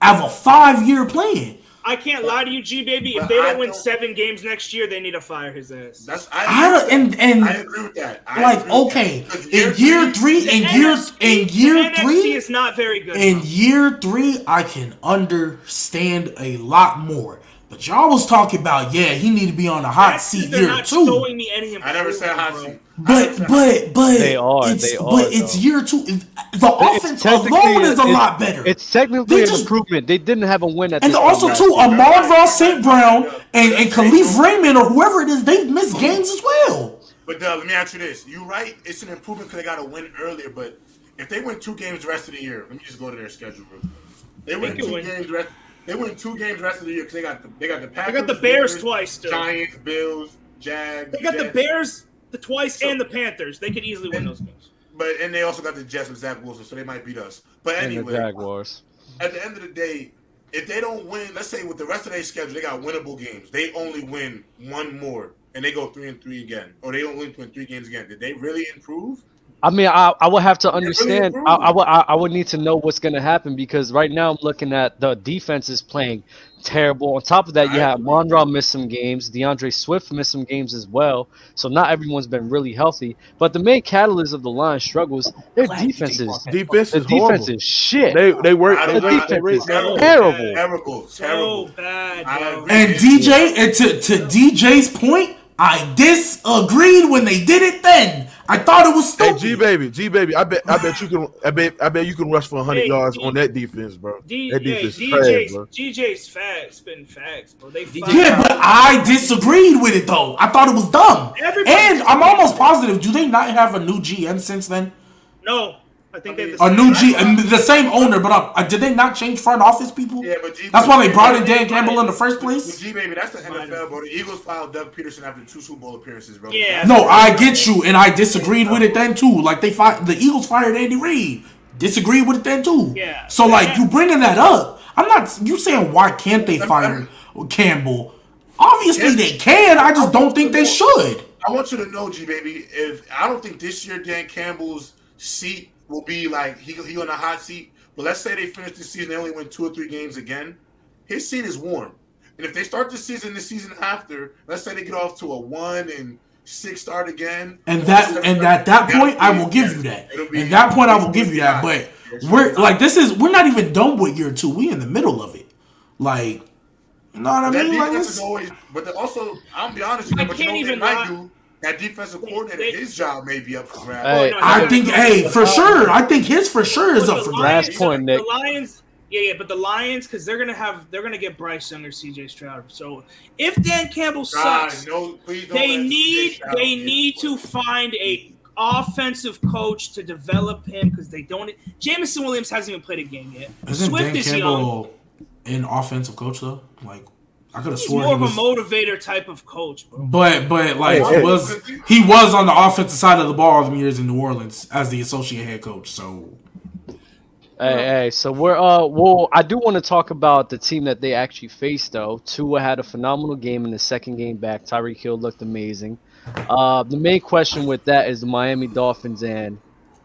of a five year plan. I can't lie to you, G baby. If they don't win don't- seven games next year, they need to fire his ass. That's I, I don't, and and I agree with that. I like okay, that. 'Cause in year three, in The year in the year NFC three, is not very good. in bro. year three, I can understand a lot more. But y'all was talking about yeah, he need to be on the hot That's 'cause seat they're year not two. showing me any I never said hot seat. bro. I never But but but They are, It's, they are, but it's though. year two. The It's offense alone is a it's- lot better. It's technically They an just- improvement. They didn't have a win at And this also point too, last year. Amon Ra St. Brown and, and Kalif Raymond or whoever it is, they've missed games as well. But Doug, let me ask you this: You're right? It's an improvement because they got a win earlier. But if they win two games the rest of the year, let me just go to their schedule. Real quick. They win can two win. games. Rest, they win two games the rest of the year because they got the they got the I Packers. got the Bears Raiders, twice still. Giants, Bills, Jags. They got the Bears the twice So- and the Panthers. They could easily win those games. But and they also got the Jets with Zach Wilson, so they might beat us. But And the anyway, Jaguars. at the end of the day, if they don't win, let's say with the rest of their schedule, they got winnable games. They only win one more, and they go three and three again, or they don't win win three games again. Did they really improve? I mean, I, I would have to understand. I, I, would, I, I would need to know what's going to happen because right now I'm looking at the defense is playing terrible. On top of that, you have Monroe missed some games. D'Andre Swift missed some games as well. So not everyone's been really healthy. But the main catalyst of the line struggles, their Glad defense is Defense the is horrible. defense is shit. They they work. I They don't- rate, the defense is better. terrible. Terrible, So terrible. bad, I bro. agree. And DJ, and to, to DJ's point, I disagreed when they did it then. I thought it was stupid. Hey. G baby, G baby, I bet I bet you can I bet I bet you can rush for hundred Hey, yards D- on that defense, bro. D- that yeah, defense is DJ's, trash, bro. DJ's facts, spitting facts, bro. They DJ fired- Yeah, but I disagreed with it though. I thought it was dumb. Everybody- And I'm almost positive. Do they not have a new GM since then? no, I think they A new G, the same owner, but uh, uh, did they not change front office people? Yeah, but G- That's why they brought in Dan Campbell in the first place. G baby, that's the NFL, bro. The Eagles filed Doug Pederson after two Super Bowl appearances, bro. Yeah. No, I get you, and I disagreed with it then too. Like they fired the Eagles fired Andy Reid. Disagreed with it then too. Yeah. So like you bringing that up, I'm not. You saying why can't they fire Campbell? Obviously Yeah. they can. I just don't think they should. I want you to know, G baby, if I don't think this year Dan Campbell's seat will be like he he on a hot seat. But let's say they finish the season, they only win two or three games again. His seat is warm. And if they start the season the season after, let's say they get off to a one and six start again. And that and at that point, I will give you that. It'll At that point, I will give you that. But we're like this is we're not even done with year two. We in the middle of it. Like, you know what I mean? Like, defense it's, is always, but also, I'm be honest, with I but can't what they even might do? That defensive coordinator, his job may be up for grabs. Hey, I think, no, hey, for sure, I think his for sure is But up the for grabs. Last point, the Lions, yeah, yeah, but the Lions, because they're gonna have, they're gonna get Bryce Young or CJ Stroud. So if Dan Campbell God, sucks, no, they need, they need to find a offensive coach to develop him because they don't. Jameson Williams hasn't even played a game yet. Isn't Swift Dan is young. Campbell an offensive coach though? Like, I could have He's sworn more he of a motivator type of coach, bro. But but like Hey, he was he was on the offensive side of the ball all the years in New Orleans as the associate head coach. So Hey, hey, so we're uh well I do want to talk about the team that they actually faced though. Tua had a phenomenal game in the second game back. Tyreek Hill looked amazing. Uh the main question with that is the Miami Dolphins and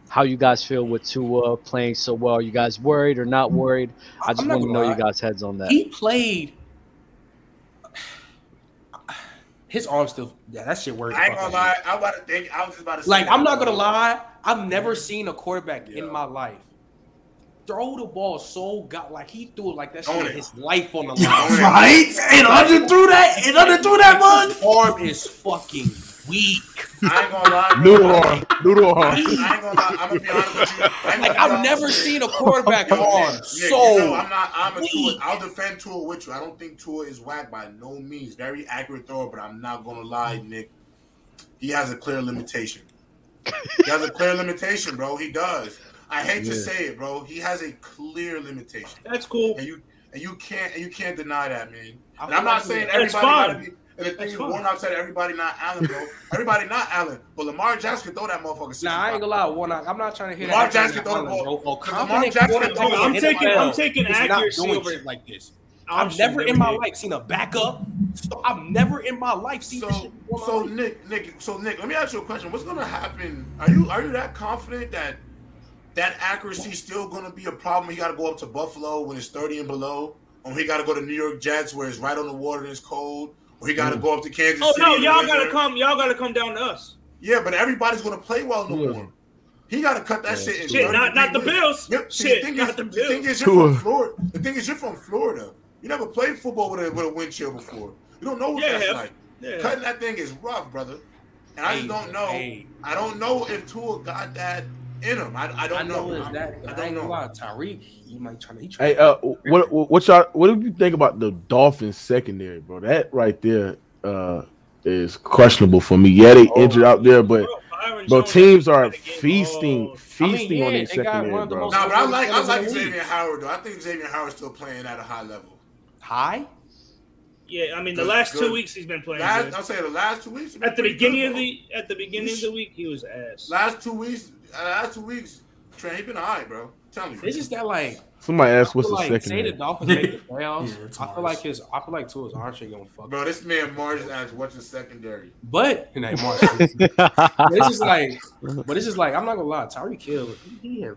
how you guys feel with Tua playing so well. Are you guys worried or not worried? I just want to gonna know you lie. guys' heads on that. He played. His arm still. Yeah, that shit worked. I ain't gonna lie. I'm about to think. I was just about to say. Like that, I'm not gonna lie. I've never seen a quarterback in my life throw the ball so got like he threw it like that shit Own with it. his life on the line. right, and under through that, and under through that bug. His arm is fucking weak. I ain't gonna lie. Noodle arm, noodle I ain't gonna lie. I'm gonna be honest with you. Like I've never seen a quarterback Yo, arm Nick, Nick, so. you know, I'm not. I'm a Tua. weak. I'll defend Tua with you. I don't think Tua is whack by no means. Very accurate thrower, but I'm not gonna lie, Nick. He has a clear limitation. He has a clear limitation, bro. He does. I hate to say it, bro. He has a clear limitation, That's cool. and you and you can't and you can't deny that, man. I And feel I'm not saying we- That's everybody gotta be. And the thing That's is, fine. Warnock said everybody not Allen, bro. everybody not Allen, but Lamar Jackson can throw that motherfucker. Nah, I ain't gonna lie, Warnock. I'm not trying to hit Lamar that. Jackson throw the ball. Oh, Lamar confident Jackson quarterback throw the in ball. I'm taking- I'm taking is not accuracy doing over- shit like this. I'm I've never shooting in my every day. life seen a backup. So I've never in my life seen this So, shit. so. Nick, Nick, so Nick, let me ask you a question. What's gonna happen? Are you are you that confident that that accuracy is still gonna be a problem? He got to go up to Buffalo when it's thirty and below, or he got to go to New York Jets where it's right on the water and it's cold, or he got to go up to Kansas Oh City. no, y'all gotta come. Y'all gotta come down to us. Yeah, but everybody's gonna play well in the Yeah. warm. He got to cut that shit in. Shit, not not the Bills. Yep. See, Shit, the thing not is, the the thing is, you're from Florida. The thing is, you're from Florida. You never played football with a with a wind chill before. You don't know what Yeah, that's yeah. like. Yeah. Cutting that thing is rough, brother. And I just don't know. hey. I don't know if Tua got that in him. I, I I don't know know. is that I I don't ain't gonna know. Tyreek, he might try to. He Hey, uh, what what what y'all what do you think about the Dolphins secondary, bro? That right there uh is questionable for me. Yeah, they injured out there, but Bro, bro, teams are had to get feasting all- feasting yeah, on their they secondary, one the bro. Nah, but I like I Players like the league. Xavier Howard though. I think Xavier Howard's still playing at a high level. high. Yeah, I mean the Good, last two weeks he's been playing. Last. I'm saying the last two weeks. At the beginning good, of the at the beginning of the week, he was ass. last two weeks, last two weeks, Trent, he been alright, bro. Tell me. It's just that like Somebody asked what's feel the like, second. say the? Dolphins <laughs> make the playoffs. Yeah, I feel like his. I feel like Tua's arms ain't gonna fuck. Bro, this man Mars asked, "What's the secondary?" But and that Mars. but it's just like, but it's just like I'm not gonna lie. Tyreek Hill, he, he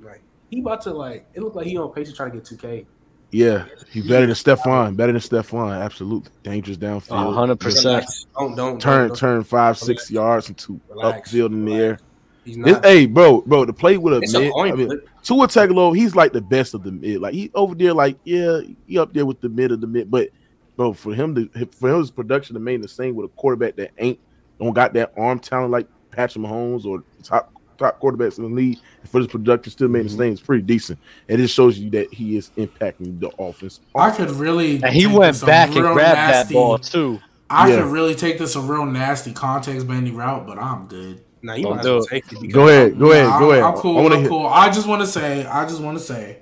like he about to like. It looked like he on pace to try to get 2K. Yeah, he's better than Stefon. Better than Stefon. Absolutely dangerous downfield. hundred percent. Don't don't Turn don't, turn five six yards into Relax, upfield in the air. He's It's, hey, bro, bro, to play with a It's a mid, coin I mean. Tua Tagovailoa, he's like the best of the mid. Like he over there, like yeah, he up there with the mid of the mid. But bro, for him to for his production to maintain the same with a quarterback that ain't don't got that arm talent like Patrick Mahomes or top top quarterbacks in the league, and for his production still maintain Mm-hmm. the same, it's pretty decent. And it shows you that he is impacting the offense. I could really. And he went back and grabbed nasty- that ball too. I Yeah. could really take this a real nasty context bending route, but I'm good. Nah, you might as well take it. Go ahead, go ahead, Nah, go I'm, ahead. I'm cool. I wanna I'm hear- cool. I just want to say. I just want to say.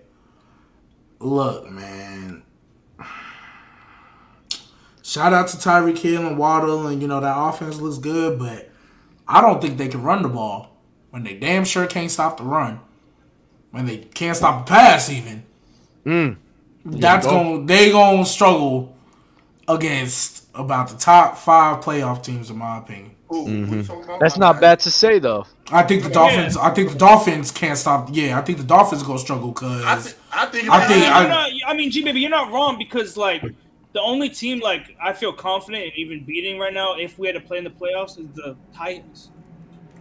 Look, man. Shout out to Tyreek Hill and Waddle, and you know that offense looks good, but I don't think they can run the ball when they damn sure can't stop the run. When they can't stop the pass, even Mm. that's go. going they gonna struggle against about the top five playoff teams, in my opinion. Ooh, Mm-hmm. you talking about? That's not bad to say though. I think the Dolphins. I think the Dolphins can't stop. Yeah, I think the Dolphins gonna struggle because I, th- I think. I think I- not- I mean, G baby, you're not wrong because like the only team like I feel confident in even beating right now if we had to play in the playoffs is the Titans.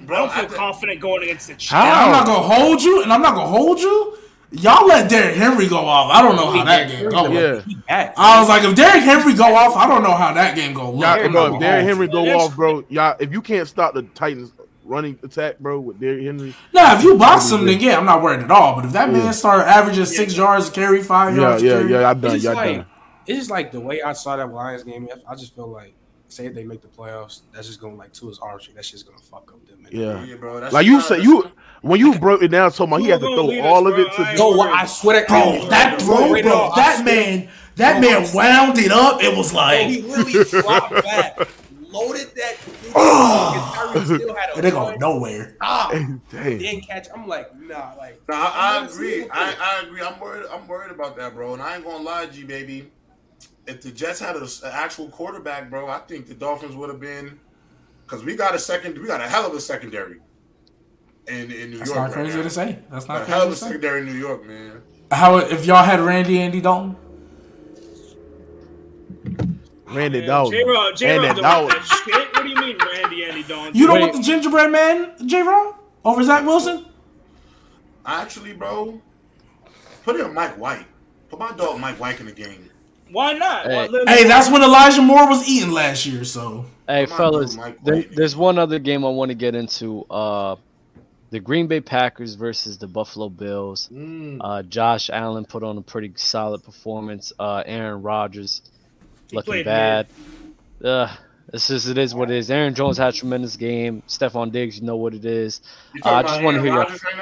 I don't feel I thi- confident going against the Chiefs. I'm not gonna hold you, and I'm not gonna hold you. Y'all let Derrick Henry go off. I don't know how that game go. Yeah. I was like, if Derrick Henry go off, I don't know how that game go. Y'all, bro, if gonna Derrick Henry you. go off, bro, y'all, if you can't stop the Titans running attack, bro, with Derrick Henry, Nah, if you box him, then yeah, I'm not worried at all. But if that Yeah. man start averaging six yards carry, five yeah, yards, yeah, to carry, yeah, I'm done, It's y'all just like done. it's just like the way I saw that Lions game. I just feel like say if they make the playoffs, that's just gonna like to his arm. That's just gonna fuck up them. Yeah, Yeah, bro. That's like you said, you not- when you broke it down, so much he had to throw all of it to. I No, I swear to bro, God, that throw, Wait, bro, that man, that man wound it up. It was like, he really dropped back, loaded that. Tyreek <sighs> still had a and they go run, nowhere. stop, Damn. Didn't catch. I'm like, nah, like. Nah, I, I agree. I, I agree. I'm worried. I'm worried about that, bro. And I ain't gonna lie, G baby. If the Jets had an actual quarterback, bro, I think the Dolphins would have been. Because we got a second. We got a hell of a secondary. In, in New That's York, not right crazy now. to say. That's A not hell of crazy a to say. secondary in New York, man. How if y'all had Randy Andy Dalton? Randy Yeah, Dalton. J-Rod, J-Rod And that don't want Dalton. What do you mean, Randy Andy Dalton? You don't Wait. want the gingerbread man, J. Rob, over Zach Wilson? Actually, bro, put in Mike White. Put my dog Mike White in the game. Why not? Hey. Why- Hey, that's when Elijah Moore was eating last year. So Hey fellas, there, there's one other game I want to get into. Uh, the Green Bay Packers versus the Buffalo Bills. Mm. Uh, Josh Allen put on a pretty solid performance. Uh, Aaron Rodgers He looking bad. Uh, it's just it is what it is. Aaron Jones had a tremendous game. Stefon Diggs, you know what it is. Uh, I just wanna hear your- Rodgers? You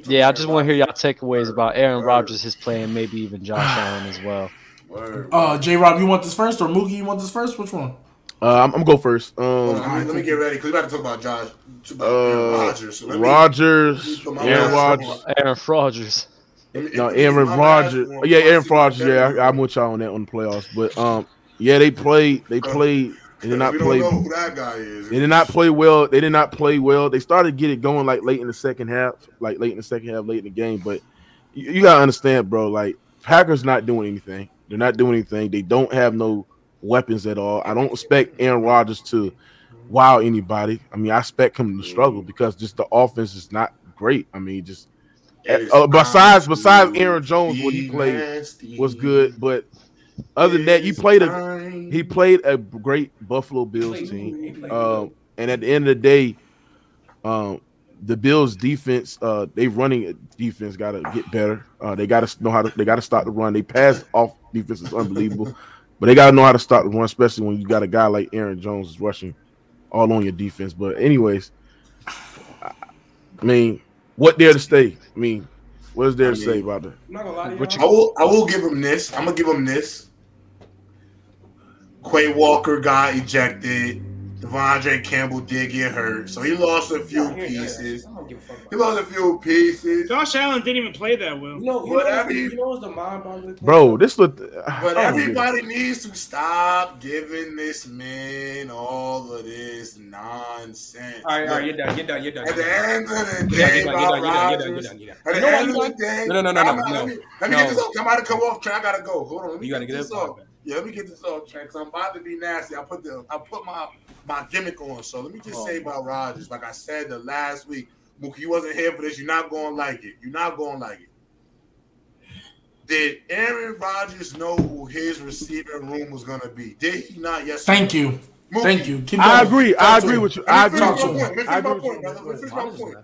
talking Yeah, I just want to hear y'all Rodgers? takeaways about Aaron Rodgers, his play, and maybe even Josh <sighs> Allen as well. Word. uh, J. Rob, you want this first or Mookie? You want this first? Which one? Uh, I'm, I'm gonna go first. Hold on, Um, let, me, let me get ready because we about to talk about Josh. About uh, Aaron Rodgers. So let Rodgers, me Aaron last Rodgers. Aaron Rodgers. No, Aaron get Rodgers. one Oh, Yeah, Aaron Rodgers. Yeah, I, I'm with y'all on that on the playoffs. But um, yeah, they played. They played. They did not play. who that guy is. They did not play well. They did not play well. They started to get it going like late in the second half, like late in the second half, late in the game. But you, you gotta understand, bro. Like Packers not doing anything. They're not doing anything. They don't have no weapons at all. I don't expect Aaron Rodgers to wow anybody. I mean, I expect him to struggle because just the offense is not great. I mean, just uh, besides- besides Aaron Jones, what he played was good. But other than that, you played a he played a great Buffalo Bills team. Um, and at the end of the day, um, the Bills defense, uh, they running defense got to get better. Uh, they got to know how to. They got to start the run. They pass off defense is unbelievable, but they got to know how to stop the run, especially when you got a guy like Aaron Jones is rushing all on your defense. But anyways, I mean, what there to say? I mean, what is there to I say mean- about that? I'm not gonna lie to What y'all. I will. I will give him this. I'm gonna give him this. Quay Walker got ejected. De'Vondre Campbell did get hurt, so he lost a few Yeah, yeah, yeah. pieces. I don't give a fuck about He lost a few pieces. Josh Allen didn't even play that well. You know, you Whatever know, you- you know the mind boggling? Bro, this look. But everybody needs to stop giving this man all of this nonsense. All right, all right, you're Look, done, you're done, you're done. At you're the done. end of the You're done, day, you're done, Bob you're done, you're done, you're Rodgers. done, you're done. At You the know why end you of done? the day, No, no, no, no, I'm no, not- no. Let me, let me No. get this off. I'm about to come off track. I gotta go. Hold on. Let me You gotta get this it. off. Yeah, let me get this off track. Cause I'm about to be nasty. I put the I put my my gimmick on. So let me just Oh, say about Rodgers. Like I said the last week, Mookie, you wasn't here for this. You're not gonna like it. You're not gonna like it. Did Aaron Rodgers know who his receiving room was gonna be? Did he not? Yes. Thank you. Mookie, Thank you. Keep I agree. Talk I agree with you. Let I agree with you. Let me I finish my agree with point, you. Let me finish my Why does it point.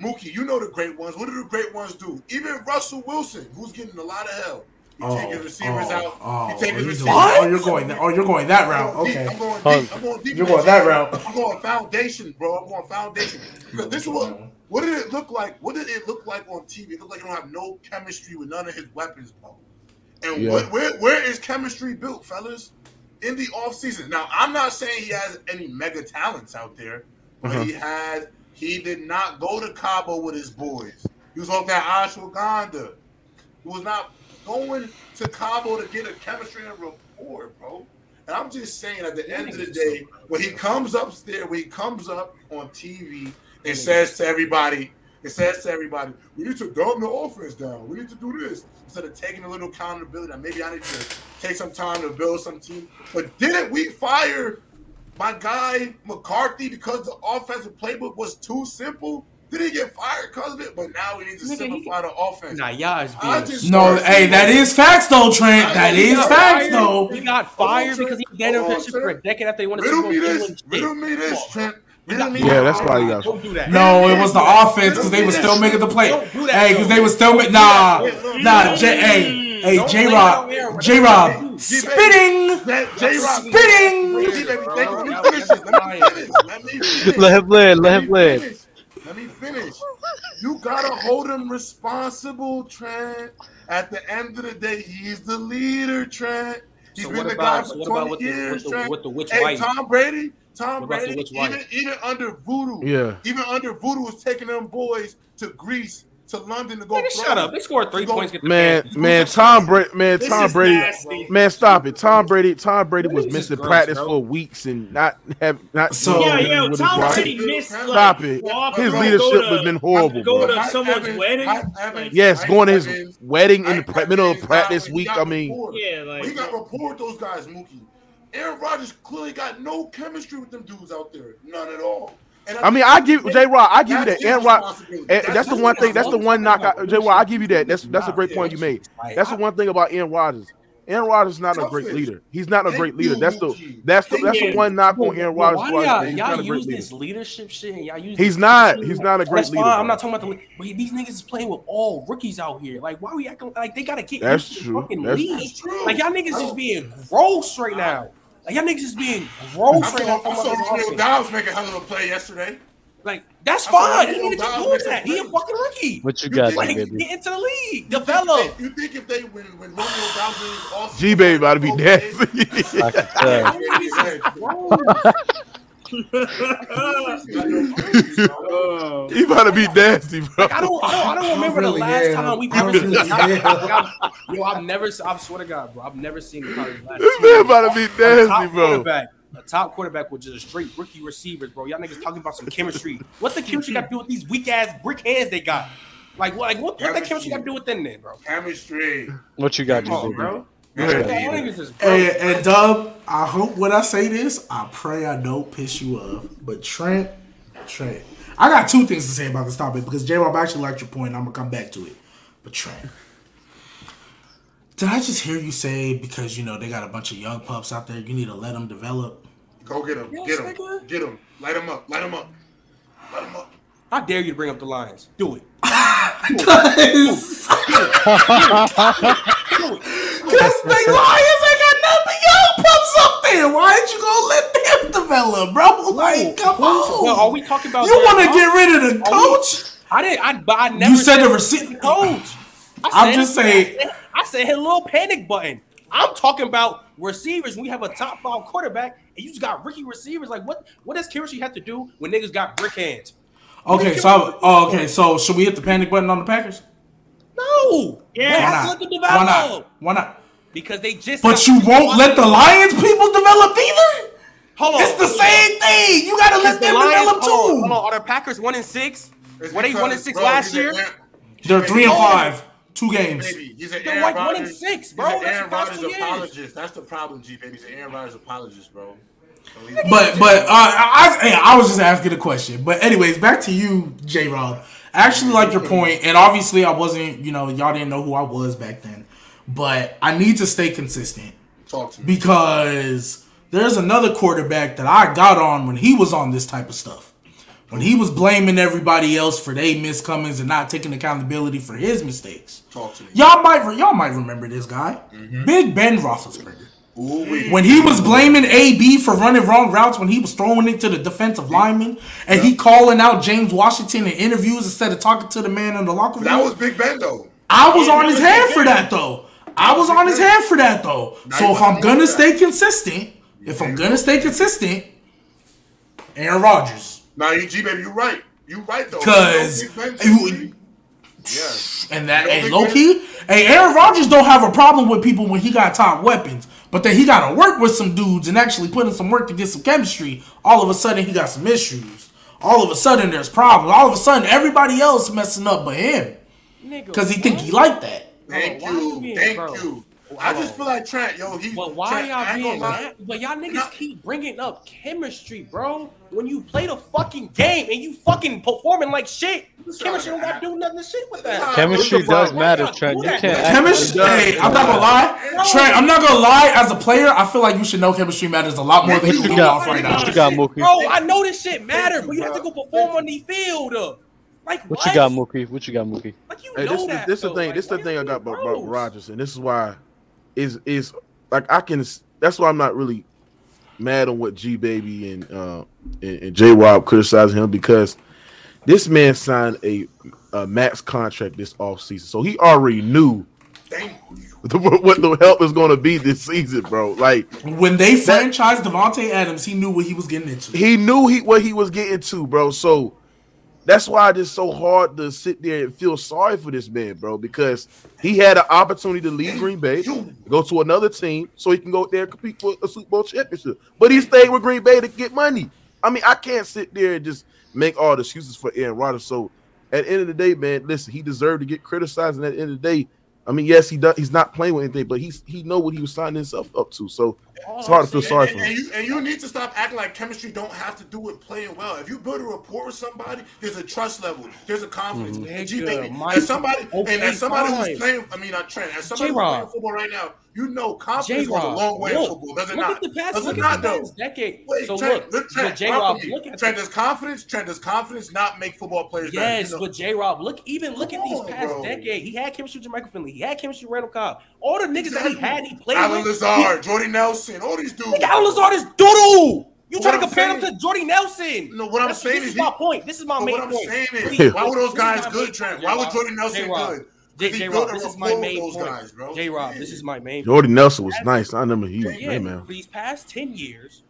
Mookie, you know the great ones. What do the great ones do? Even Russell Wilson, who's getting a lot of hell. He Oh, taking receivers oh, out. oh, he taking he's receivers doing- out. oh, you're going. Oh, you're going that route. I'm going deep. Okay. I'm going Oh. deep. I'm going deep. You're going that route. I'm going foundation, bro. I'm going foundation. Because this is what. What did it look like? What did it look like on TV? It looked like he don't have no chemistry with none of his weapons, bro. And Yeah. what, where where is chemistry built, fellas? In the offseason. Now, I'm not saying he has any mega talents out there, but Uh-huh. he has. He did not go to Cabo with his boys. He was off that ashwagandha. He was not going to Cabo to get a chemistry and rapport, bro. And I'm just saying, at the end of the day, when he comes upstairs, when he comes up on TV and says to everybody, it says to everybody, we need to dumb the offense down. We need to do this. Instead of taking a little accountability, maybe I need to take some time to build some team. But didn't we fire my guy McCarthy because the offensive playbook was too simple? Did he get fired because of it? But now we need to Nigga, he- simplify the offense. Nah, y'all is being. No, hey, that is facts though, Trent. That He is got facts fired- though. He got fired Trent. because he gave Hold him on, shit for a decade after they won the Riddle Super Bowl. me He this. wouldn't Riddle me this, Trent. We Riddle got- me Yeah, that's why you got- Don't do that. No, it was the offense because they were still making the play. Don't do that, Hey, because they were still ma- nah, nah. J, hey, hey, J Rob, it on Aaron J Rob, spitting. That J Rock Spitting. Let me finish this. Let me finish. Let me finish. Let him live. Let him me live. Finish. Let me finish. You gotta hold him responsible, Trent. At the end of the day, he's the leader, Trent. He's So been the about- guy for what 20 about with the- years, with the- Trent. with the which hey, white? Tom Brady, Tom What about the Brady, even even under Voodoo, Yeah. even under Voodoo was taking them boys to Greece, to London to go. Nigga, throw. shut up. They scored three Go- points. Man, man, Tom Brady, man, This Tom Brady, nasty. man, stop it. Tom Brady, Tom Brady was This missing gross, practice bro. for weeks and not have not. So- Yeah, yeah. what Tom his Brady wife- missed. Like, Stop it. walk His around, leadership to- has been horrible, Go bro. to someone's Evans- wedding. Mike Evans- Yes, Mike going to his Evans- wedding in the middle of practice week. I mean. Yeah, But like he got rapport with those guys, Mookie. Aaron Rodgers clearly got no chemistry with them dudes out there. None at all. And I mean, I give J. Rod, I give you that. his Aaron Rod, responsibility. eh, that's the one thing. That's the one knock. I- J. Rod, I give you that. That's that's a great point you made. That's the one thing about Aaron Rodgers. Aaron Rodgers is not a great leader. He's not a great leader. That's the that's the that's the one knock on Aaron Rodgers. Why before I y'all, say He's not y'all use this leadership shit and y'all use He's not. shit? He's not a great That's leader. fine. I'm not talking about the. But these niggas is playing with all rookies out here. Like, why we acting like they gotta get That's true. fucking That's- league? True. Like y'all niggas is being gross right now. Like y'all niggas is being gross I right now. saw, I saw Romeo. Doubs make a hell of a play yesterday. Like that's I saw fine. He Romeo needed to Doubs do that. He a fucking rookie. What you You got, think- Like get into the league, You develop. if You think if they win, when Romeo Doubs is off, G baby about to be okay, <laughs> <laughs> nasty. Like I said, oh. he about to be nasty, bro. Like, I don't, I don't, I don't remember really the last am. time we I ever seen. really am. <laughs> Yo, I've never, I swear to God, bro, I've never seen the college last This two man years. about to be A nasty, top bro. quarterback, a top quarterback with just a straight rookie receivers, bro. Y'all niggas talking about some chemistry. What the chemistry got to do with these weak ass brick hands they got? Like, what, like what, what that chemistry got to do with them then, bro? chemistry. what you got, G Come on, baby? bro. Go ahead. Y'all niggas is Hey, broke. and Dub, I hope when I say this, I pray I don't piss you off. But Trent, Trent, I got two things to say about this topic because J Rob actually liked your point. And I'm gonna come back to it. But Trent, did I just hear you say because you know they got a bunch of young pups out there, you need to let them develop? Go get them, Yes, get them, nigga. Get them, Light them up. Light them up. Light him up. How dare you to bring up the Lions? Do it. Because big lions ain't got nothing young pups up there. Why ain't you gonna let them develop, bro? Like, come on. Are we talking about? you want to get rid of the Are we- coach? I didn't. I, but I never. You said the receiver. coach. I I'm just saying- I said hit a little panic button. I'm talking about receivers. We have a top five quarterback, and you just got rookie receivers. Like what? What does Kirschy have to do when niggas got brick hands? Okay, so I- oh, okay, so should we hit the panic button on the Packers? No. Yeah. Why not? Why not? Why not? Because they just. But you won't let the Lions people develop either. Hold on. It's the same thing. You gotta let The them Lions- develop hold on, too. hold on. Are the Packers one and six? It's Were they one and because, six bro, last he's an year? They're three and five, two games. Baby, he's an They're Aaron like one and Rodgers- six, he's bro. an That's Aaron the past Rodgers two years. apologist. That's the problem, G baby. He's an Aaron Rodgers apologist, bro. But but uh, I, I I was just asking a question. But anyways, back to you, J. Rob. I actually like your point, and obviously I wasn't. You know, y'all didn't know who I was back then. But I need to stay consistent talk to me. because there's another quarterback that I got on when he was on this type of stuff. When he was blaming everybody else for their miscomings and not taking accountability for his mistakes. Talk to me. Y'all might re- y'all might remember this guy, Mm-hmm. Big Ben Roethlisberger. Ooh. When he was blaming AB for running wrong routes when he was throwing it to the defensive lineman and he calling out James Washington in interviews instead of talking to the man in the locker room. that was Big Ben though. I was Yeah, on his head for that though. I was on his head for that though. Now So if I'm gonna stay consistent, if I'm gonna stay consistent, Aaron Rodgers. Now you G baby, you right. You right though. Cause you- yeah. And that, You hey, think low key, hey, Aaron Rodgers don't have a problem with people when he got top weapons, but then he got to work with some dudes and actually put in some work to get some chemistry. All of a sudden, he got some issues. All of a sudden, there's problems. All of a sudden, everybody else messing up but him Nigga, because he think he like that. Thank Hold you, you thank bro? you. I just feel like Trent, yo, he. But why Trent, y'all being lie. But y'all niggas Nah. keep bringing up chemistry, bro. When you play the fucking game and you fucking performing like shit, chemistry don't got to do nothing to shit with that. Chemistry does matter, Why Trent. do You can't Chemistry, hey, I'm not gonna lie, Trent. I'm not gonna lie. As a player, I feel like you should know chemistry matters a lot more than you you got? off right now. You got, Mookie? Bro, I know this shit matters, but you have to go perform on the field. Like What what? you got, Mookie? What you got, Mookie? Like you Hey, know this, is that. this is the thing. Like, this is the thing I got about, gross? about Rodgers, and this is why is is like I can. That's why I'm not really mad on what G Baby and uh and, and J Rob criticizing him because this man signed a, a max contract this offseason. so he already knew <laughs> the, what the help is going to be this season, bro. Like When they franchised Davante Adams, he knew what he was getting into. he knew he what he was getting to, bro. So that's why it's so hard to sit there and feel sorry for this man, bro, because he had an opportunity to leave Green Bay, go to another team, so he can go there and compete for a Super Bowl championship. But he stayed with Green Bay to get money. I mean, I can't sit there and just make all the excuses for Aaron Rodgers. So at the end of the day, man, listen, he deserved to get criticized. And at the end of the day, I mean, yes, he does. He's not playing with anything, but he's he know what he was signing himself up to. So it's hard to feel sorry and, for and him. you, and you need to stop acting like chemistry don't have to do with playing well. If you build a rapport with somebody, there's a trust level, there's a confidence. Mm-hmm. And G baby, as somebody, okay, and as somebody fine. who's playing, I mean, not Trent, as somebody who's J-Rob. playing football right now, you know confidence goes a J-Rob, long way in look, football. Does it look not? at the past, Does look it at not though? decade. Wait, so Trent, look, look, Trent, J-Rob, Rob, look at Trent, does confidence, Trent, does confidence not make football players better? yes, You know- but J-Rob, look, even look at these on, past bro. decade. He had chemistry with Michael Finley. He had chemistry with Randall Cobb. All the niggas that he had, he played Allen with. Lazard, Jordy Nelson, all these dudes. Nigga, Allen Lazard is doodle. You But trying to what compare him to Jordy Nelson? No, what I'm That's- saying this is he- my point. This is my main what I'm point. saying is, Please, why were those guys good, Trent? Why was J-Rob. Jordy Nelson good? J- 'Cause J-Rob, this is my main point. guys, bro. J-Rob, Yeah. this is my main Jordy Nelson was nice. I remember he was Yeah, man. for these past 10 years,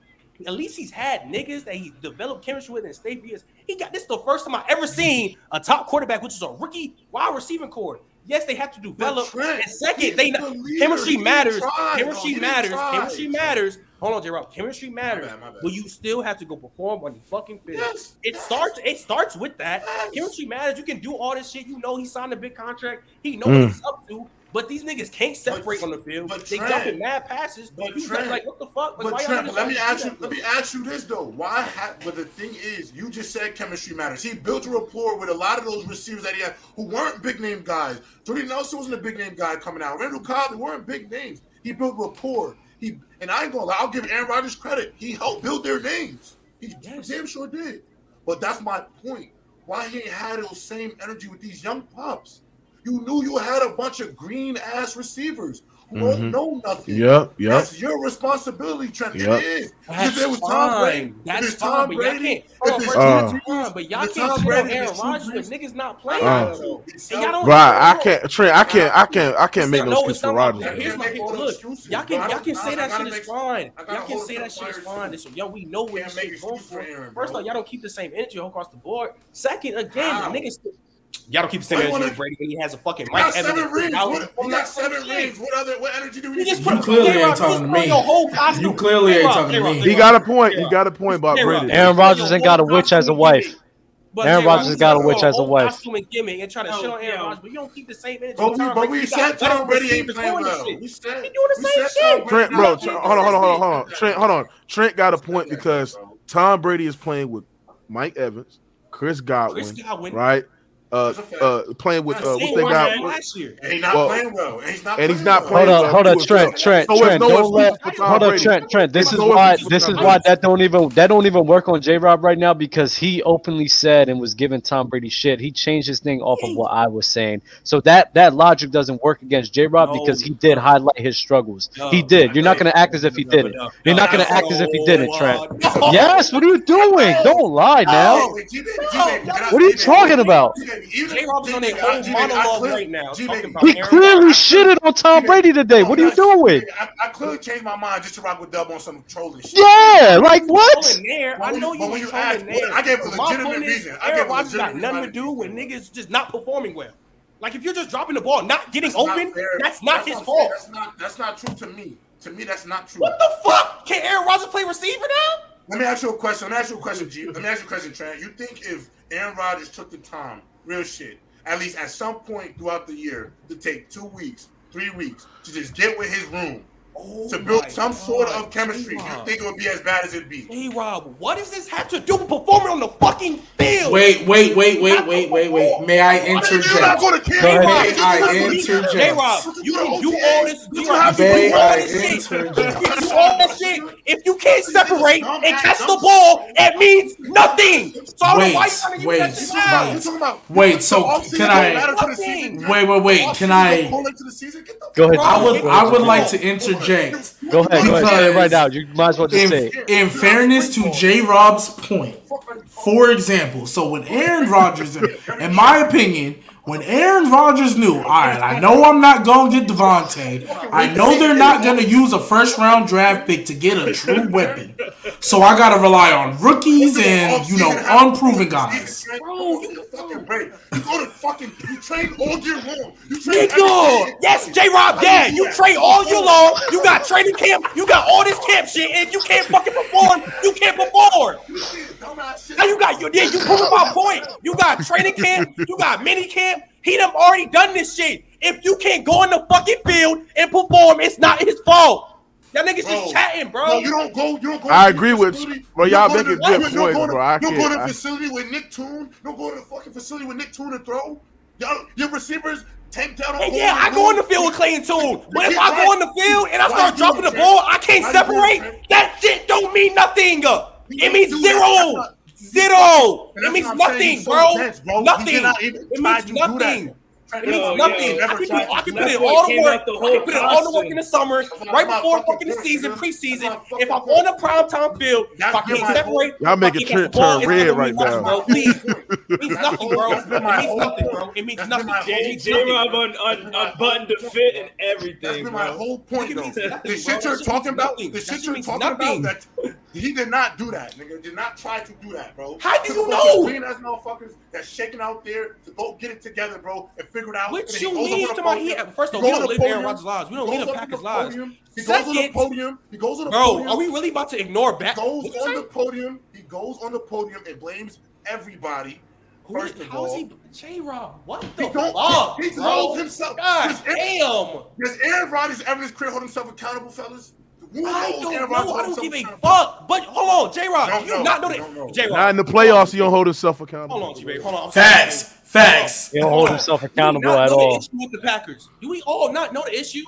at least he's had niggas that he developed chemistry with and stayed for years. He got this is the first time I ever seen a top quarterback, which is a rookie wide receiving core. Yes, they have to develop. Trent, and second, he's they the chemistry matters. try, chemistry though. Matters. try. Chemistry matters. Hold on, J Rob. Chemistry matters. bad, my bad. But you still have to go perform on the fucking field. Yes, It yes. starts. It starts with that. Yes. Chemistry matters. You can do all this shit. You know he signed a big contract. He know Mm. what he's up to. But these niggas can't separate on the field. but they Trent- jumping mad passes. but you Trent- like what the fuck? Like, But why Trent, let me ask you. that, Let me ask you this though. Why? Ha- but the thing is, you just said chemistry matters. He built a rapport with a lot of those receivers that he had, who weren't big name guys. Jordy Nelson wasn't a big name guy coming out. Randall Cobb they weren't big names. He built rapport. He and I ain't gonna lie. I'll give Aaron Rodgers credit. He helped build their names. He Yes. damn sure did. But that's my point. Why he ain't had those same energy with these young pups? You knew you had a bunch of green ass receivers won't mm-hmm. know nothing. Yep, yep. That's your responsibility, Trent. Yep. It is. That's if it was Tom Brady, that's Tom fine, Brady, but if it's uh, Tom, but y'all can't oh, throw Aaron Rodgers if niggas not playing. Uh, y'all don't right, I can't, Trent. I can't, I can't, I can't make no excuse for Rodgers. Look, y'all can, y'all can say that shit is fine. Y'all can say that shit is fine. Yo, we know where you're going for. First off, y'all don't keep the same energy across the board. Second, again, niggas Y'all don't keep the same energy wanna, Brady when he has a fucking mic. Got seven rings. What, got seven rings. What other? What energy do we? You, just put, you clearly ain't talking to me. Your whole costume. You clearly ain't talking to me. He got a point. He got a point about Brady. Aaron Rodgers ain't got a witch as a wife. But Aaron Rodgers has got a witch as a wife. Costume and gimmick and try to oh, shit on Aaron Rodgers, but you don't keep the same energy. But we, but we said Tom Brady ain't playing well. We said he doing the same shit. Trent, bro, hold on, hold on, hold on, hold on. Trent, hold on. Trent got a point because Tom Brady is playing with Mike Evans, Chris Godwin, Chris Godwin. right? uh, uh, playing with uh, what's got. last year. And he's not well, playing well. And he's not playing hold well. Hold on, hold on, Trent, Trent, Trent. Don't let, hold on, Trent, Trent. This is why this is why that don't even that don't even work on J. Rob right now because he openly said and was giving Tom Brady shit. He changed his thing off of what I was saying. So that that logic doesn't work against J. Rob no. because he did highlight his struggles. he did. You're not going to act as if he didn't. You're not going to act as if he didn't, Trent. Yes. What are you doing? Don't lie now. What are you talking about? even J Rob's on a whole monologue right now. About he clearly Rodgers. shitted on Tom Brady today. What are you doing? I, I, clearly changed my mind just to rock with Dub on some trolling shit. Yeah, like what? I know you were trolling there. I gave a legitimate reason. I gave a legitimate got nothing to do when niggas just not performing well. Like if you're just dropping the ball, not getting that's open, not that's not that's his fault. That's not that's not true to me. To me, that's not true. What the fuck? Can Aaron Rodgers play receiver now? Let me ask you a question. Let me ask you a question, G. Let me ask you a question, Trent. You think if Aaron Rodgers took the time real shit. At least at some point throughout the year, to take two weeks, three weeks to just get with his room Oh to build some God. sort of chemistry. A-Rob. You think it would be as bad as it be? Hey Rob, what does this have to do with performing on the fucking field? Wait, wait, wait, wait, wait, wait, wait. May I interject? Go ahead. May I interject? Hey Rob, you you all this. You have to do all this shit. You do shit. If you can't separate and catch the ball, it means nothing. So wait, wait, wait, wait. So can I? Wait, wait, wait. Can I? Go ahead. I would, I would like to interject object. Go ahead, go ahead. Right now, you might as well just in, say. It. In fairness to J. Rob's point, for example, so when Aaron Rodgers, in my opinion, when Aaron Rodgers knew, all right, I know I'm not going to get Davante. I know they're not going to use a first round draft pick to get a true weapon. So I got to rely on rookies and, you know, unproven guys. Bro, fucking. You go to fucking, you train all year long. You train Nigga, yes, J Rob, yeah, you train all year long. You got training camp, you got all this camp shit, and you can't fucking perform. You can't perform. Now you got you, yeah, you prove my point. You got training camp, you got mini camp. He done already done this shit. If you can't go in the fucking field and perform, it's not his fault. Y'all niggas bro, just chatting, bro. No, you don't go. You don't go. I agree with you. Bro, y'all make it good bro. You don't go to the facility with Nick Tune. You Don't go to the fucking facility with Nick Tune to throw. Y'all, your receivers take down. Hey, yeah, I go on the field with Clay and Toon. But if I go on the field and I start dropping the ball, I can't separate. That shit don't mean nothing. It means zero. Zero. It means nothing, bro. Nothing. It means nothing. It means nothing. Yo, I can, I can put in all the work. I can put in all the work in the summer, right before fucking the season, preseason. If I'm on a primetime field, if I can't separate, y'all make it turn, turn red right now. Bro. Please, <laughs> it means nothing, bro. It means nothing, bro. It means nothing. J-Rob unbuttoned to fit and everything. That's my whole point, though. The shit you're talking about, the shit you're talking about, he did not do that, nigga. Did not try to do that, bro. How do you know? Green ass motherfuckers that's shaking out there to go get it together, bro, and figure it out. Which you mean? Come on, he, first of all, we don't live Aaron Rodgers' lives. We don't live in Packers lives. He Second, goes on the podium. He goes on the bro, podium. Bro, are we really about to ignore back? Goes on the podium. He goes on the podium and blames everybody. Who, first of all, he J Rob? What the he fuck? He, he, himself. God his, damn. Does Aaron Rodgers ever in his career hold himself accountable, fellas? I don't know. I don't give a fuck. But hold on, J Rock. You not know that. J Rock. Not in the playoffs, you don't hold yourself accountable. Hold on, T Hold on. Facts. Facts. He don't hold himself accountable at all. with the Packers. Do we all not know the issue?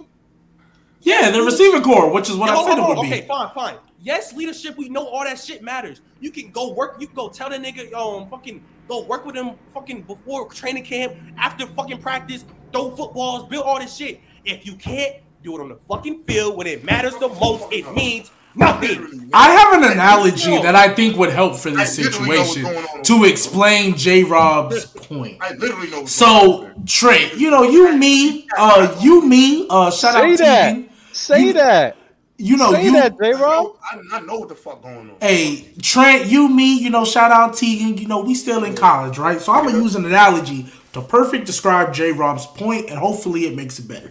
Yeah, the receiver core, which is what yeah, I said on, it would okay, be. Okay, fine, fine. Yes, leadership. We know all that shit matters. You can go work. You can go tell the nigga, um, fucking go work with him, fucking before training camp, after fucking practice, throw footballs, build all this shit. If you can't, do it on the fucking field when it matters the most. It means nothing. I have an analogy that I think would help for this I literally know what's situation to explain J Rob's point. I literally know. what's So going on. Trent, you know, you me, uh, you me, uh, shout Say out to that. you. Say You- that. You know, Say you, that, J. I Rob. know, I, I know what the fuck going on. Hey, Trent, you, me, you know, shout out Tegan. You know, we still in college, right? So I'm gonna use an analogy to perfect describe J Rob's point, and hopefully it makes it better.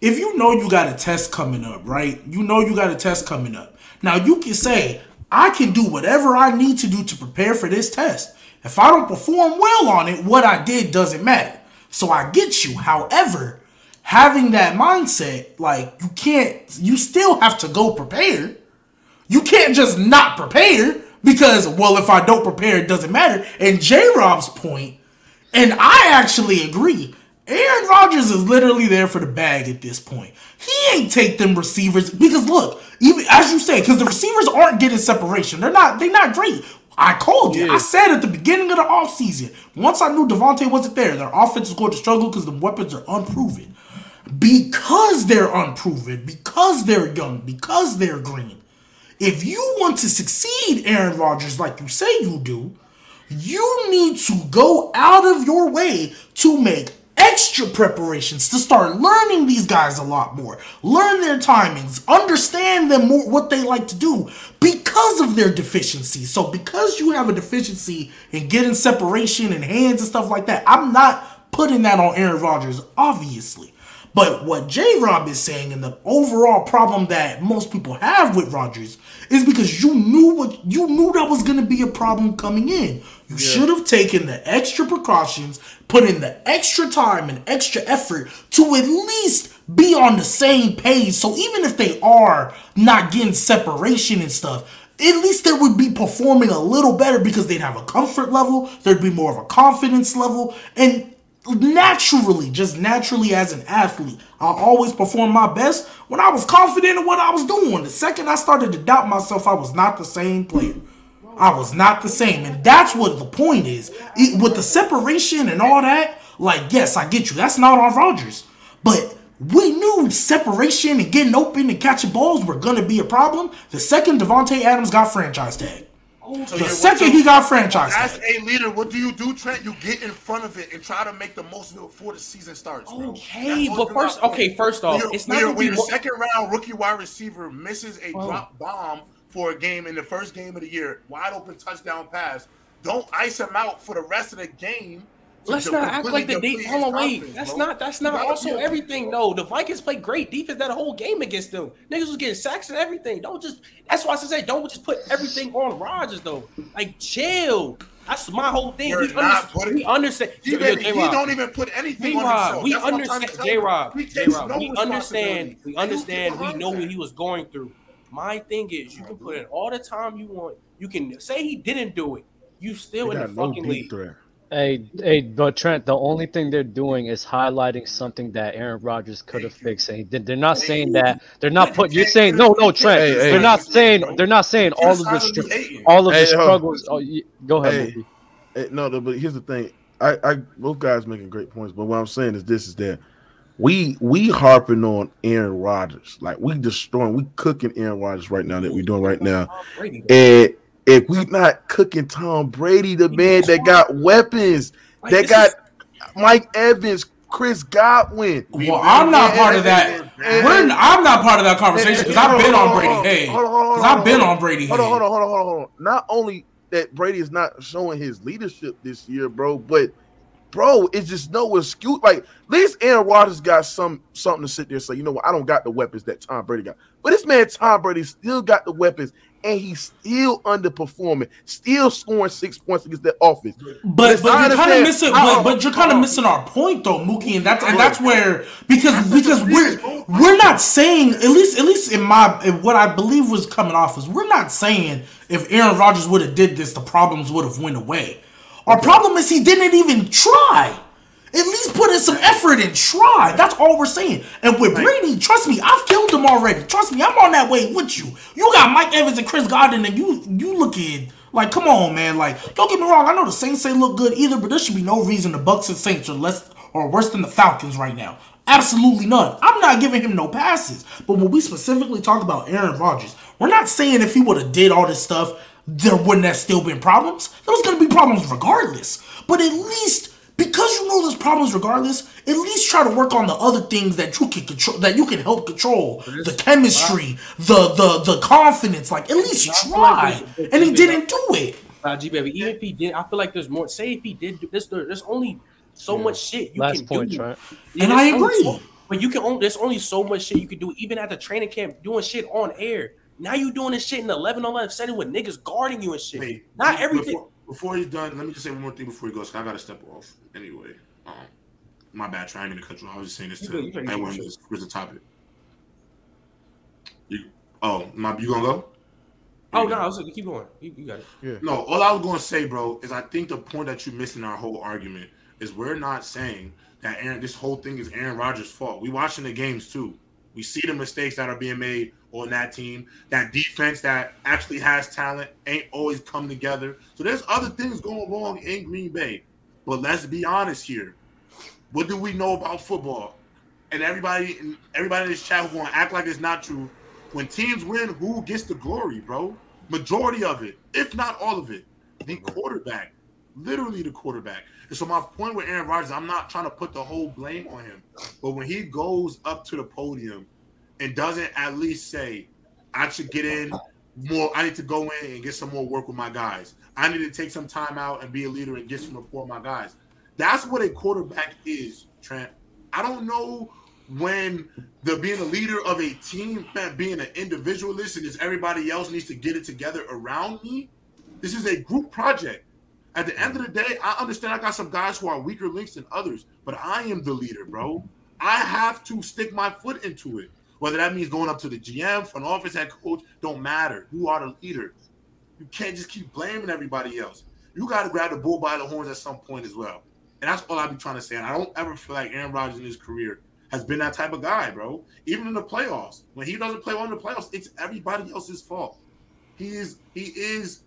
If you know you got a test coming up, right? You know you got a test coming up. Now you can say, I can do whatever I need to do to prepare for this test. If I don't perform well on it, what I did doesn't matter. So I get you. However, having that mindset, like you can't, you still have to go prepared. You can't just not prepare because, well, if I don't prepare, it doesn't matter. And J Rob's point, and I actually agree, Aaron Rodgers is literally there for the bag at this point. He ain't take them receivers because look, even as you say, because the receivers aren't getting separation. They're not. They're not great. I called it. I said at the beginning of the offseason, once I knew Davante wasn't there, their offense is going to struggle because the weapons are unproven. Because they're unproven, because they're young, because they're green. If you want to succeed, Aaron Rodgers, like you say you do, you need to go out of your way to make extra preparations to start learning these guys a lot more. Learn their timings. Understand them more what they like to do because of their deficiency. so because you have a deficiency in getting separation and hands and stuff like that i'm not putting that on aaron rodgers obviously but what J Rob is saying and the overall problem that most people have with Rodgers is because you knew what you knew that was gonna be a problem coming in. You should have taken the extra precautions, put in the extra time and extra effort to at least be on the same page. So even if they are not getting separation and stuff, at least they would be performing a little better because they'd have a comfort level, there'd be more of a confidence level, and naturally, just naturally as an athlete, I always perform my best when I was confident in what I was doing. The second I started to doubt myself, I was not the same player. I was not the same. And that's what the point is. It- with the separation and all that, like, yes, I get you. That's not on Rodgers. But we knew separation and getting open and catching balls were going to be a problem. The second Davante Adams got franchise. So The second what- he got franchise As a leader, what do you do, Trent? You get in front of it and try to make the most of it before the season starts. bro. Okay, but first- okay, first off, When your- it's when not your, when your second round rookie wide receiver misses a Oh. drop bomb for a game in the first game of the year, wide open touchdown pass. Don't ice him out for the rest of the game. To Let's not act like the deplete Hold on, wait. confidence, That's bro. not. That's not also everything. No, the Vikings played great defense that whole game against them. Niggas was getting sacks and everything. Don't just. That's why I say don't just put everything on Rodgers though. Like chill. That's my whole thing. We're we, not understand, putting- we understand. He, Yo, he don't even put anything J on himself. we That's what I'm trying to understand. J you. Rob, J Rob, no we understand. We understand. We know what he was going through. My thing is, you can put in all the time you want. You can say he didn't do it. You still They in the got no fucking league. threat. Hey, hey, but Trent, the only thing they're doing is highlighting something that Aaron Rodgers could have fixed. And they- they're not saying that. They're not put. You're saying no, no, Trent. Hey, hey. they're not saying. They're not saying all of the Criticizing str- all of the Hey, hold struggles. Oh, you, go ahead. Hey. Mookie. No, no, but here's the thing. I, I both guys making great points, but what I'm saying is this is that we we harping on Aaron Rodgers. Like we destroying, we cooking Aaron Rodgers right now that we're doing right now. Tom And if we not cooking Tom Brady, the man that got weapons, Like, that got is- Mike Evans, Chris Godwin. Well, I'm not part of that. We're, I'm not part of that conversation because I've been on Brady Hay. Hold on, hold on, Because hold I've been on Brady Hold on, hold on, hold on, hold on, hold on. Not only that Brady is not showing his leadership this year, bro, but bro, it's just no excuse. Like, at least Aaron Rodgers got some something to sit there and say, you know what, I don't got the weapons that Tom Brady got. But this man, Tom Brady, still got the weapons, and he's still underperforming, still scoring six points against that offense. But Listen, but you're kind of missing. But, but you're kind of missing our point though, Mookie, and that's and that's where because because we're we're not saying at least at least in my in what I believe was coming off is we're not saying if Aaron Rodgers would have did this, the problems would have went away. Our problem is he didn't even try. At least put in some effort and try. That's all we're saying. And with Brady, trust me, I've killed him already. Trust me, I'm on that way with you. You got Mike Evans and Chris Godwin, and you you looking like, come on, man. Like, don't get me wrong. I know the Saints ain't look good either, but there should be no reason the Bucs and Saints are less or worse than the Falcons right now. Absolutely none. I'm not giving him no passes. But when we specifically talk about Aaron Rodgers, we're not saying if he would have did all this stuff, there wouldn't have still been problems. There was gonna be problems regardless. But at least because you know there's problems regardless, at least try to work on the other things that you can control that you can help control. The chemistry, the the the confidence, like at least try. And he didn't do it. G baby, even if he did, I feel like there's more. Say if he did do this, there, there's only so much shit you Last can point, do. Trent. Yeah, And I agree. so- but you can only there's only so much shit you can do, even at the training camp, doing shit on air. Now you're doing this shit in the 11 on 11 setting with niggas guarding you and shit. Wait, Not everything. Before, before he's done, let me just say one more thing before he goes. I gotta step off anyway. Um, my bad, trying to cut you. off. I was just saying this to good, you good, everyone. Where's where's the topic? You, oh, my, you gonna go? Oh no, I was like, keep going. You, you got it. Yeah. No, all I was going to say, bro, is I think the point that you missed in our whole argument is we're not saying that Aaron. This whole thing is Aaron Rodgers' fault. We watching the games too. We see the mistakes that are being made on that team. That defense that actually has talent ain't always come together. So there's other things going wrong in Green Bay. But let's be honest here. What do we know about football? And everybody, everybody in this chat who going to act like it's not true. When teams win, who gets the glory, bro? Majority of it, if not all of it, the quarterback, literally the quarterback. And so my point with Aaron Rodgers, I'm not trying to put the whole blame on him, but when he goes up to the podium and doesn't at least say, "I should get in more. I need to go in and get some more work with my guys. I need to take some time out and be a leader and get some rapport with my guys." That's what a quarterback is, Trent. I don't know when the being a leader of a team, being an individualist, and just everybody else needs to get it together around me. This is a group project. At the end of the day, I understand I got some guys who are weaker links than others, but I am the leader, bro. I have to stick my foot into it. Whether that means going up to the GM, front office, head coach, don't matter. You are the leader. You can't just keep blaming everybody else. You got to grab the bull by the horns at some point as well. And that's all I be trying to say. And I don't ever feel like Aaron Rodgers in his career has been that type of guy, bro. Even in the playoffs, when he doesn't play well in the playoffs, it's everybody else's fault. He is he is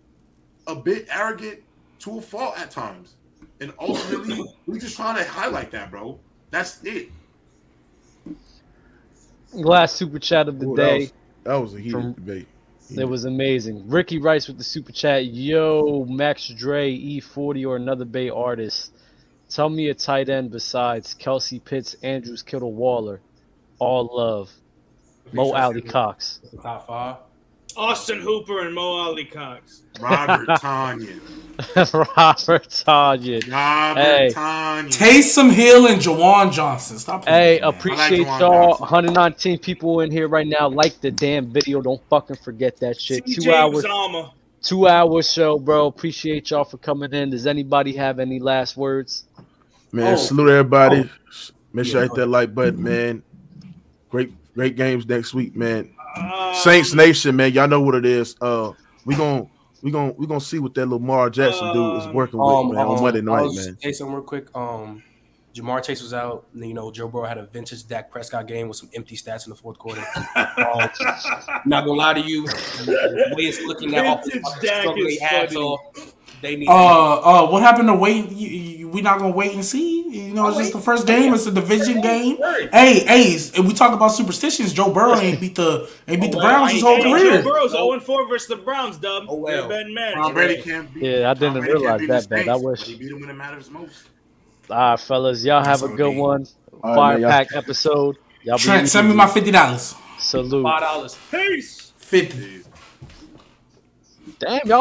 a bit arrogant to a fault at times, and ultimately, we're just trying to highlight that, bro. That's it. Last super chat of the Ooh, that day. was, that was a heated From- debate. It was amazing. Ricky Rice with the super chat. Yo, Max Dre, E40, or another Bay artist. Tell me a tight end besides Kelce Pitts, Andrews, Kittle, Waller. All love. Mo Alie-Cox. Top five. Austin Hooper and Mo Alie-Cox. Robert <laughs> Tonyan, <laughs> Robert Tonyan. Robert Hey. Tonyan. Taysom Hill and Juwan Johnson. Stop. Hey, playing, man. appreciate Juwan y'all. Johnson. 119 people in here right now. Like the damn video. Don't fucking forget that shit. Two CJ hours, Uzama. two hour show, bro. Appreciate y'all for coming in. Does anybody have any last words? Man, Oh. salute everybody. Oh. Make sure Yeah. you hit that like button, man. Great, great games next week, man. Um, Saints Nation, man. Y'all know what it is. Uh, we gon' we gon' we gonna see what that Lamar Jackson dude is Um, working with, Um, man, on um, Monday I'll night, man. Say something real quick. Um, Ja'Marr Chase was out. and, You know, Joe Burrow had a vintage Dak Prescott game with some empty stats in the fourth quarter. <laughs> Um, not gonna lie to you, the way it's looking now, Vintage Dak struggling is ass funny. Off, They need. Uh, uh, what happened to wait? You, you, we not gonna wait and see. You know, it's just the first game. It's a division game. Hey, hey, if we talk about superstitions. Joe Burrow ain't <laughs> beat the ain't beat the Oh, Browns his whole Hey, career. Joe Burrow's 0 4 versus the Browns, dub. Oh, well. They're Ben Man. Tom Brady can't beat. Yeah, I didn't realize beat that, the man. I wish. He beat him when it matters most. All right, fellas. Y'all have That's a good it one. All right, Fire man, pack episode. Y'all be Trent, send me my fifty dollars. salute. Five dollars. Peace. Fifty. Damn, y'all.